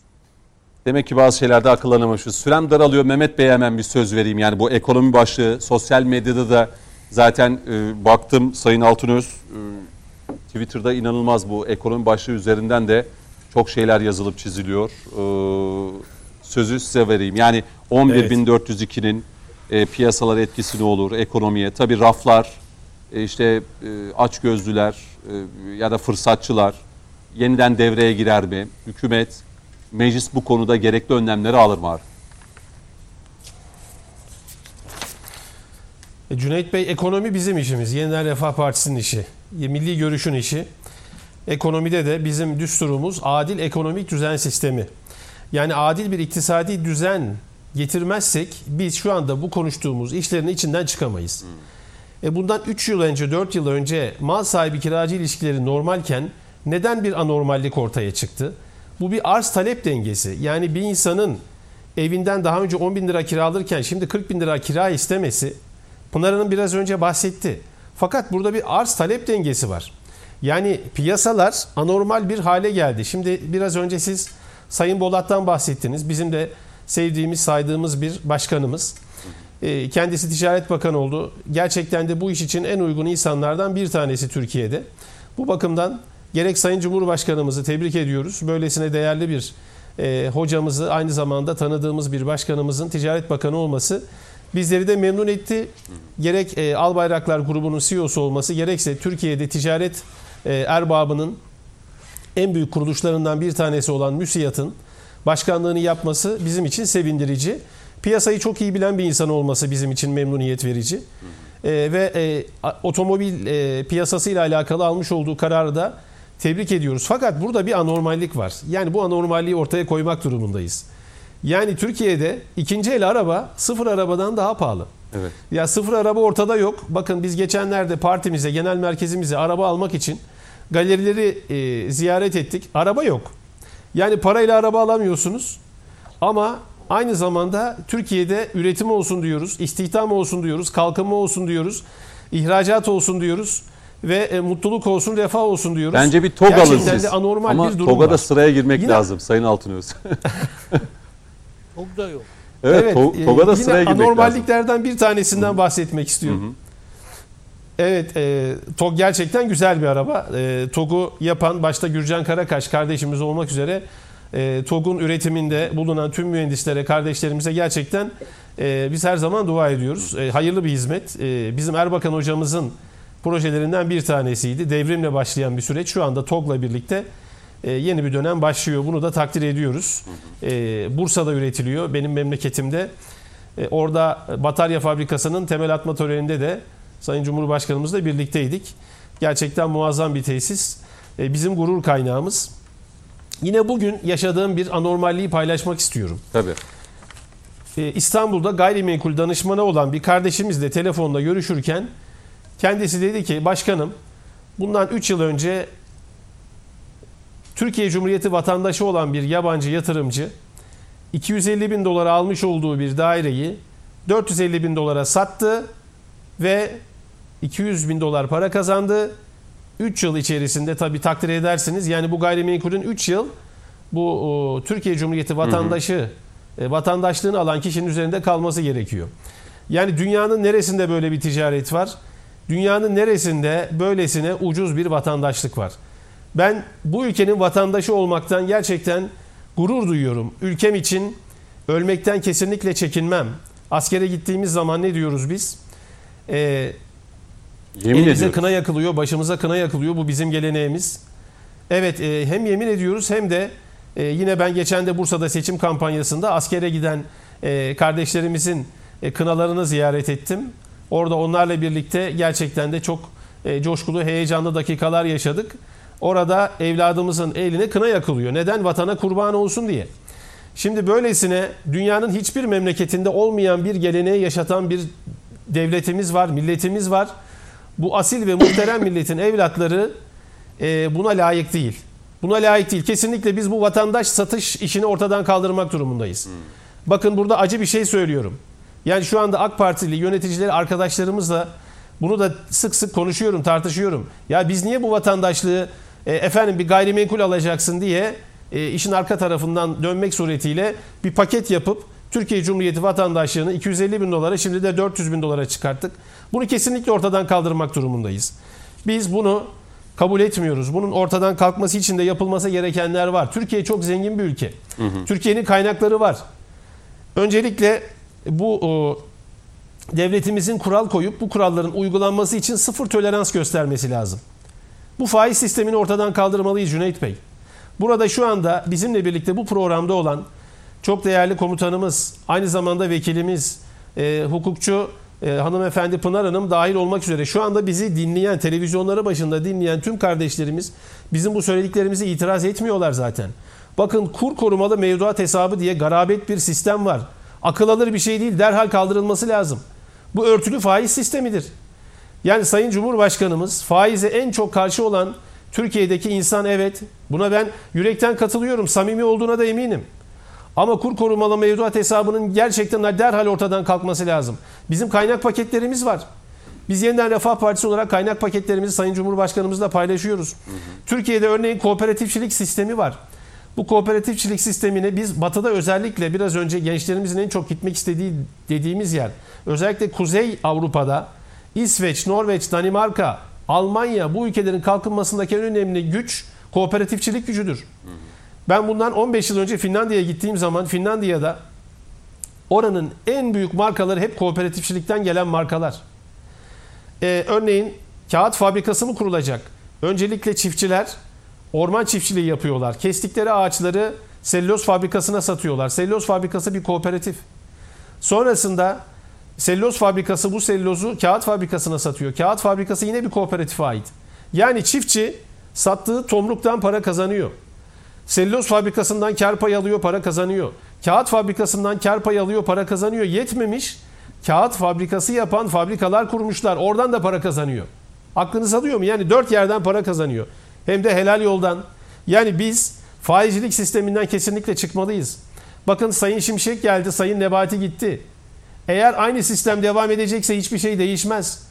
Demek ki bazı şeylerde akıllanamamışız. Sürem daralıyor. Mehmet Bey'e hemen bir söz vereyim. Yani bu ekonomi başlığı sosyal medyada da zaten e, baktım Sayın Altınöz e, Twitter'da inanılmaz bu ekonomi başlığı üzerinden de çok şeyler yazılıp çiziliyor. E, sözü size vereyim. Yani 11.402'nin e, piyasalar etkisi ne olur ekonomiye? Tabii raflar, e, işte e, açgözlüler e, ya da fırsatçılar yeniden devreye girer mi? Hükümet, meclis bu konuda gerekli önlemleri alır mı? E, Cüneyt Bey ekonomi bizim işimiz. Yeniden Refah Partisi'nin işi. E, Milli Görüş'ün işi. Ekonomide de bizim düsturumuz adil ekonomik düzen sistemi. Yani adil bir iktisadi düzen getirmezsek biz şu anda bu konuştuğumuz işlerin içinden çıkamayız. E bundan 3 yıl önce, 4 yıl önce mal sahibi kiracı ilişkileri normalken neden bir anormallik ortaya çıktı? Bu bir arz talep dengesi. Yani bir insanın evinden daha önce 10 bin lira kira alırken şimdi 40 bin lira kira istemesi Pınar Hanım biraz önce bahsetti. Fakat burada bir arz talep dengesi var. Yani piyasalar anormal bir hale geldi. Şimdi biraz önce siz Sayın Bolat'tan bahsettiniz. Bizim de sevdiğimiz, saydığımız bir başkanımız. Ee, Kendisi Ticaret Bakanı oldu. Gerçekten de bu iş için en uygun insanlardan bir tanesi Türkiye'de. Bu bakımdan gerek Sayın Cumhurbaşkanımızı tebrik ediyoruz. Böylesine değerli bir e, hocamızı aynı zamanda tanıdığımız bir başkanımızın Ticaret Bakanı olması bizleri de memnun etti. Gerek e, Albayraklar grubunun CEO'su olması gerekse Türkiye'de ticaret e, erbabının en büyük kuruluşlarından bir tanesi olan MÜSİAD'ın başkanlığını yapması bizim için sevindirici. Piyasayı çok iyi bilen bir insan olması bizim için memnuniyet verici. E, ve e, otomobil e, piyasası ile alakalı almış olduğu kararı da tebrik ediyoruz. Fakat burada bir anormallik var. Yani bu anormalliği ortaya koymak durumundayız. Yani Türkiye'de ikinci el araba sıfır arabadan daha pahalı. Evet. Ya sıfır araba ortada yok. Bakın biz geçenlerde partimize, genel merkezimize araba almak için galerileri e, ziyaret ettik. Araba yok. Yani parayla araba alamıyorsunuz. Ama aynı zamanda Türkiye'de üretim olsun diyoruz, istihdam olsun diyoruz, kalkınma olsun diyoruz, ihracat olsun diyoruz ve e, mutluluk olsun, refah olsun diyoruz. Bence bir TOG alın Gerçekten siz. de anormal Ama bir durum TOG'a da var. sıraya girmek Yine- lazım Sayın Altınöz. Çok da yok. evet, To- e, TOG'a da yine sıraya girmek lazım. anormalliklerden bir tanesinden bahsetmek istiyorum. Evet, e, TOG gerçekten güzel bir araba. E, TOG'u yapan başta Gürcan Karakaş kardeşimiz olmak üzere e, TOG'un üretiminde bulunan tüm mühendislere, kardeşlerimize gerçekten e, biz her zaman dua ediyoruz. E, hayırlı bir hizmet. E, bizim Erbakan hocamızın projelerinden bir tanesiydi. Devrimle başlayan bir süreç. Şu anda TOG'la birlikte e, yeni bir dönem başlıyor. Bunu da takdir ediyoruz. E, Bursa'da üretiliyor. Benim memleketimde. E, orada batarya fabrikasının temel atma töreninde de Sayın Cumhurbaşkanımızla birlikteydik. Gerçekten muazzam bir tesis. Bizim gurur kaynağımız. Yine bugün yaşadığım bir anormalliği paylaşmak istiyorum. Tabii. İstanbul'da gayrimenkul danışmanı olan bir kardeşimizle telefonla görüşürken kendisi dedi ki başkanım bundan 3 yıl önce Türkiye Cumhuriyeti vatandaşı olan bir yabancı yatırımcı 250 bin dolara almış olduğu bir daireyi 450 bin dolara sattı ve 200 bin dolar para kazandı. 3 yıl içerisinde tabi takdir edersiniz. Yani bu gayrimenkulün 3 yıl bu o, Türkiye Cumhuriyeti vatandaşı e, vatandaşlığını alan kişinin üzerinde kalması gerekiyor. Yani dünyanın neresinde böyle bir ticaret var? Dünyanın neresinde böylesine ucuz bir vatandaşlık var? Ben bu ülkenin vatandaşı olmaktan gerçekten gurur duyuyorum. Ülkem için ölmekten kesinlikle çekinmem. Askere gittiğimiz zaman ne diyoruz biz? Ee, Yemin Elimize ediyoruz. kına yakılıyor, başımıza kına yakılıyor. Bu bizim geleneğimiz. Evet e, hem yemin ediyoruz hem de e, yine ben geçen de Bursa'da seçim kampanyasında askere giden e, kardeşlerimizin e, kınalarını ziyaret ettim. Orada onlarla birlikte gerçekten de çok e, coşkulu, heyecanlı dakikalar yaşadık. Orada evladımızın eline kına yakılıyor. Neden? Vatana kurban olsun diye. Şimdi böylesine dünyanın hiçbir memleketinde olmayan bir geleneği yaşatan bir devletimiz var, milletimiz var. Bu asil ve muhterem milletin evlatları e, buna layık değil. Buna layık değil. Kesinlikle biz bu vatandaş satış işini ortadan kaldırmak durumundayız. Bakın burada acı bir şey söylüyorum. Yani şu anda AK Partili yöneticileri arkadaşlarımızla bunu da sık sık konuşuyorum, tartışıyorum. Ya biz niye bu vatandaşlığı e, efendim bir gayrimenkul alacaksın diye e, işin arka tarafından dönmek suretiyle bir paket yapıp Türkiye Cumhuriyeti vatandaşlığını 250 bin dolara şimdi de 400 bin dolara çıkarttık. Bunu kesinlikle ortadan kaldırmak durumundayız. Biz bunu kabul etmiyoruz. Bunun ortadan kalkması için de yapılması gerekenler var. Türkiye çok zengin bir ülke. Türkiye'nin kaynakları var. Öncelikle bu o, devletimizin kural koyup bu kuralların uygulanması için sıfır tolerans göstermesi lazım. Bu faiz sistemini ortadan kaldırmalıyız Cüneyt Bey. Burada şu anda bizimle birlikte bu programda olan çok değerli komutanımız, aynı zamanda vekilimiz, e, hukukçu e, hanımefendi Pınar Hanım dahil olmak üzere şu anda bizi dinleyen, televizyonları başında dinleyen tüm kardeşlerimiz bizim bu söylediklerimizi itiraz etmiyorlar zaten. Bakın kur korumalı mevduat hesabı diye garabet bir sistem var. Akıl alır bir şey değil, derhal kaldırılması lazım. Bu örtülü faiz sistemidir. Yani Sayın Cumhurbaşkanımız faize en çok karşı olan Türkiye'deki insan evet. Buna ben yürekten katılıyorum. Samimi olduğuna da eminim. Ama kur korumalı mevduat hesabının gerçekten derhal ortadan kalkması lazım. Bizim kaynak paketlerimiz var. Biz yeniden Refah Partisi olarak kaynak paketlerimizi Sayın Cumhurbaşkanımızla paylaşıyoruz. Türkiye'de örneğin kooperatifçilik sistemi var. Bu kooperatifçilik sistemini biz batıda özellikle biraz önce gençlerimizin en çok gitmek istediği dediğimiz yer. Özellikle Kuzey Avrupa'da İsveç, Norveç, Danimarka, Almanya bu ülkelerin kalkınmasındaki en önemli güç kooperatifçilik gücüdür. Ben bundan 15 yıl önce Finlandiya'ya gittiğim zaman Finlandiya'da oranın en büyük markaları hep kooperatifçilikten gelen markalar. Ee, örneğin kağıt fabrikası mı kurulacak? Öncelikle çiftçiler orman çiftçiliği yapıyorlar. Kestikleri ağaçları selüloz fabrikasına satıyorlar. Selüloz fabrikası bir kooperatif. Sonrasında selüloz fabrikası bu selülozu kağıt fabrikasına satıyor. Kağıt fabrikası yine bir kooperatife ait. Yani çiftçi sattığı tomruktan para kazanıyor. Selüloz fabrikasından kar pay alıyor, para kazanıyor. Kağıt fabrikasından kar pay alıyor, para kazanıyor. Yetmemiş. Kağıt fabrikası yapan fabrikalar kurmuşlar. Oradan da para kazanıyor. Aklınız alıyor mu? Yani dört yerden para kazanıyor. Hem de helal yoldan. Yani biz faizcilik sisteminden kesinlikle çıkmalıyız. Bakın Sayın Şimşek geldi, Sayın Nebati gitti. Eğer aynı sistem devam edecekse hiçbir şey değişmez.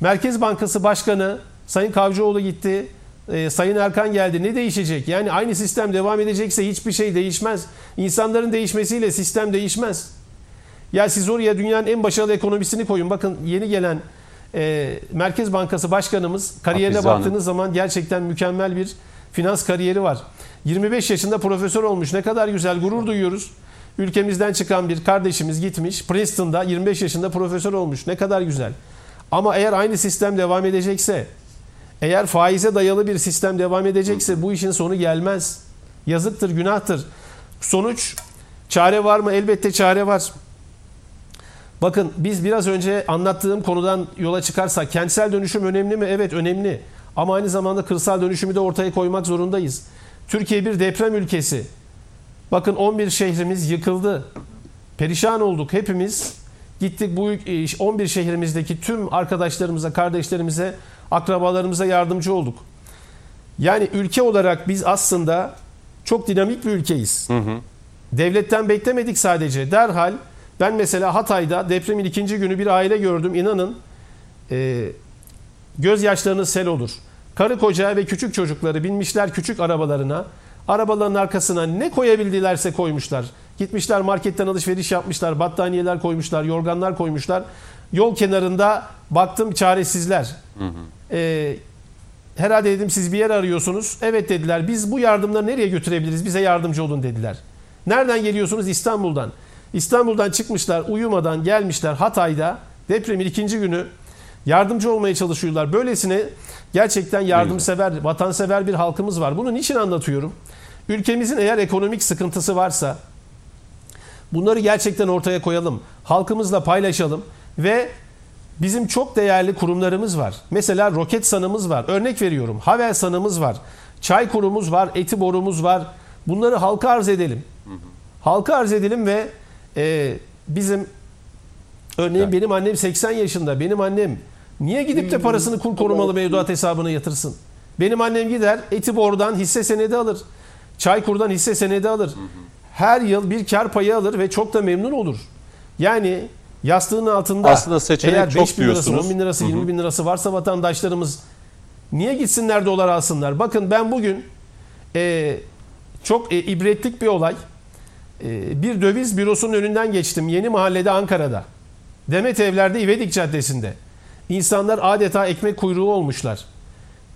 Merkez Bankası Başkanı Sayın Kavcıoğlu gitti. Ee, Sayın Erkan geldi. Ne değişecek? Yani aynı sistem devam edecekse hiçbir şey değişmez. İnsanların değişmesiyle sistem değişmez. Ya siz oraya dünyanın en başarılı ekonomisini koyun. Bakın yeni gelen e, Merkez Bankası Başkanımız kariyerine Hafize Hanım. baktığınız zaman gerçekten mükemmel bir finans kariyeri var. 25 yaşında profesör olmuş. Ne kadar güzel gurur duyuyoruz. Ülkemizden çıkan bir kardeşimiz gitmiş. Princeton'da 25 yaşında profesör olmuş. Ne kadar güzel. Ama eğer aynı sistem devam edecekse, eğer faize dayalı bir sistem devam edecekse bu işin sonu gelmez. Yazıktır, günahtır. Sonuç çare var mı? Elbette çare var. Bakın biz biraz önce anlattığım konudan yola çıkarsak kentsel dönüşüm önemli mi? Evet önemli. Ama aynı zamanda kırsal dönüşümü de ortaya koymak zorundayız. Türkiye bir deprem ülkesi. Bakın 11 şehrimiz yıkıldı. Perişan olduk hepimiz. Gittik bu 11 şehrimizdeki tüm arkadaşlarımıza, kardeşlerimize, akrabalarımıza yardımcı olduk. Yani ülke olarak biz aslında çok dinamik bir ülkeyiz. Devletten beklemedik sadece. Derhal ben mesela Hatay'da depremin ikinci günü bir aile gördüm. İnanın e, gözyaşlarınız sel olur. Karı koca ve küçük çocukları binmişler küçük arabalarına. Arabaların arkasına ne koyabildilerse koymuşlar. Gitmişler marketten alışveriş yapmışlar. Battaniyeler koymuşlar, yorganlar koymuşlar. Yol kenarında baktım çaresizler. E, herhalde dedim siz bir yer arıyorsunuz. Evet dediler. Biz bu yardımları nereye götürebiliriz? Bize yardımcı olun dediler. Nereden geliyorsunuz? İstanbul'dan. İstanbul'dan çıkmışlar uyumadan gelmişler Hatay'da depremin ikinci günü Yardımcı olmaya çalışıyorlar. Böylesine gerçekten yardımsever, vatansever bir halkımız var. Bunu niçin anlatıyorum? Ülkemizin eğer ekonomik sıkıntısı varsa bunları gerçekten ortaya koyalım. Halkımızla paylaşalım ve bizim çok değerli kurumlarımız var. Mesela Roketsan'ımız var. Örnek veriyorum. Havelsan'ımız var. Çaykurumuz var. Etiborumuz var. Bunları halka arz edelim. Halka arz edelim ve e, bizim örneğin Evet. benim annem 80 yaşında. Benim annem niye gidip de parasını kur korumalı mevduat hesabına yatırsın? Benim annem gider Etibor'dan hisse senedi alır. Çaykur'dan hisse senedi alır. Her yıl bir kar payı alır ve çok da memnun olur. Yani yastığın altında Aslında seçenek eğer çok 5 bin lirası, diyorsunuz. 10 bin lirası, 20 bin lirası varsa vatandaşlarımız niye gitsinler dolar alsınlar? Bakın ben bugün e, çok e, ibretlik bir olay. E, bir döviz bürosunun önünden geçtim. Yeni mahallede Ankara'da. Demet Evler'de İvedik Caddesi'nde. İnsanlar adeta ekmek kuyruğu olmuşlar.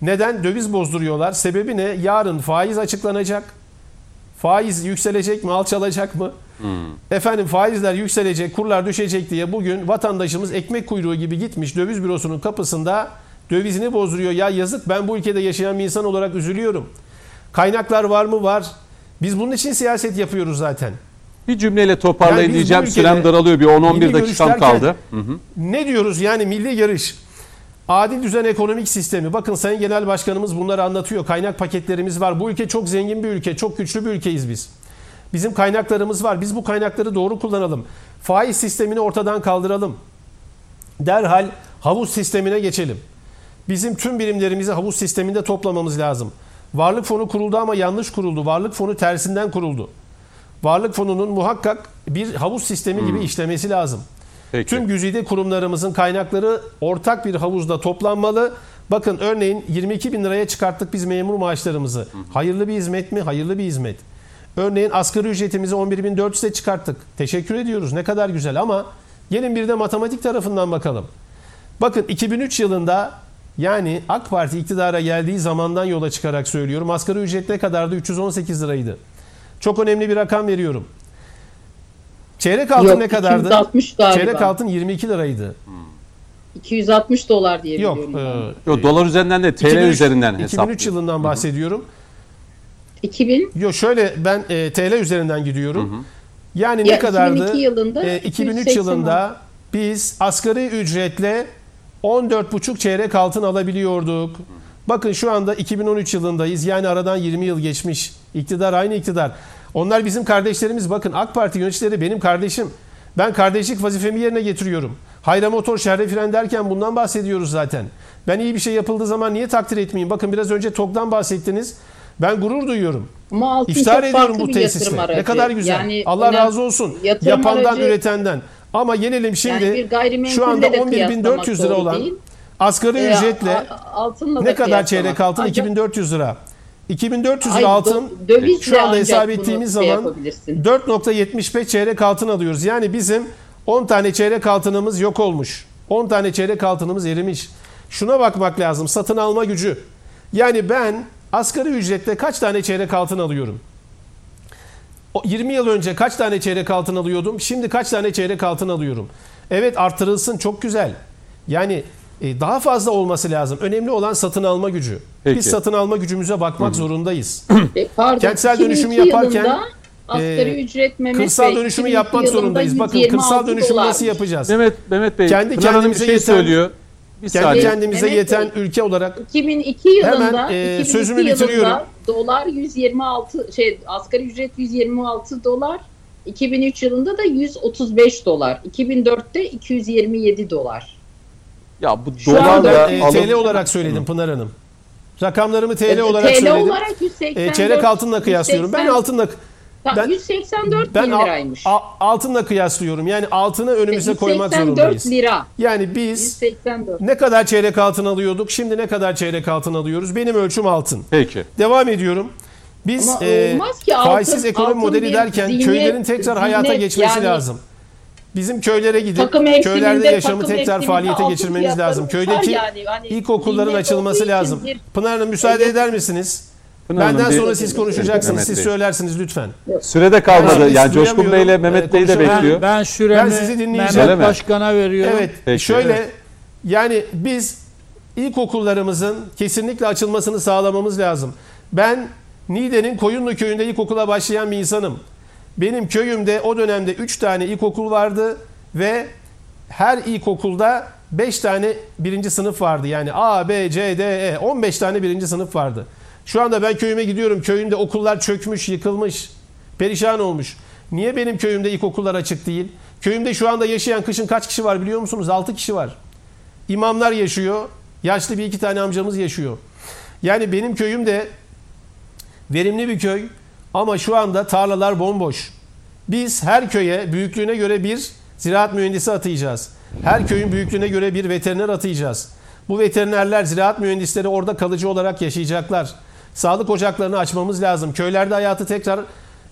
Neden? Döviz bozduruyorlar. Sebebi ne? Yarın faiz açıklanacak. Faiz yükselecek mi, alçalacak mı? Efendim faizler yükselecek, kurlar düşecek diye bugün vatandaşımız ekmek kuyruğu gibi gitmiş döviz bürosunun kapısında dövizini bozduruyor. Ya yazık ben bu ülkede yaşayan bir insan olarak üzülüyorum. Kaynaklar var mı? Var. Biz bunun için siyaset yapıyoruz zaten. Bir cümleyle toparlayın Yani diyeceğim. Sürem daralıyor. Bir 10-11 milli dakikam kaldı. Hı hı. Ne diyoruz yani milli yarış? Adil düzen ekonomik sistemi. Bakın Sayın Genel Başkanımız bunları anlatıyor. Kaynak paketlerimiz var. Bu ülke çok zengin bir ülke. Çok güçlü bir ülkeyiz biz. Bizim kaynaklarımız var. Biz bu kaynakları doğru kullanalım. Faiz sistemini ortadan kaldıralım. Derhal havuz sistemine geçelim. Bizim tüm birimlerimizi havuz sisteminde toplamamız lazım. Varlık fonu kuruldu ama yanlış kuruldu. Varlık fonu tersinden kuruldu. Varlık fonunun muhakkak bir havuz sistemi gibi işlemesi lazım. Peki. Tüm güzide kurumlarımızın kaynakları ortak bir havuzda toplanmalı. Bakın örneğin 22 bin liraya çıkarttık biz memur maaşlarımızı. Hayırlı bir hizmet mi? Hayırlı bir hizmet. Örneğin asgari ücretimizi 11.400'e çıkarttık. Teşekkür ediyoruz. Ne kadar güzel ama gelin bir de matematik tarafından bakalım. Bakın 2003 yılında yani AK Parti iktidara geldiği zamandan yola çıkarak söylüyorum. Asgari ücret ne kadardı? 318 liraydı. Çok önemli bir rakam veriyorum. Çeyrek altın Yok, ne kadardı? 260 galiba. Çeyrek altın 22 liraydı. 260 dolar diye Yok. biliyorum. ben. e, Yo, dolar üzerinden de TL 2003 üzerinden 2003 hesap. yılından bahsediyorum. 2000 Yo şöyle ben e, TL üzerinden gidiyorum. Yani ne Ya, kadardı? 2002 yılında E, 2003 286. yılında biz asgari ücretle 14,5 çeyrek altın alabiliyorduk. Bakın şu anda 2013 yılındayız. Yani aradan 20 yıl geçmiş. İktidar aynı iktidar. Onlar bizim kardeşlerimiz. Bakın AK Parti yöneticileri benim kardeşim. Ben kardeşlik vazifemi yerine getiriyorum. Hayra motor şerre fren derken bundan bahsediyoruz zaten. Ben iyi bir şey yapıldığı zaman niye takdir etmeyeyim? Bakın biraz önce TOG'dan bahsettiniz. Ben gurur duyuyorum. Ama çok ediyorum bu tesisle. Ne kadar güzel. Yani Allah önem- razı olsun. Yapandan, aracı- üretenden. Ama gelelim şimdi Yani şu anda de 11.400 lira olan değil. asgari Ee, ücretle ne kadar çeyrek altın? Ancak- 2400 lira. 2400 Ay, lira altın dövizle şu anda hesap ettiğimiz şey zaman yapabilirsin. 4.75 çeyrek altın alıyoruz. Yani bizim 10 tane çeyrek altınımız yok olmuş. 10 tane çeyrek altınımız erimiş. Şuna bakmak lazım. Satın alma gücü. Yani ben asgari ücretle kaç tane çeyrek altın alıyorum? O 20 yıl önce kaç tane çeyrek altın alıyordum? Şimdi kaç tane çeyrek altın alıyorum? Evet artırılsın çok güzel. Yani e, daha fazla olması lazım. Önemli olan satın alma gücü. Peki. Biz satın alma gücümüze bakmak zorundayız. E, pardon, Kentsel 2002 dönüşümü yaparken, asgari e, ücret Mehmet kırsal Bey, dönüşümü 2002 yapmak zorundayız. Bakın 126 kırsal dönüşümü nasıl dolarmış. yapacağız? Mehmet Mehmet Bey, Kendi Pınar Hanım bir şey yeten- söylüyor. Bir Kendi saniye. kendimize Mehmet yeten Bey. ülke olarak 2002 yılında Hemen, e, 2002 sözümü yılında bitiriyorum. dolar 126 şey asgari ücret 126 dolar. 2003 yılında da 135 dolar. 2004'te 227 dolar. Ya bu Şu ben e, TL olarak söyledim Pınar Hanım. Rakamlarımı TL E, olarak TL söyledim. olarak 184. E, çeyrek altınla kıyaslıyorum. Ben 180 altınla Tam ben- 184 ben bin al- liraymış. a- altınla kıyaslıyorum. Yani altını önümüze koymak 184 zorundayız. lira. Yani biz 184. ne kadar çeyrek altın alıyorduk? Şimdi ne kadar çeyrek altın alıyoruz? Benim ölçüm altın. Peki. Devam ediyorum. Biz Ama e, olmaz ki altın- faizsiz ekonomi altın modeli derken zihni- köylerin tekrar hayata zihni, geçmesi yani lazım. Bizim köylere gidip köylerde yaşamı tekrar faaliyete geçirmemiz lazım. Köydeki yani. Hani ilkokulların açılması lazım. bir- Pınar Hanım müsaade Evet. eder misiniz? Pınar Hanım, Benden bir- sonra siz konuşacaksınız. Mehmet Siz Bey. söylersiniz lütfen. Sürede kalmadı. Ben Yani Coşkun duyamıyorum. Bey ile Ee, Mehmet Bey de konuşamıyorum. bekliyor. Ben, ben süremi Ben sizi dinleyeceğim. Mehmet mi? Başkan'a veriyorum. Evet. Peki. şöyle Yani biz ilkokullarımızın kesinlikle açılmasını sağlamamız lazım. Ben Niğde'nin Koyunlu köyünde ilkokula başlayan bir insanım. Benim köyümde o dönemde 3 tane ilkokul vardı ve her ilkokulda 5 tane birinci sınıf vardı. Yani A, B, C, D, E 15 tane birinci sınıf vardı. Şu anda ben köyüme gidiyorum. Köyümde okullar çökmüş, yıkılmış, perişan olmuş. Niye benim köyümde ilkokullar açık değil? Köyümde şu anda yaşayan kışın kaç kişi var biliyor musunuz? 6 kişi var. İmamlar yaşıyor. Yaşlı bir iki tane amcamız yaşıyor. Yani benim köyüm de verimli bir köy ama şu anda tarlalar bomboş. Biz her köye büyüklüğüne göre bir ziraat mühendisi atayacağız. Her köyün büyüklüğüne göre bir veteriner atayacağız. Bu veterinerler, ziraat mühendisleri orada kalıcı olarak yaşayacaklar. Sağlık ocaklarını açmamız lazım. Köylerde hayatı tekrar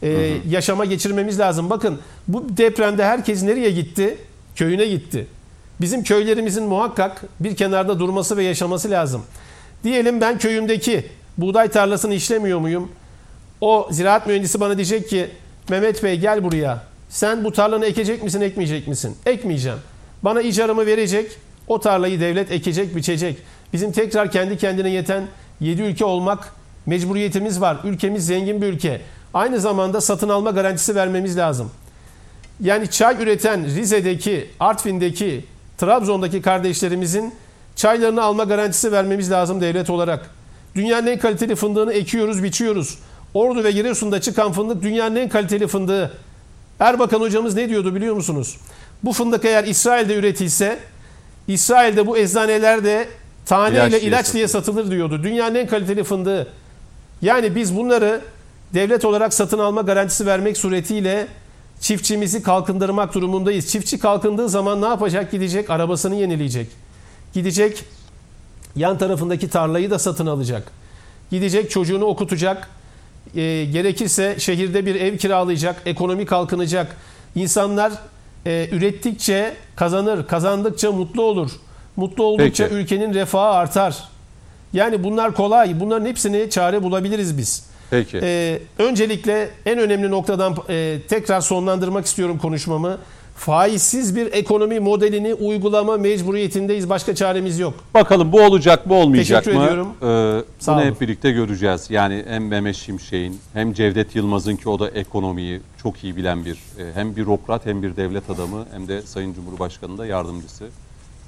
e, yaşama geçirmemiz lazım. Bakın bu depremde herkes nereye gitti? Köyüne gitti. Bizim köylerimizin muhakkak bir kenarda durması ve yaşaması lazım. Diyelim ben köyümdeki buğday tarlasını işlemiyor muyum? O ziraat mühendisi bana diyecek ki Mehmet Bey gel buraya. Sen bu tarlanı ekecek misin, ekmeyecek misin? Ekmeyeceğim. Bana icarımı verecek. O tarlayı devlet ekecek, biçecek. Bizim tekrar kendi kendine yeten 7 ülke olmak mecburiyetimiz var. Ülkemiz zengin bir ülke. Aynı zamanda satın alma garantisi vermemiz lazım. Yani çay üreten Rize'deki, Artvin'deki, Trabzon'daki kardeşlerimizin çaylarını alma garantisi vermemiz lazım devlet olarak. Dünyanın en kaliteli fındığını ekiyoruz, biçiyoruz. Ordu ve Giresun'da çıkan fındık dünyanın en kaliteli fındığı. Erbakan hocamız ne diyordu biliyor musunuz? Bu fındık eğer İsrail'de üretilse, İsrail'de bu eczanelerde taneyle İlaç ilaç, diye diye satılır diyordu. Dünyanın en kaliteli fındığı. Yani biz bunları devlet olarak satın alma garantisi vermek suretiyle çiftçimizi kalkındırmak durumundayız. Çiftçi kalkındığı zaman ne yapacak? Gidecek arabasını yenileyecek. Gidecek yan tarafındaki tarlayı da satın alacak. Gidecek çocuğunu okutacak. E, gerekirse şehirde bir ev kiralayacak. Ekonomi kalkınacak. İnsanlar e, ürettikçe kazanır. Kazandıkça mutlu olur. Mutlu oldukça Peki. ülkenin refahı artar. Yani bunlar kolay. Bunların hepsini çare bulabiliriz biz. Peki. Ee, öncelikle en önemli noktadan e, tekrar sonlandırmak istiyorum konuşmamı. Faizsiz bir ekonomi modelini uygulama mecburiyetindeyiz. Başka çaremiz yok. Bakalım bu olacak mı olmayacak Teşekkür mı? ediyorum. Ee, Sağ bunu olun. hep birlikte göreceğiz. Yani hem Mehmet Şimşek'in hem Cevdet Yılmaz'ın ki o da ekonomiyi çok iyi bilen bir e, hem bürokrat hem bir devlet adamı hem de Sayın Cumhurbaşkanı'nın da yardımcısı.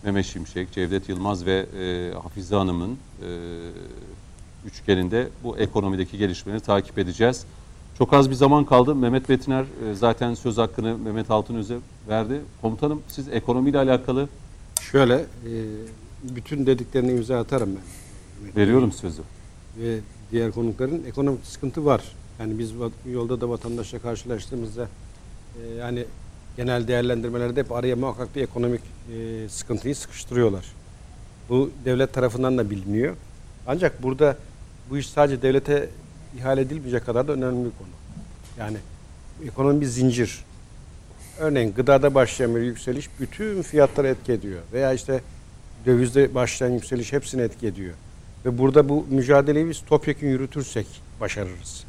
Mehmet Şimşek, Cevdet Yılmaz ve e, Hafize Hanım'ın e, üçgeninde bu ekonomideki gelişmeleri takip edeceğiz. Çok az bir zaman kaldı. Mehmet Betiner e, zaten söz hakkını Mehmet Altınöz'e verdi. Komutanım siz ekonomiyle alakalı Şöyle e, bütün dediklerini imza atarım ben. veriyorum sözü. Ve diğer konukların ekonomik sıkıntı var. Yani biz yolda da vatandaşla karşılaştığımızda e, yani genel değerlendirmelerde hep araya muhakkak bir ekonomik e, sıkıntıyı sıkıştırıyorlar. Bu devlet tarafından da biliniyor. Ancak burada bu iş sadece devlete ihale edilmeyecek kadar da önemli bir konu. Yani ekonomi bir zincir. Örneğin gıdada başlayan bir yükseliş bütün fiyatları etki ediyor. Veya işte dövizde başlayan yükseliş hepsini etki ediyor. Ve burada bu mücadeleyi biz topyekun yürütürsek başarırız.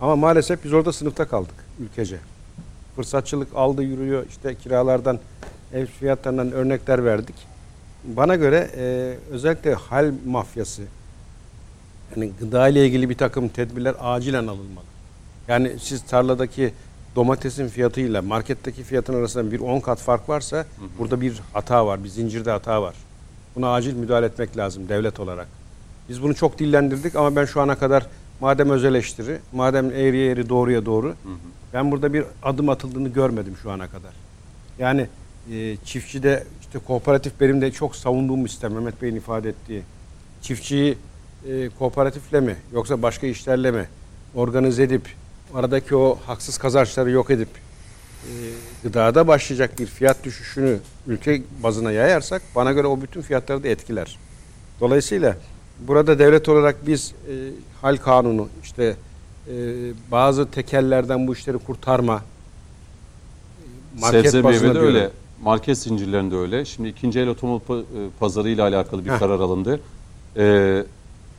Ama maalesef biz orada sınıfta kaldık ülkece. Fırsatçılık aldı yürüyor. İşte kiralardan, ev fiyatlarından örnekler verdik. Bana göre e, özellikle hal mafyası, yani gıda ile ilgili bir takım tedbirler acilen alınmalı. Yani siz tarladaki domatesin fiyatıyla marketteki fiyatın arasında bir 10 kat fark varsa burada bir hata var, bir zincirde hata var. Buna acil müdahale etmek lazım devlet olarak. Biz bunu çok dillendirdik ama ben şu ana kadar madem öz eleştiri, madem eğriye eğri doğruya doğru ben burada bir adım atıldığını görmedim şu ana kadar. Yani e, çiftçide işte kooperatif benim de çok savunduğum sistem Mehmet Bey'in ifade ettiği. Çiftçiyi e, kooperatifle mi yoksa başka işlerle mi organize edip aradaki o haksız kazançları yok edip e, gıdada başlayacak bir fiyat düşüşünü ülke bazına yayarsak bana göre o bütün fiyatları da etkiler. Dolayısıyla burada devlet olarak biz e, hal kanunu işte e, bazı tekellerden bu işleri kurtarma e, Sebze meyve de diyorum. öyle. Market zincirlerinde öyle. Şimdi ikinci el otomobil e, pazarı ile alakalı bir Heh. karar alındı. Ee,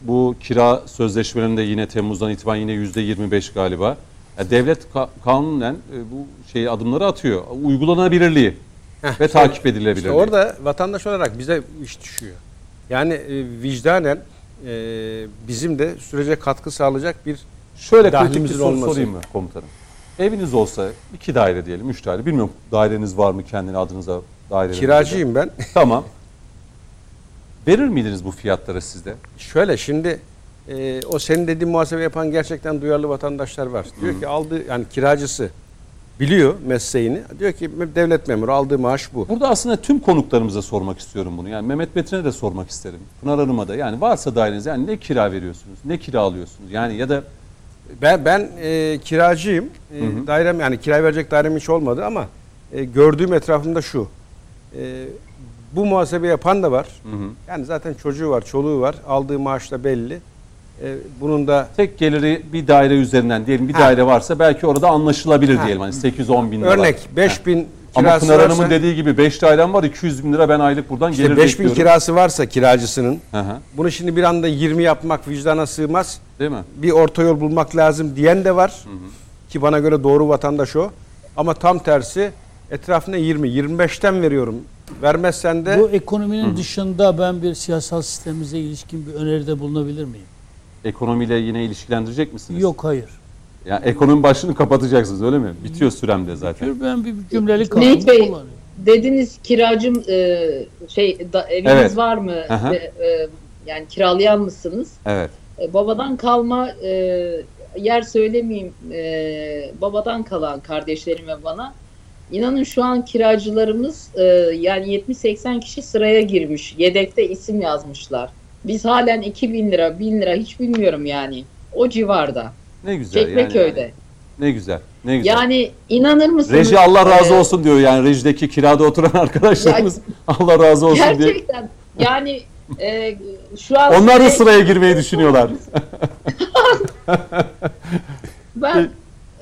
bu kira sözleşmelerinde yine Temmuz'dan itibaren yine yüzde 25 galiba. Ya devlet ka- kanunen e, bu şeyi adımları atıyor. Uygulanabilirliği. ve takip edilebilir. İşte orada vatandaş olarak bize iş düşüyor. Yani e, vicdanen e, bizim de sürece katkı sağlayacak bir Şöyle kritik bir soru olması. sorayım mı komutanım? Eviniz olsa iki daire diyelim, üç daire. Bilmiyorum daireniz var mı kendine adınıza daire. kiracıyım ben. Tamam. Verir miydiniz bu fiyatları sizde? Şöyle şimdi e, o senin dediğin muhasebe yapan gerçekten duyarlı vatandaşlar var. Diyor ki aldığı yani kiracısı biliyor mesleğini. Diyor ki devlet memuru aldığı maaş bu. Burada aslında tüm konuklarımıza sormak istiyorum bunu. Yani Mehmet Metin'e de sormak isterim. Pınar Hanım'a da. Yani varsa daireniz yani ne kira veriyorsunuz? Ne kira alıyorsunuz? Yani ya da Ben ben e, kiracıyım. E, Dairem yani kiraya verecek dairem hiç olmadı ama e, gördüğüm etrafımda şu. E, bu muhasebe yapan da var. Yani zaten çocuğu var, çoluğu var. Aldığı maaş da belli. E, bunun da tek geliri bir daire üzerinden diyelim bir Ha. daire varsa belki orada anlaşılabilir Ha. diyelim. Hani 8-10 bin lira. örnek var. 5000 Ama kirası Pınar Hanım'ın varsa, dediği gibi 5 dairem var 200 bin lira ben aylık buradan işte gelir 5000 bekliyorum. kirası varsa kiracısının Hı hı. bunu şimdi bir anda 20 yapmak vicdana sığmaz. Değil mi? Bir orta yol bulmak lazım diyen de var. Ki bana göre doğru vatandaş o. Ama tam tersi etrafına 20, 25'ten veriyorum. Vermezsen de Bu ekonominin dışında ben bir siyasal sistemimize ilişkin bir öneride bulunabilir miyim? Ekonomiyle yine ilişkilendirecek misiniz? Yok hayır. Yani ekonomi başlığını kapatacaksınız öyle mi? Bitiyor süremde zaten. Ben bir cümlelik anlamda Bey. Dediniz kiracım e, şey da, eviniz Evet. var mı? Aha. E, e, yani kiralayan mısınız? Evet. E, babadan kalma e, yer söylemeyeyim e, babadan kalan kardeşlerime bana. İnanın şu an kiracılarımız e, yani 70-80 kişi sıraya girmiş. Yedekte isim yazmışlar. Biz halen 2000 lira, 1000 lira hiç bilmiyorum yani. O civarda. Ne güzel Çekmeköy'de. yani. Ne güzel. Ne güzel. Yani inanır mısınız? Reji Allah razı e, olsun diyor yani rejideki kirada oturan arkadaşlarımız Allah razı olsun diye. Gerçekten. Yani e, şu an Onlar da sıraya girmeyi düşünüyorlar. Ben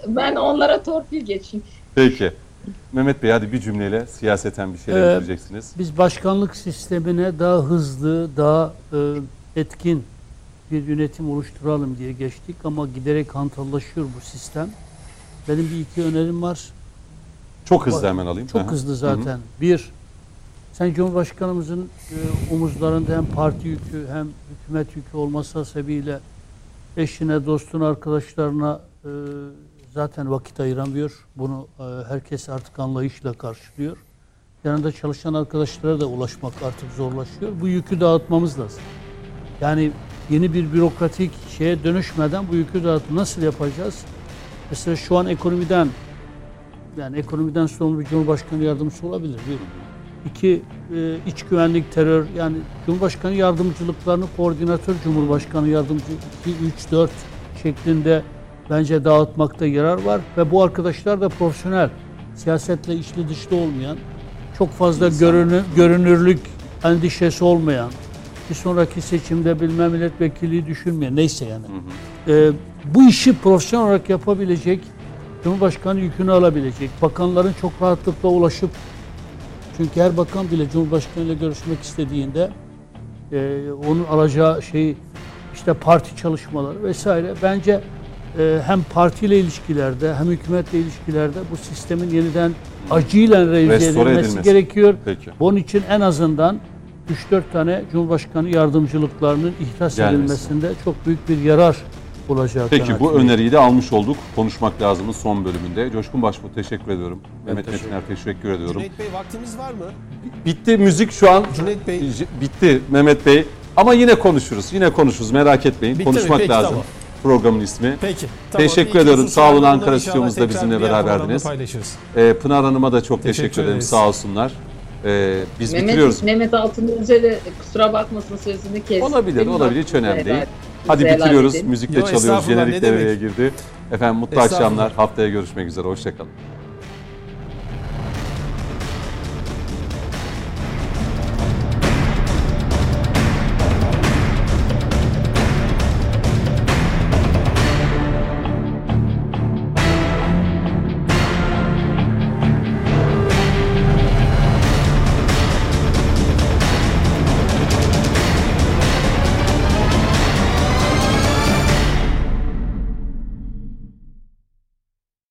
ben onlara torpil geçeyim. Peki. Mehmet Bey hadi bir cümleyle siyaseten bir şeyler Ee, söyleyeceksiniz. Biz başkanlık sistemine daha hızlı, daha e, etkin bir yönetim oluşturalım diye geçtik ama giderek hantallaşıyor bu sistem. Benim bir iki önerim var. Çok hızlı hemen alayım. Çok Aha. hızlı zaten. Bir, sen Cumhurbaşkanımızın e, omuzlarında hem parti yükü hem hükümet yükü olması sebebiyle eşine, dostuna, arkadaşlarına e, zaten vakit ayıramıyor. Bunu e, herkes artık anlayışla karşılıyor. Yanında çalışan arkadaşlara da ulaşmak artık zorlaşıyor. Bu yükü dağıtmamız lazım. Yani yeni bir bürokratik şeye dönüşmeden bu yükü dağıtım nasıl yapacağız? Mesela şu an ekonomiden yani ekonomiden sorumlu bir cumhurbaşkanı yardımcısı olabilir. Bir. İki, e, iç güvenlik, terör yani cumhurbaşkanı yardımcılıklarını koordinatör cumhurbaşkanı yardımcı 2, 3, 4 şeklinde bence dağıtmakta yarar var. Ve bu arkadaşlar da profesyonel, siyasetle içli dışlı olmayan, çok fazla görünü, görünürlük endişesi olmayan, bir sonraki seçimde bilmem milletvekilliği düşünmeyen neyse yani. Ee, bu işi profesyonel olarak yapabilecek, Cumhurbaşkanı yükünü alabilecek, bakanların çok rahatlıkla ulaşıp çünkü her bakan bile Cumhurbaşkanı ile görüşmek istediğinde e, onun alacağı şey işte parti çalışmaları vesaire bence e, hem partiyle ilişkilerde hem hükümetle ilişkilerde bu sistemin yeniden acilen revize edilmesi edilmesi. gerekiyor. Peki. Bunun için en azından 3-4 tane Cumhurbaşkanı yardımcılıklarının ihtas Gelmesi. edilmesinde çok büyük bir yarar olacağı Peki bu öneriyi de almış olduk. Konuşmak lazımın son bölümünde. Coşkun Başbuğ teşekkür ediyorum. Mehmet teşekkür Metiner teşekkür ediyorum. Cüneyt Bey vaktimiz var mı? Bitti müzik şu an. Cüneyt Bey. Bitti Mehmet Bey. Ama yine konuşuruz. Yine konuşuruz. Merak etmeyin. Bitti mi? Konuşmak Peki, lazım. tamam. Programın ismi. Peki. Teşekkür İyi ki ediyorum. Sağ olun, Ankara stüdyomuzda bizimle beraberdiniz. Ee, Pınar Hanım'a da çok teşekkür, Teşekkür ederim. Sağ olsunlar. Ee, biz bitiriyoruz. Mehmet, Mehmet Altınöz'e de kusura bakmasın sözünü kestim. Olabilir, olabilir. Hiç önemli değil. Hadi bitiriyoruz. edin. Müzik de Yo, çalıyoruz. Jenerik devreye girdi. Efendim mutlu akşamlar. Haftaya görüşmek üzere. Hoşçakalın.